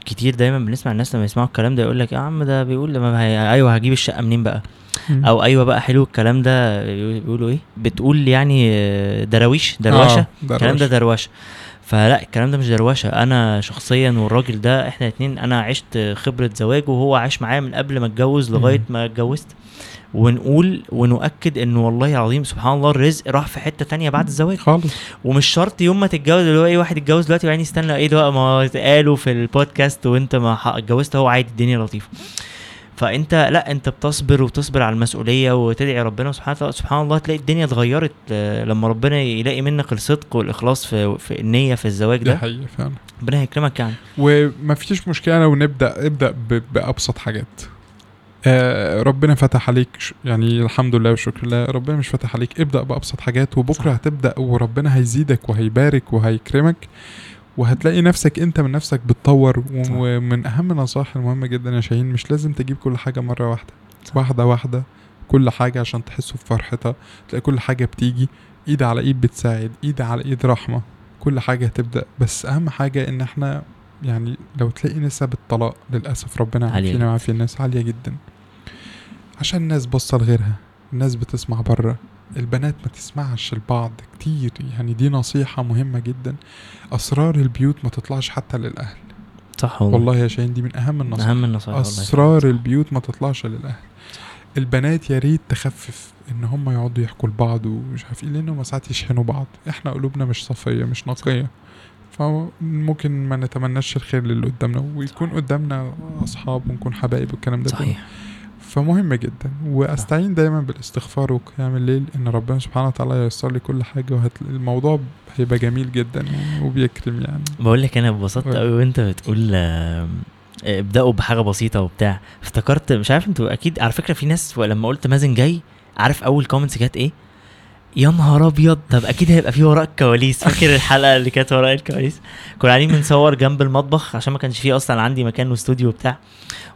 كتير دايما بنسمع الناس لما يسمعوا الكلام ده يقول لك يا عم ده بيقول لما هي... أيوه هجيب الشقة منين بقى. أو أيوه بقى حلو الكلام ده. بيقولوا إيه؟ بتقول يعني درويش دروشة. آه، الكلام ده دروشة. فلا الكلام ده مش دروشة. أنا شخصيا والراجل ده إحنا اتنين أنا عشت خبرة زواج وهو عاش معايا من قبل ما اتجوز لغاية. ما اتجوزت. ونقول ونؤكد انه والله العظيم سبحان الله الرزق راح في حتة تانية بعد الزواج. خالص. ومش شرط يوم ما تتجوز اللي هو إيه واحد اتجوز دلوقتي وبعدين يستنى إيه ده ما قالوا في البودكاست وأنت ما اتجوزت هو عادي الدنيا لطيفة. فأنت لا أنت بتصبر وتصبر على المسؤولية وتدعي ربنا سبحانه سبحان الله تلاقي الدنيا اتغيرت آه، لما ربنا يلاقي منك الصدق والإخلاص في, في النية في الزواج ده. حقيقة فعلا. ربنا هيكرمك يعني. وما فيش مشكلة لو نبدا ابدأ بأبسط حاجات. آه ربنا فتح عليك يعني الحمد لله والشكر لله ربنا مش فتح عليك ابدأ بأبسط حاجات وبكرة. هتبدأ وربنا هيزيدك وهيبارك وهيكرمك. وهتلاقي نفسك انت من نفسك بتطور. ومن أهم النصائح المهمة جدا يا شاهين مش لازم تجيب كل حاجة مرة واحدة صح. واحدة واحدة كل حاجة عشان تحسوا بفرحتها تلاقي كل حاجة بتيجي إيد على إيد بتساعد إيد على إيد رحمة كل حاجة هتبدأ بس أهم حاجة إن إحنا يعني لو تلاقي نسب الطلاق للأسف ربنا يعافينا جدا. ويعافي الناس عالية جدا عشان الناس باصه لغيرها الناس بتسمع بره البنات ما تسمعش لبعض كتير يعني دي نصيحة مهمة جدا. أسرار البيوت ما تطلعش حتى للأهل. صح والله, والله يا شاهين دي من أهم النصائح أهم النصائح والله. أسرار البيوت ما تطلعش للأهل. البنات يا ريت تخفف إن هم يقعدوا يحكوا لبعض ومش عارف إيه لأنهم ساعات يشحنوا بعض. إحنا قلوبنا مش صفيه مش نقية. فممكن ما نتمناش الخير للي قدامنا ويكون قدامنا أصحاب ونكون حبايب والكلام ده كله. صحيح فمهم جدا. وأستعين دايما بالاستغفار وقيام الليل إن ربنا سبحانه وتعالى ييسر لي كل حاجة وهتلاقي الموضوع هيبقى جميل جدا وبيكرم يعني. بقول لك أنا اتبسطت. قوي وأنت بتقول ابدأوا بحاجة بسيطة وبتاع. افتكرت مش عارف أنتوا أكيد على فكرة في ناس لما قلت مازن جاي عارف أول comments كانت إيه؟ يا نهار أبيض. طب أكيد هيبقى في وراء الكواليس. فاكر الحلقة اللي كانت وراء الكواليس؟ كنا قاعدين بنصور جنب المطبخ عشان ما كانش فيه أصلا عندي مكان واستوديو وبتاع.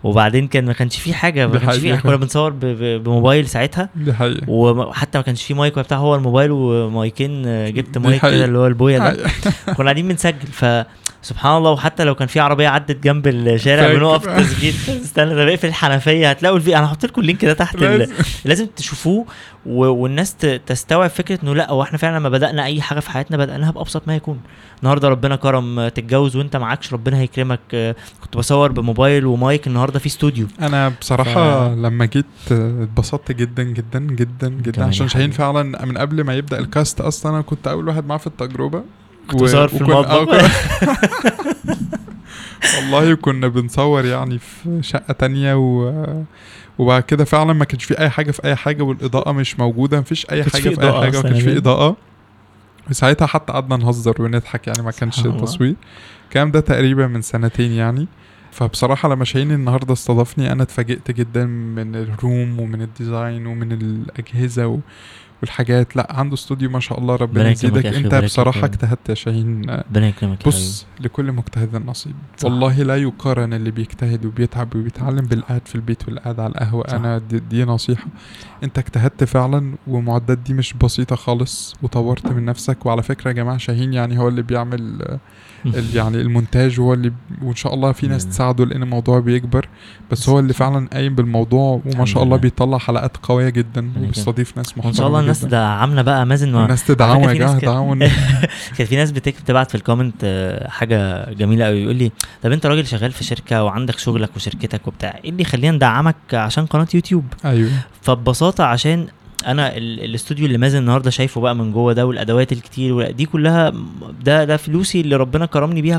وبعدين كان ما كانش فيه حاجة ما كانش فيه حقيقة. كنا بنصور ب- ب- بموبايل ساعتها. دي حقيقة. وحتى ما كانش فيه مايك بتاع هو الموبايل ومايكين آه، جبت مايك حقيقة. كده اللي هو البويا ده. حقيقة. كنا قاعدين بنسجل. فسبحان الله. وحتى لو كان في عربية عدت جنب الشارع. بنقف [laughs] تسجيل. استنى ده بقفل الحنفية. هتلاقوا الفي أنا هحط لكم ال link ده تحت ال... لازم. تشوفوه و... والناس ت... تستوعب فكرة إنه لأ هو إحنا فعلا لما بدأنا أي حاجة في حياتنا بدأناها بأبسط ما يكون. النهارده ربنا كرم تتجوز وأنت معكش ربنا هيكرمك. كنت بصور بموبايل ومايك النهارده في استوديو. أنا بصراحة ف- لما جيت اتبسطت جدا جدا جدا جدا. عشان شاهين. فعلا من قبل ما يبدأ ال cast أصلا أنا كنت أول واحد معاه في التجربة. كنت بصور في المطبخ. [laughs] والله كنا بنصور يعني في شقة تانية و وبعد كده فعلا ما كانش في أي حاجة في أي حاجة والإضاءة مش موجودة مفيش أي كانش حاجة في إضاءة حاجة ما كانش في يعني. إضاءة وساعتها حتى قعدنا نهزر ونضحك يعني ما كانش. تصوير الكلام ده تقريبا من سنتين يعني فبصراحة لما شاهين النهاردة استضافني أنا اتفاجئت جدا من الروم ومن الديزاين ومن الأجهزة و... والحاجات لا عنده استوديو ما شاء الله ربنا يزيدك انت فيك. اجتهدت يا شاهين ربنا يكرمك بص لكل مجتهد نصيب صح. والله لا يقارن اللي بيجتهد وبيتعب وبيتعلم بالقعد في البيت والقعد على القهوة صح. أنا دي, دي نصيحة انت اجتهدت فعلا والمعدات دي مش بسيطة خالص وطورت من نفسك وعلى فكرة يا جماعة شاهين يعني هو اللي بيعمل [laughs] يعني المونتاج هو اللي وإن شاء الله في ناس. تساعده لأن الموضوع بيكبر بس هو اللي فعلا قايم بالموضوع وما شاء الله لله. بيطلع حلقات قوية جدا. وبيستضيف ناس محترمة ده عامله بقى مازن و... الناس تدعموا على يا ناس دعموا [laughs] كان في ناس بتكتب تبعت في ال comment آه، حاجة جميلة قوي يقول لي طب أنت راجل شغال في شركة وعندك شغلك وشركتك وبتاع إيه اللي يخلينا ندعمك عشان قناة يوتيوب؟ أيوه. فببساطة عشان أنا ال- الاستوديو اللي مازن النهارده شايفه بقى من جوه ده والادوات الكتير دي كلها ده ده فلوسي اللي ربنا كرمني بيها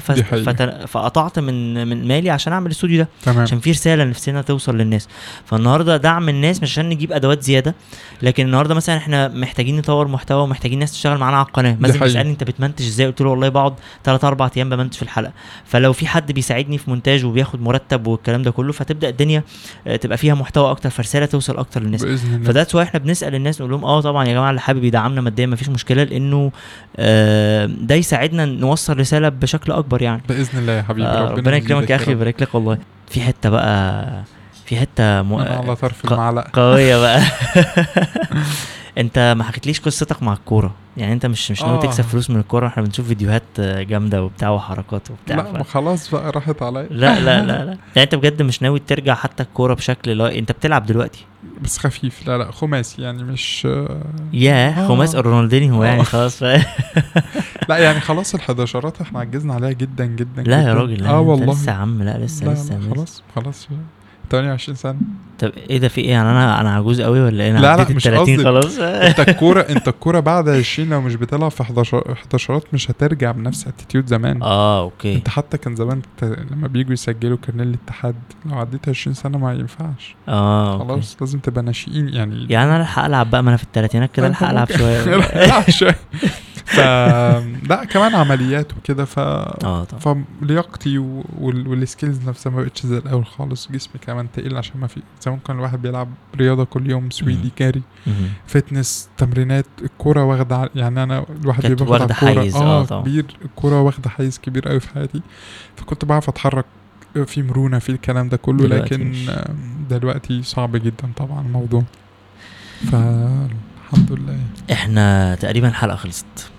فقطعت من من مالي عشان اعمل الاستوديو ده تمام. عشان في رسالة نفسنا توصل للناس. فالنهارده دعم الناس مش عشان نجيب ادوات زيادة لكن النهارده مثلا إحنا محتاجين نطور محتوى ومحتاجين ناس تشتغل معانا على القناة. حقيقة. بيسألني انت بتمنتج إزاي؟ قلت له والله بقعد 3 4 أيام بمنتج في الحلقة. فلو في حد بيساعدني في مونتاج وبياخد مرتب والكلام ده كله فتبدأ الدنيا آه، تبقى فيها محتوى أكتر فرسالة توصل أكتر للناس. فده إحنا بنسأل الناس نقول لهم آه طبعا يا جماعة اللي حابب يدعمنا ماديا مفيش مشكلة لأنه آه، ده يساعدنا نوصل رسالة بشكل أكبر يعني. بإذن الله يا حبيبي آه، ربنا يكرمك يا أخي. ويبارك لك والله. في حتة بقى في حتة م... أنا على طرف المعلقة. قوية بقى. [laughs] انت ما حكيتليش قصتك مع الكورة يعني انت مش مش ناوي آه. تكسب فلوس من الكورة إحنا بنشوف فيديوهات آه، جامدة وبتاع وحركات وبتاع لا ف... خلاص بقى راحت عليا لا لا لا لا [laughs] يعني انت بجد مش ناوي ترجع حتى الكورة بشكل لا انت بتلعب دلوقتي بس خفيف لا لا خماسي يعني مش ياه آه. خماس رونالدينيو آه. يعني خلاص ف... [laughs] [laughs] لا يعني خلاص الحداشرات إحنا عجزنا عليها جدا جدا لا يا. راجل لا آه والله لسه يا عم لا لسه لا لسه لا لسه. خلاص خلاص 28 سنة. طب إيه ده في إيه؟ يعني أنا أنا عجوز قوي ولا إيه؟ أنا لا، لا، مش 30 قصدي. خلاص. أنت [laughs] الكورة أنت الكورة بعد 20 لو مش بتلعب في 11 11 مش هترجع بنفس attitude زمان. آه okay. أنت حتى كان زمان لما بييجوا يسجلوا كارنيه الاتحاد لو عديت 20 سنة ما ينفعش. آه okay. خلاص لازم تبقى ناشئين يعني يعني أنا ألحق ألعب بقى ما أنا في الثلاثينات كده ألحق ألعب شوية. [laughs] لا شوية. [laughs] ف [laughs] لا كمان عمليات وكده ف آه طبعا. فلياقتي و- وال... وال skills نفسها ما بقتش زي الأول خالص. جسمي كمان تقيل عشان ما في زمان كان الواحد بيلعب رياضة كل يوم سويدي مهم. فتنس تمرينات الكوره واخدة يعني أنا الواحد بيبقى واخد واخدة على الكوره حيز، آه آه طبعا. كبير الكوره واخدة حيز كبير قوي في حياتي. فكنت بعرف أتحرك في مرونة في الكلام ده كله دلوقتي لكن مش. دلوقتي صعب جدا طبعا الموضوع. فالحمد لله. إحنا تقريبا الحلقة خلصت.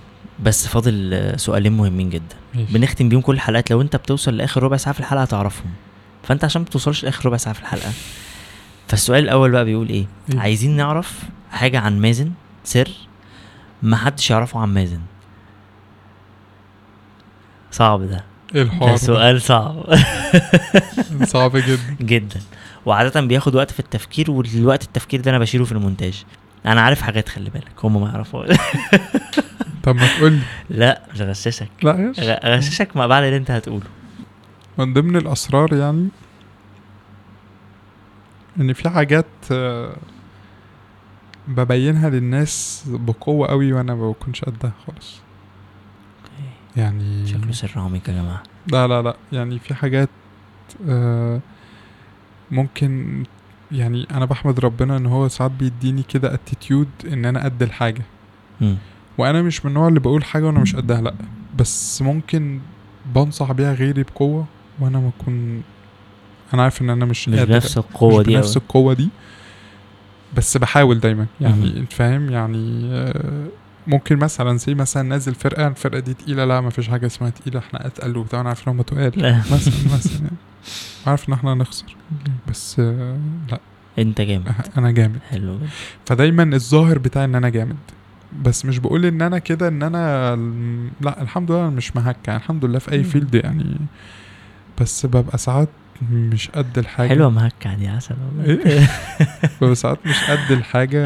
بس فاضل سؤالين مهمين جدا. ماشي. بنختم بيهم كل الحلقات. لو انت بتوصل لآخر ربع ساعة في الحلقة هتعرفهم. فانت عشان ما بتوصلش لآخر ربع ساعة في الحلقة. فالسؤال الأول بقى بيقول إيه؟ إيه؟ عايزين نعرف حاجة عن مازن؟ سر. ما حدش يعرفه عن مازن. صعب ده. إيه الحوار ده؟ سؤال صعب. [laughs] صعب جدا. جدا. وعادة بياخد وقت في التفكير والوقت التفكير ده أنا بشيله في المونتاج. أنا عارف حاجات خلي بالك. هم ما يعرفوها [laughs] طب ما تقول لي لا مش غششك لا ياش غ- غششك ما بعد اللي أنت هتقوله. من ضمن الأسرار يعني إن في حاجات آه، ببينها للناس بقوة قوي وأنا ما بكونش قدها خالص. يعني شكله سر عميق يا جماعة. لا لا لا. يعني في حاجات آه، ممكن يعني أنا بحمد ربنا إن هو ساعات بيديني كده اتيتيود إن أنا قد الحاجة مم. وأنا مش من النوع اللي بقول حاجة وأنا مش قدها لأ بس ممكن بنصح بيها غيري بقوة وأنا ما أكون أنا عارف إن أنا مش مش بنفس القوة مش دي بنفس أوي. القوة دي بس بحاول دايما يعني. أنت فاهم يعني آه، ممكن مثلا زي مثلا نازل فرقة الفرقة دي تقيلة لأ ما فيش حاجة اسمها تقيلة إحنا أتقل وبتاع أنا عارف إن هم تقال لا. مثلا مثلا يعني. عارف إن إحنا هنخسر. بس آه، لا. أنت جامد. أنا جامد. حلو. فدايما الظاهر بتاعي إن أنا جامد. بس مش بقول إن أنا كده إن أنا لا الحمد لله أنا مش مهكة يعني الحمد لله في أي. field يعني. بس ببقى ساعات مش قد الحاجة. حلوة مهكة دي عسل والله. إيه؟ [laughs] ببقى ساعات مش قد الحاجة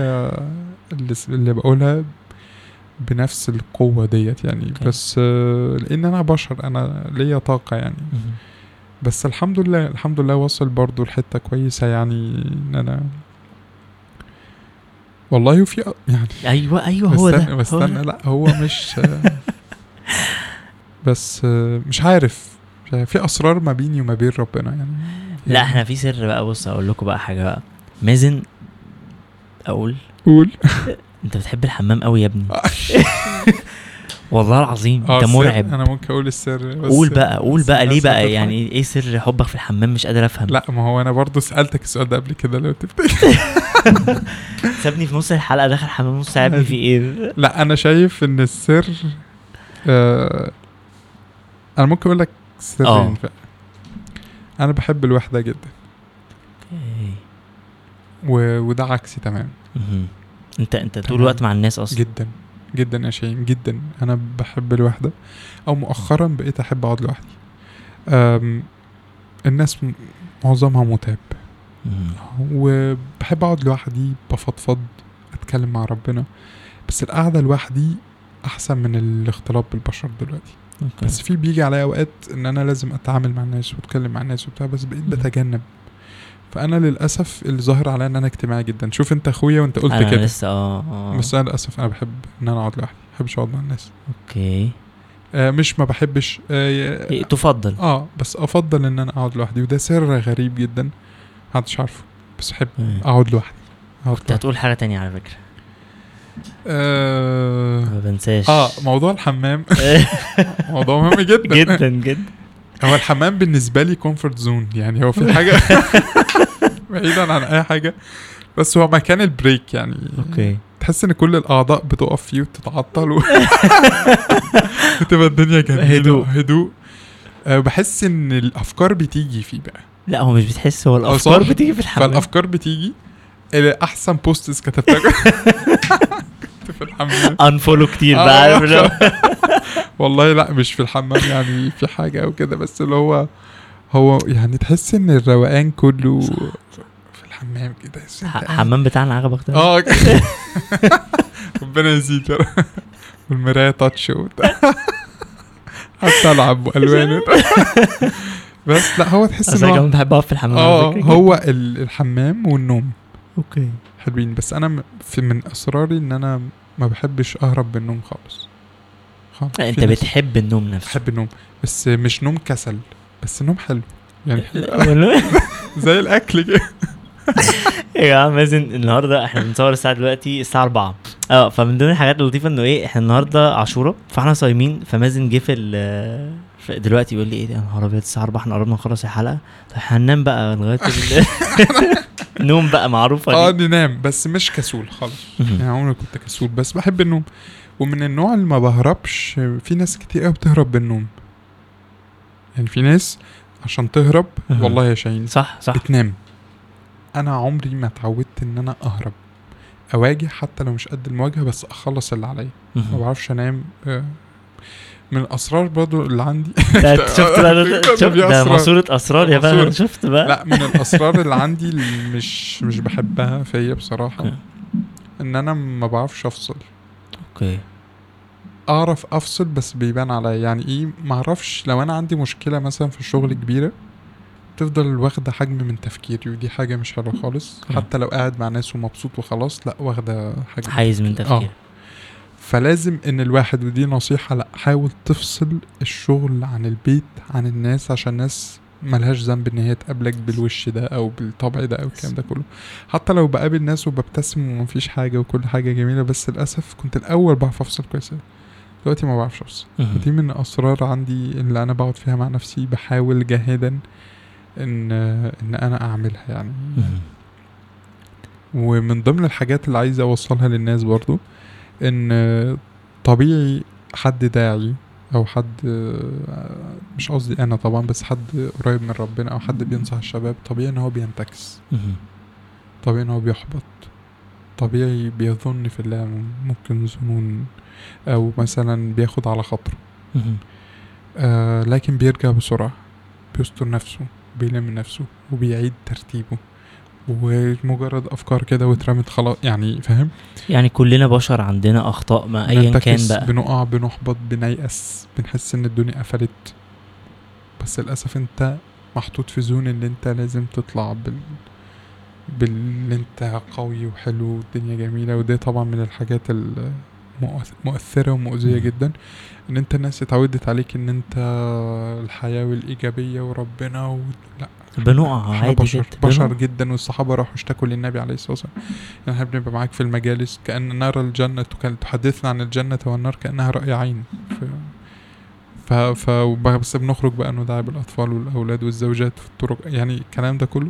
اللي, اللي بقولها بنفس القوة ديت يعني. okay. بس آه، لأن أنا بشر أنا ليا طاقة يعني. بس الحمد لله الحمد لله وصل برضو لحتة كويسة يعني إن أنا والله وفي يعني أيوه أيوه هو ده بستنى. لأ هو مش [laughs] بس مش عارف. في أسرار ما بيني وما بين ربنا يعني لأ إحنا في سر بقى بص أقول لكم بقى حاجة بقى مازن أقول قول [laughs] أنت بتحب الحمام قوي يا ابني [laughs] والله العظيم آه، انت السر- مرعب. أنا ممكن أقول السر بس قول بقى قول بقى ليه بقى. يعني إيه سر حبك في الحمام؟ مش قادر أفهم. لا ما هو أنا برضو سألتك السؤال ده قبل كده لو تفتكر. [laughs] سابني في نص الحلقة داخل الحمام نص ساعة يا ابني في إيه؟ لا أنا شايف إن السر آه أنا ممكن أقول لك آه. سرين بقى أنا بحب الوحدة جدا. و... وده عكسي تمام. أنت أنت طول. الوقت مع الناس أصلا. جدا. جدا يا شاهين جدا. أنا بحب الوحدة. أو مؤخرا بقيت أحب أقعد لوحدي. الناس معظمها مهم. وبحب أقعد لوحدي بفضفض أتكلم مع ربنا. بس القعدة لوحدي أحسن من الاختلاط بالبشر دلوقتي. okay. بس في بيجي عليا أوقات إن أنا لازم أتعامل مع الناس وأتكلم مع الناس وبتاع بس بقيت. بتجنب. فأنا للأسف اللي ظاهر عليا إن أنا اجتماعي جدا. شوف أنت أخويا وأنت قلت أنا كده. لسه آه آه. بس أنا للأسف أنا بحب إن أنا أقعد لوحدي. ما بحبش اقعد مع الناس. okay. آه مش ما بحبش إيه، آه, تفضل. آه بس أفضل إن أنا أقعد لوحدي. وده سر غريب جدا. محدش عارفه. بس أحب مم. أقعد لوحدي. كنت. هتقول حاجة تانية على فكرة. آه ما بنساش. آه موضوع الحمام. [laughs] موضوع مهم جدا. جدا جدا. هو الحمام بالنسبة لي comfort zone يعني هو في [laughs] حاجة [laughs] بعيدا عن أي حاجة بس هو مكان ال break يعني okay تحس إن كل الأعضاء بتقف فيه وتتعطل. وتبقى [laughs] الدنيا جميلة هدوء. هدوء أه بحس إن الأفكار بتيجي فيه بقى لا هو مش بتحس هو آه، الأفكار. بتيجي في الحمام فالأفكار بتيجي أحسن posts كتبتها كنت في الحمام. [laughs] unfollow كتير آه، بقى عارف هو- [laughs] والله لا مش في الحمام يعني في حاجة أو كده بس اللي هو هو يعني تحس إن الروقان كله في الحمام كده بس أنت ح- قاعد- حمام بتاعنا عجبك ده آه [laughs] ربنا يزيد. والمراية touch وبتاع حتى ألعب والوان. بس لا هو تحس إن أنا هو بحب أقف في الحمام آه. هو ال- الحمام والنوم. okay. حلوين. بس أنا في من أسراري إن أنا ما بحبش أهرب بالنوم خالص. خالص. أنت بتحب النوم نفسه. بحب النوم بس مش نوم كسل بس نوم حلو. يعني [laughs] [laughs] زي الأكل كده. [laughs] يا جماعة مازن النهارده إحنا بنصور الساعة دلوقتي الساعة 4 آه فمن ضمن الحاجات اللطيفه إنه إيه إحنا النهارده عاشورة فإحنا صايمين فمازن جه في دلوقتي يقول لي إيه ده يا نهار أبيض الساعة 4 إحنا قربنا نخلص الحلقة. طب هننام بقى لغاية نوم بقى معروفة آه دي ننام بس مش كسول خالص. يعني عمري كنت كسول بس بحب النوم. ومن النوع اللي ما بهربش في ناس كتير قوي بتهرب بالنوم. يعني في ناس عشان تهرب. والله يا شاهين صح صح. بتنام. أنا عمري ما اتعودت إن أنا أهرب. أواجه حتى لو مش قد المواجهة بس أخلص اللي عليا. ما. بعرفش أنام آه، من الأسرار برضو اللي عندي [laughs] شفت بقى شفت [laughs] ده. ماسورة أسرار يا بقى. شفت بقى لا من الأسرار اللي [laughs] عندي اللي مش مش بحبها فيا بصراحة. إن أنا ما بعرفش أفصل أوكي أعرف أفصل بس بيبان عليا يعني إيه ما أعرفش لو أنا عندي مشكلة مثلا في الشغل كبيرة تفضل واخدة حجم من تفكيري ودي حاجة مش حلوة خالص. حتى لو قاعد مع ناس ومبسوط وخلاص لا واخدة حجم حيز من تفكيري. تفكير فلازم إن الواحد ودي نصيحة لأ حاول تفصل الشغل عن البيت عن الناس عشان الناس ملهاش ذنب إن هي تقابلك بالوش ده أو بالطبع ده أو الكلام ده كله حتى لو بقابل ناس وببتسم ومفيش حاجة وكل حاجة جميلة بس للأسف كنت الأول بعرف أفصل كويس. دلوقتي ما بعرفش أفصل. دي من أسرار عندي اللي أنا بقعد فيها مع نفسي بحاول جاهدا إن إن أنا أعملها يعني. ومن ضمن الحاجات اللي عايز أوصلها للناس برضو إن طبيعي حد داعي أو حد مش قصدي أنا طبعا بس حد قريب من ربنا أو حد بينصح الشباب طبيعي إن هو بينتكس. طبيعي إن هو بيحبط. طبيعي بيظن في الله ممكن ظنون. أو مثلا بياخد على خاطره. آه لكن بيرجع بسرعة بيستر نفسه بيلم نفسه وبيعيد ترتيبه. ومجرد أفكار كده واترمت خلاص يعني فاهم؟ يعني كلنا بشر عندنا أخطاء ما ايا كان بقى. بنقع بنحبط بنيأس بنحس إن الدنيا قفلت. بس للأسف أنت محطوط في زون اللي أنت لازم تطلع بال باللي أنت قوي وحلو والدنيا جميلة. وده طبعا من الحاجات المؤثرة ومؤذية مم. جدا. إن أنت الناس اتعودت عليك إن أنت الحياة والإيجابية وربنا و... لا. بنقع عادي بشر جدا. بشر. جدا والصحابة راحوا اشتكوا للنبي عليه الصلاة والسلام. يعني إحنا بنبقى معاك في المجالس كأن نرى الجنة كان تحدثنا عن الجنة والنار كأنها رأي عين. ف ف, ف... بس بنخرج بقى ندعي بالأطفال والأولاد والزوجات في الطرق يعني الكلام ده كله.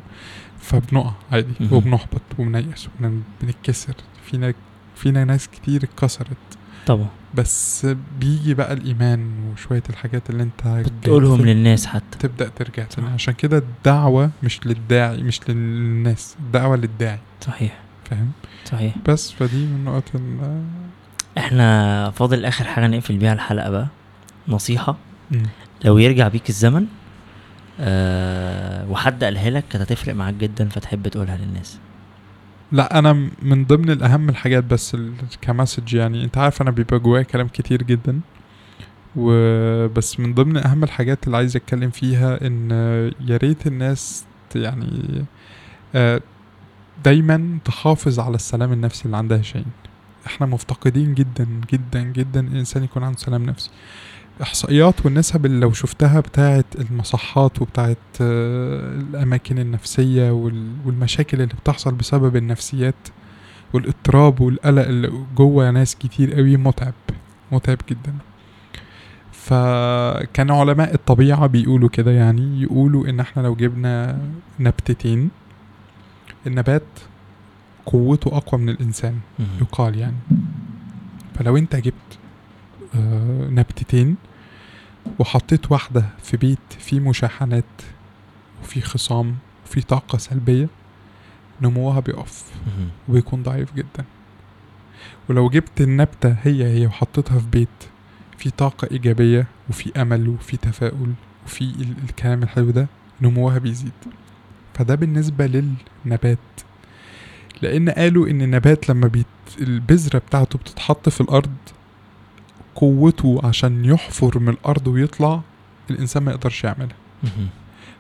فبنقع عادي. وبنحبط وبنيأس وبنتكسر فينا فينا ناس كتير اتكسرت. طبعا. بس بيجي بقى الإيمان وشوية الحاجات اللي أنت بتقولهم للناس حتى. تبدأ ترجع تاني. صح. عشان كده الدعوة مش للداعي مش للناس الدعوة للداعي. صحيح. فاهم؟ صحيح. بس فدي من نقط ال- إحنا فاضل آخر حاجة نقفل بيها الحلقة بقى. نصيحة. مم. لو يرجع بيك الزمن أه وحد قالها لك كانت هتفرق معاك جدا فتحب تقولها للناس. لا أنا من ضمن الأهم الحاجات بس كمسج يعني أنت عارف أنا بيبقى جوايا كلام كتير جدا. وبس من ضمن أهم الحاجات اللي عايز أتكلم فيها إن يا ريت الناس يعني آه، دايما تحافظ على السلام النفسي اللي عندها شيء. إحنا مفتقدين جدا جدا جدا الإنسان يكون عنده سلام نفسي. إحصائيات والنسب اللي لو شفتها بتاعت المصحات وبتاعت آه، الأماكن النفسية وال- والمشاكل اللي بتحصل بسبب النفسيات والإضطراب والقلق اللي جوه ناس كتير قوي متعب متعب جدا فكان علماء الطبيعة بيقولوا كده يعني يقولوا إن إحنا لو جبنا نبتتين النبات قوته أقوى من الإنسان مم. يقال يعني فلو أنت جبت آه، نبتتين وحطيت واحدة في بيت فيه مشاحنات وفيه خصام وفيه طاقة سلبية نموها بيقف. وبيكون ضعيف جدا. ولو جبت النبتة هي هي وحطيتها في بيت فيه طاقة إيجابية وفي أمل وفي تفاؤل وفي ال- الكلام الحلو ده نموها بيزيد. فده بالنسبة للنبات. لأن قالوا إن النبات لما بيت البذرة بتاعته بتتحط في الأرض قوته عشان يحفر من الأرض ويطلع الإنسان ما يقدرش يعملها.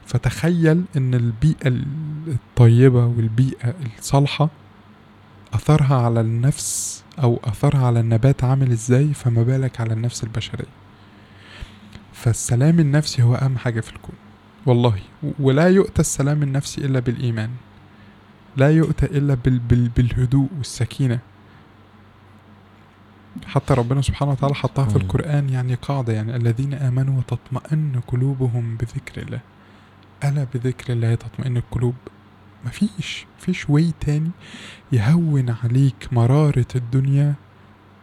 فتخيل إن البيئة الطيبة والبيئة الصالحة أثرها على النفس أو أثرها على النبات عامل إزاي فما بالك على النفس البشرية. فالسلام النفسي هو أهم حاجة في الكون. والله ولا يؤتى السلام النفسي إلا بالإيمان. لا يؤتى إلا بال بال بالهدوء والسكينة. حتى ربنا سبحانه وتعالى حطها في. القرآن يعني قاعدة يعني الذين آمنوا وتطمئن قلوبهم بذكر الله. ألا بذكر الله تطمئن القلوب؟ مفيش مفيش واي تاني يهون عليك مرارة الدنيا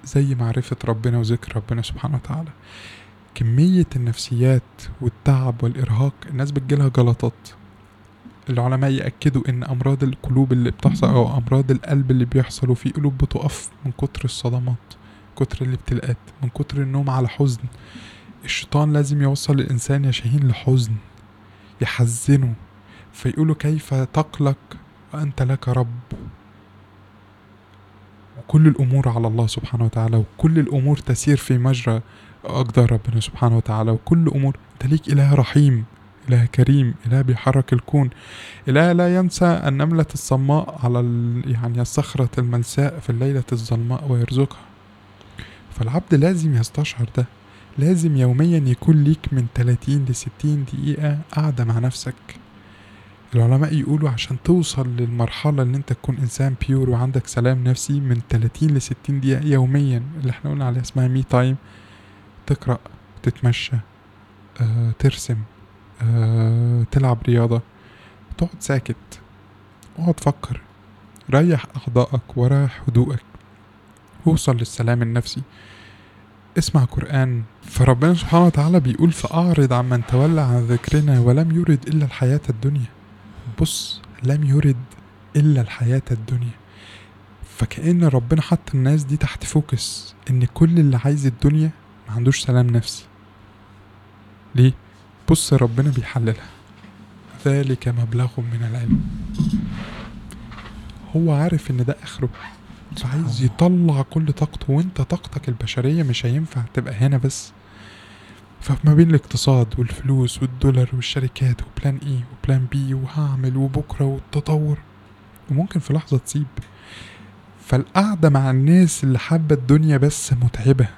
زي معرفة ربنا وذكر ربنا سبحانه وتعالى. كمية النفسيات والتعب والإرهاق الناس بتجيلها جلطات. العلماء يأكدوا إن أمراض القلوب اللي بتحصل أو أمراض القلب اللي بيحصل وفي قلوب بتقف من كتر الصدمات. كتر الابتلاءات من كتر النوم على حزن. الشيطان لازم يوصل الإنسان يا شاهين لحزن يحزنه فيقولوا كيف تقلق وأنت لك رب. وكل الأمور على الله سبحانه وتعالى وكل الأمور تسير في مجرى أقدار ربنا سبحانه وتعالى وكل أمور أنت ليك إله رحيم إله كريم إله بيحرك الكون. إله لا ينسى النملة الصماء على. يعني الصخرة الملساء في الليلة الظلماء ويرزقها. فالعبد لازم يستشعر ده. لازم يوميا يكون ليك من 30 ل 60 دقيقة قاعدة مع نفسك. العلماء يقولوا عشان توصل للمرحلة ان انت تكون إنسان pure وعندك سلام نفسي من 30 ل 60 دقيقة يوميا اللي إحنا قلنا عليها اسمها me time تقرأ تتمشى آه، ترسم آه، تلعب رياضة تقعد ساكت اقعد فكر ريح أعضائك وريح هدوءك. وصل للسلام النفسي. اسمع قرآن. فربنا سبحانه وتعالى بيقول فأعرض عن من تولى عن ذكرنا ولم يرد إلا الحياة الدنيا. بص لم يرد إلا الحياة الدنيا. فكأن ربنا حط الناس دي تحت focus إن كل اللي عايز الدنيا ما عندوش سلام نفسي. ليه؟ بص ربنا بيحللها. ذلك مبلغهم من العلم. هو عارف إن ده فعايز يطلع كل طاقته وانت طاقتك البشرية مش هينفع تبقى هنا بس. فما بين الاقتصاد والفلوس والدولار والشركات و plan A و plan B وهعمل وبكرة والتطور. وممكن في لحظة تسيب. فالقعدة مع الناس اللي حابة الدنيا بس متعبة.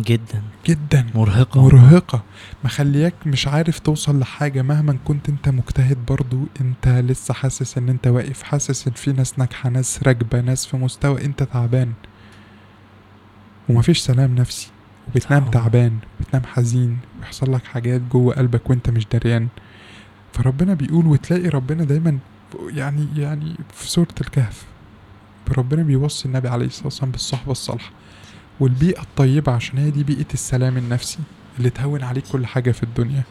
جدا. جدا. مرهقة. مرهقة. مخلياك مش عارف توصل لحاجة مهما كنت انت مجتهد برضو. انت لسه حاسس ان انت واقف حاسس ان في ناس ناجحة ناس راكبة ناس في مستوى انت تعبان. ومفيش سلام نفسي. وبتنام. تعبان بتنام حزين. ويحصل لك حاجات جوه قلبك وانت مش دريان. فربنا بيقول وتلاقي ربنا دايما يعني يعني في سورة الكهف. ربنا بيوصي النبي عليه الصلاة والسلام بالصحبة الصالحة. والبيئة الطيبة عشان هي دي بيئة السلام النفسي اللي تهون عليك كل حاجة في الدنيا.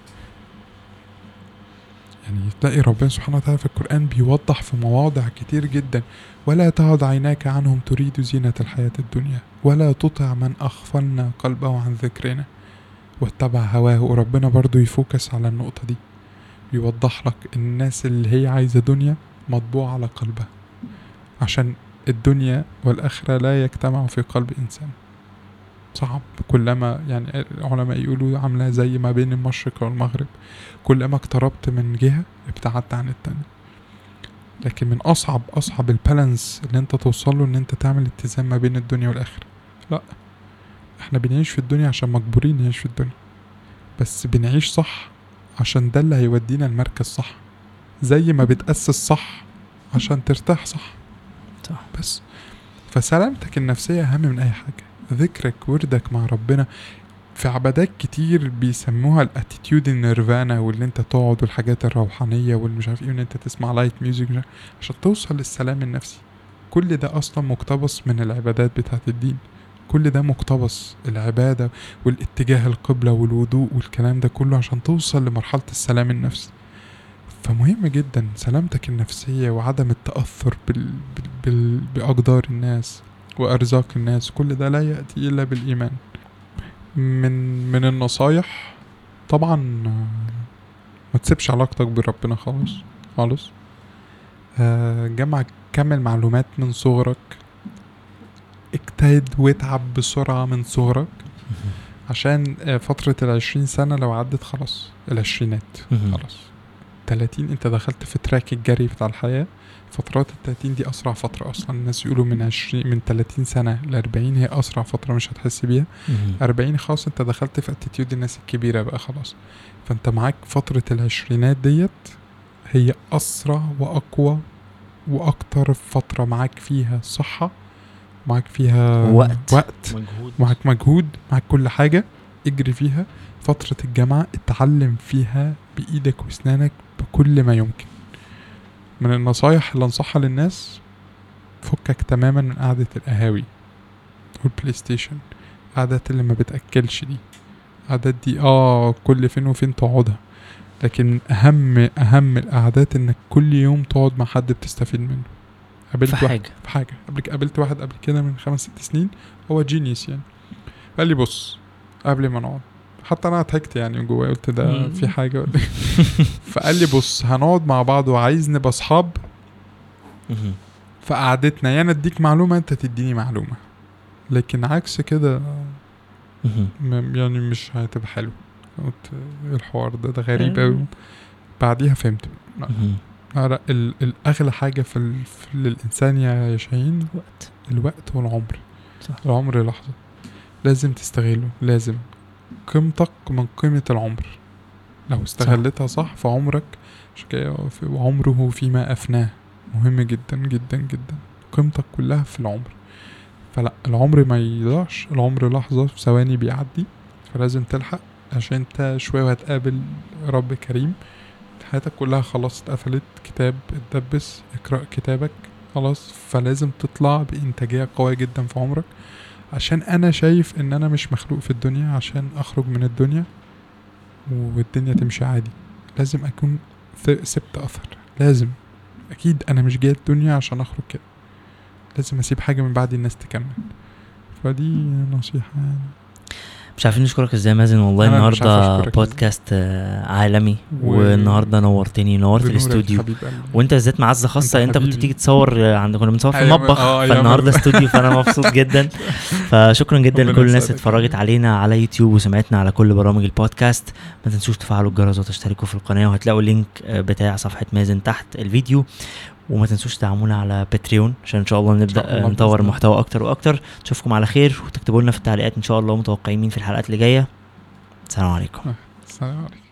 يعني تلاقي ربنا سبحانه وتعالى في القرآن بيوضح في مواضع كتير جدا. ولا تعد عيناك عنهم تريد زينة الحياة الدنيا. ولا تطع من أغفلنا قلبه عن ذكرنا. واتبع هواه. وربنا برضو يفوكس على النقطة دي. يوضح لك الناس اللي هي عايزة دنيا مطبوع على قلبها. عشان الدنيا والآخرة لا يجتمع في قلب إنسان. صعب. كلما يعني العلماء يقولوا عاملة زي ما بين المشرق والمغرب كلما اقتربت من جهة ابتعدت عن التانية. لكن من أصعب أصعب البالانس اللي أنت توصل له إن أنت تعمل اتزان ما بين الدنيا والآخرة. لا إحنا بنعيش في الدنيا عشان مجبورين نعيش في الدنيا. بس بنعيش صح عشان ده اللي هيودينا المركز صح. زي ما بتأسس صح عشان ترتاح صح. صح. بس. فسلامتك النفسية أهم من أي حاجة. ذكرك وردك مع ربنا. في عبادات كتير بيسموها ال attitude ال nirvana واللي انت تقعد والحاجات الروحانية والمش عارف إيه وان انت تسمع light music عشان توصل للسلام النفسي. كل ده أصلا مقتبس من العبادات بتاعت الدين. كل ده مقتبس العبادة والاتجاه القبلة والوضوء والكلام ده كله عشان توصل لمرحلة السلام النفسي. فمهم جدا سلامتك النفسية وعدم التأثر. بال... بال... بأقدار الناس. وأرزاق الناس كل ده لا يأتي إلا بالإيمان. من من النصايح طبعا ما تسيبش علاقتك بربنا خالص خالص. آه، جمع كمل معلومات من صغرك. اجتهد واتعب بسرعة من صغرك. عشان آه، فترة العشرين سنة لو عدت خلاص العشرينات. خلاص. 30 انت دخلت في track الجري بتاع الحياة. فترات ال 30 دي أسرع فترة أصلا الناس يقولوا من 20 من 30 سنة ل 40 هي أسرع فترة مش هتحس بيها. 40 خلاص أنت دخلت في attitude الناس الكبيرة بقى خلاص. فأنت معاك فترة العشرينات ديت هي أسرع وأقوى وأكتر فترة معاك فيها صحة معاك فيها وقت. وقت مجهود. معاك مجهود معاك كل حاجة اجري فيها. فترة الجامعة اتعلم فيها بإيدك وأسنانك بكل ما يمكن. من النصايح اللي أنصحها للناس فكك تماما من قعدة القهاوي وال PlayStation قعدات اللي ما بتأكلش دي. قعدات دي آه كل فين وفين تقعدها. لكن أهم أهم القعدات إنك كل يوم تقعد مع حد بتستفيد منه. قابلت في واحد حاجة. في حاجة. قبل قابلت واحد قبل كده من خمس ست سنين هو جينيس يعني. قال لي بص قبل ما نقعد حتى أنا ضحكت يعني جوايا قلت ده. في حاجة ولا إيه؟ [laughs] فقال لي بص هنقعد مع بعض وعايز نبقى أصحاب. مهم. في قعدتنا يا أنا أديك معلومة أنت تديني معلومة. لكن عكس كده يعني مش هتبقى حلو قلت الحوار ده ده غريب. قوي بعديها فهمت. الاغلى حاجة في, ال... في للإنسان يا شاهين وقت الوقت والعمر. صح. العمر لحظة. لازم تستغله لازم. قيمتك من قيمة العمر. لو استغلتها صح في عمرك مش كده؟ في- وعمره فيما أفناه. مهم جدا جدا جدا. قيمتك كلها في العمر. فلا العمر ما يضيعش. العمر لحظة في ثواني بيعدي. فلازم تلحق عشان انت شوية وهتقابل رب كريم. حياتك كلها خلاص اتقفلت. كتاب اتدبس. اقرأ كتابك. خلاص. فلازم تطلع بإنتاجية قوية جدا في عمرك. عشان أنا شايف إن أنا مش مخلوق في الدنيا عشان أخرج من الدنيا والدنيا تمشي عادي. لازم أكون ث- سبت أثر. لازم. أكيد أنا مش جاي الدنيا عشان أخرج كده. لازم أسيب حاجة من بعد الناس تكمل. فدي نصيحة يعني. مش عارفين نشكرك إزاي مازن والله النهارده إزاي. بودكاست آه، عالمي و- والنهارده نورتني نورت الاستوديو. وانت بالذات معزة خاصة أنت كنت. تيجي تصور آه، عند كنا بنصور في أيام- المطبخ آه، أيام فالنهارده ال- استوديو فأنا مبسوط [laughs] جدا فشكرا جدا لكل الناس. اتفرجت علينا على يوتيوب وسمعتنا على كل برامج البودكاست ما تنسوش تفعلوا الجرس وتشتركوا في القناة وهتلاقوا ال link بتاع صفحة مازن تحت الفيديو وما تنسوش تدعمونا على Patreon عشان إن شاء الله نبدأ الله نطور بإذن الله. محتوى أكتر وأكتر. نشوفكم على خير وتكتبوا لنا في التعليقات إن شاء الله متوقعين مين في الحلقات اللي جاية. السلام عليكم. السلام عليكم.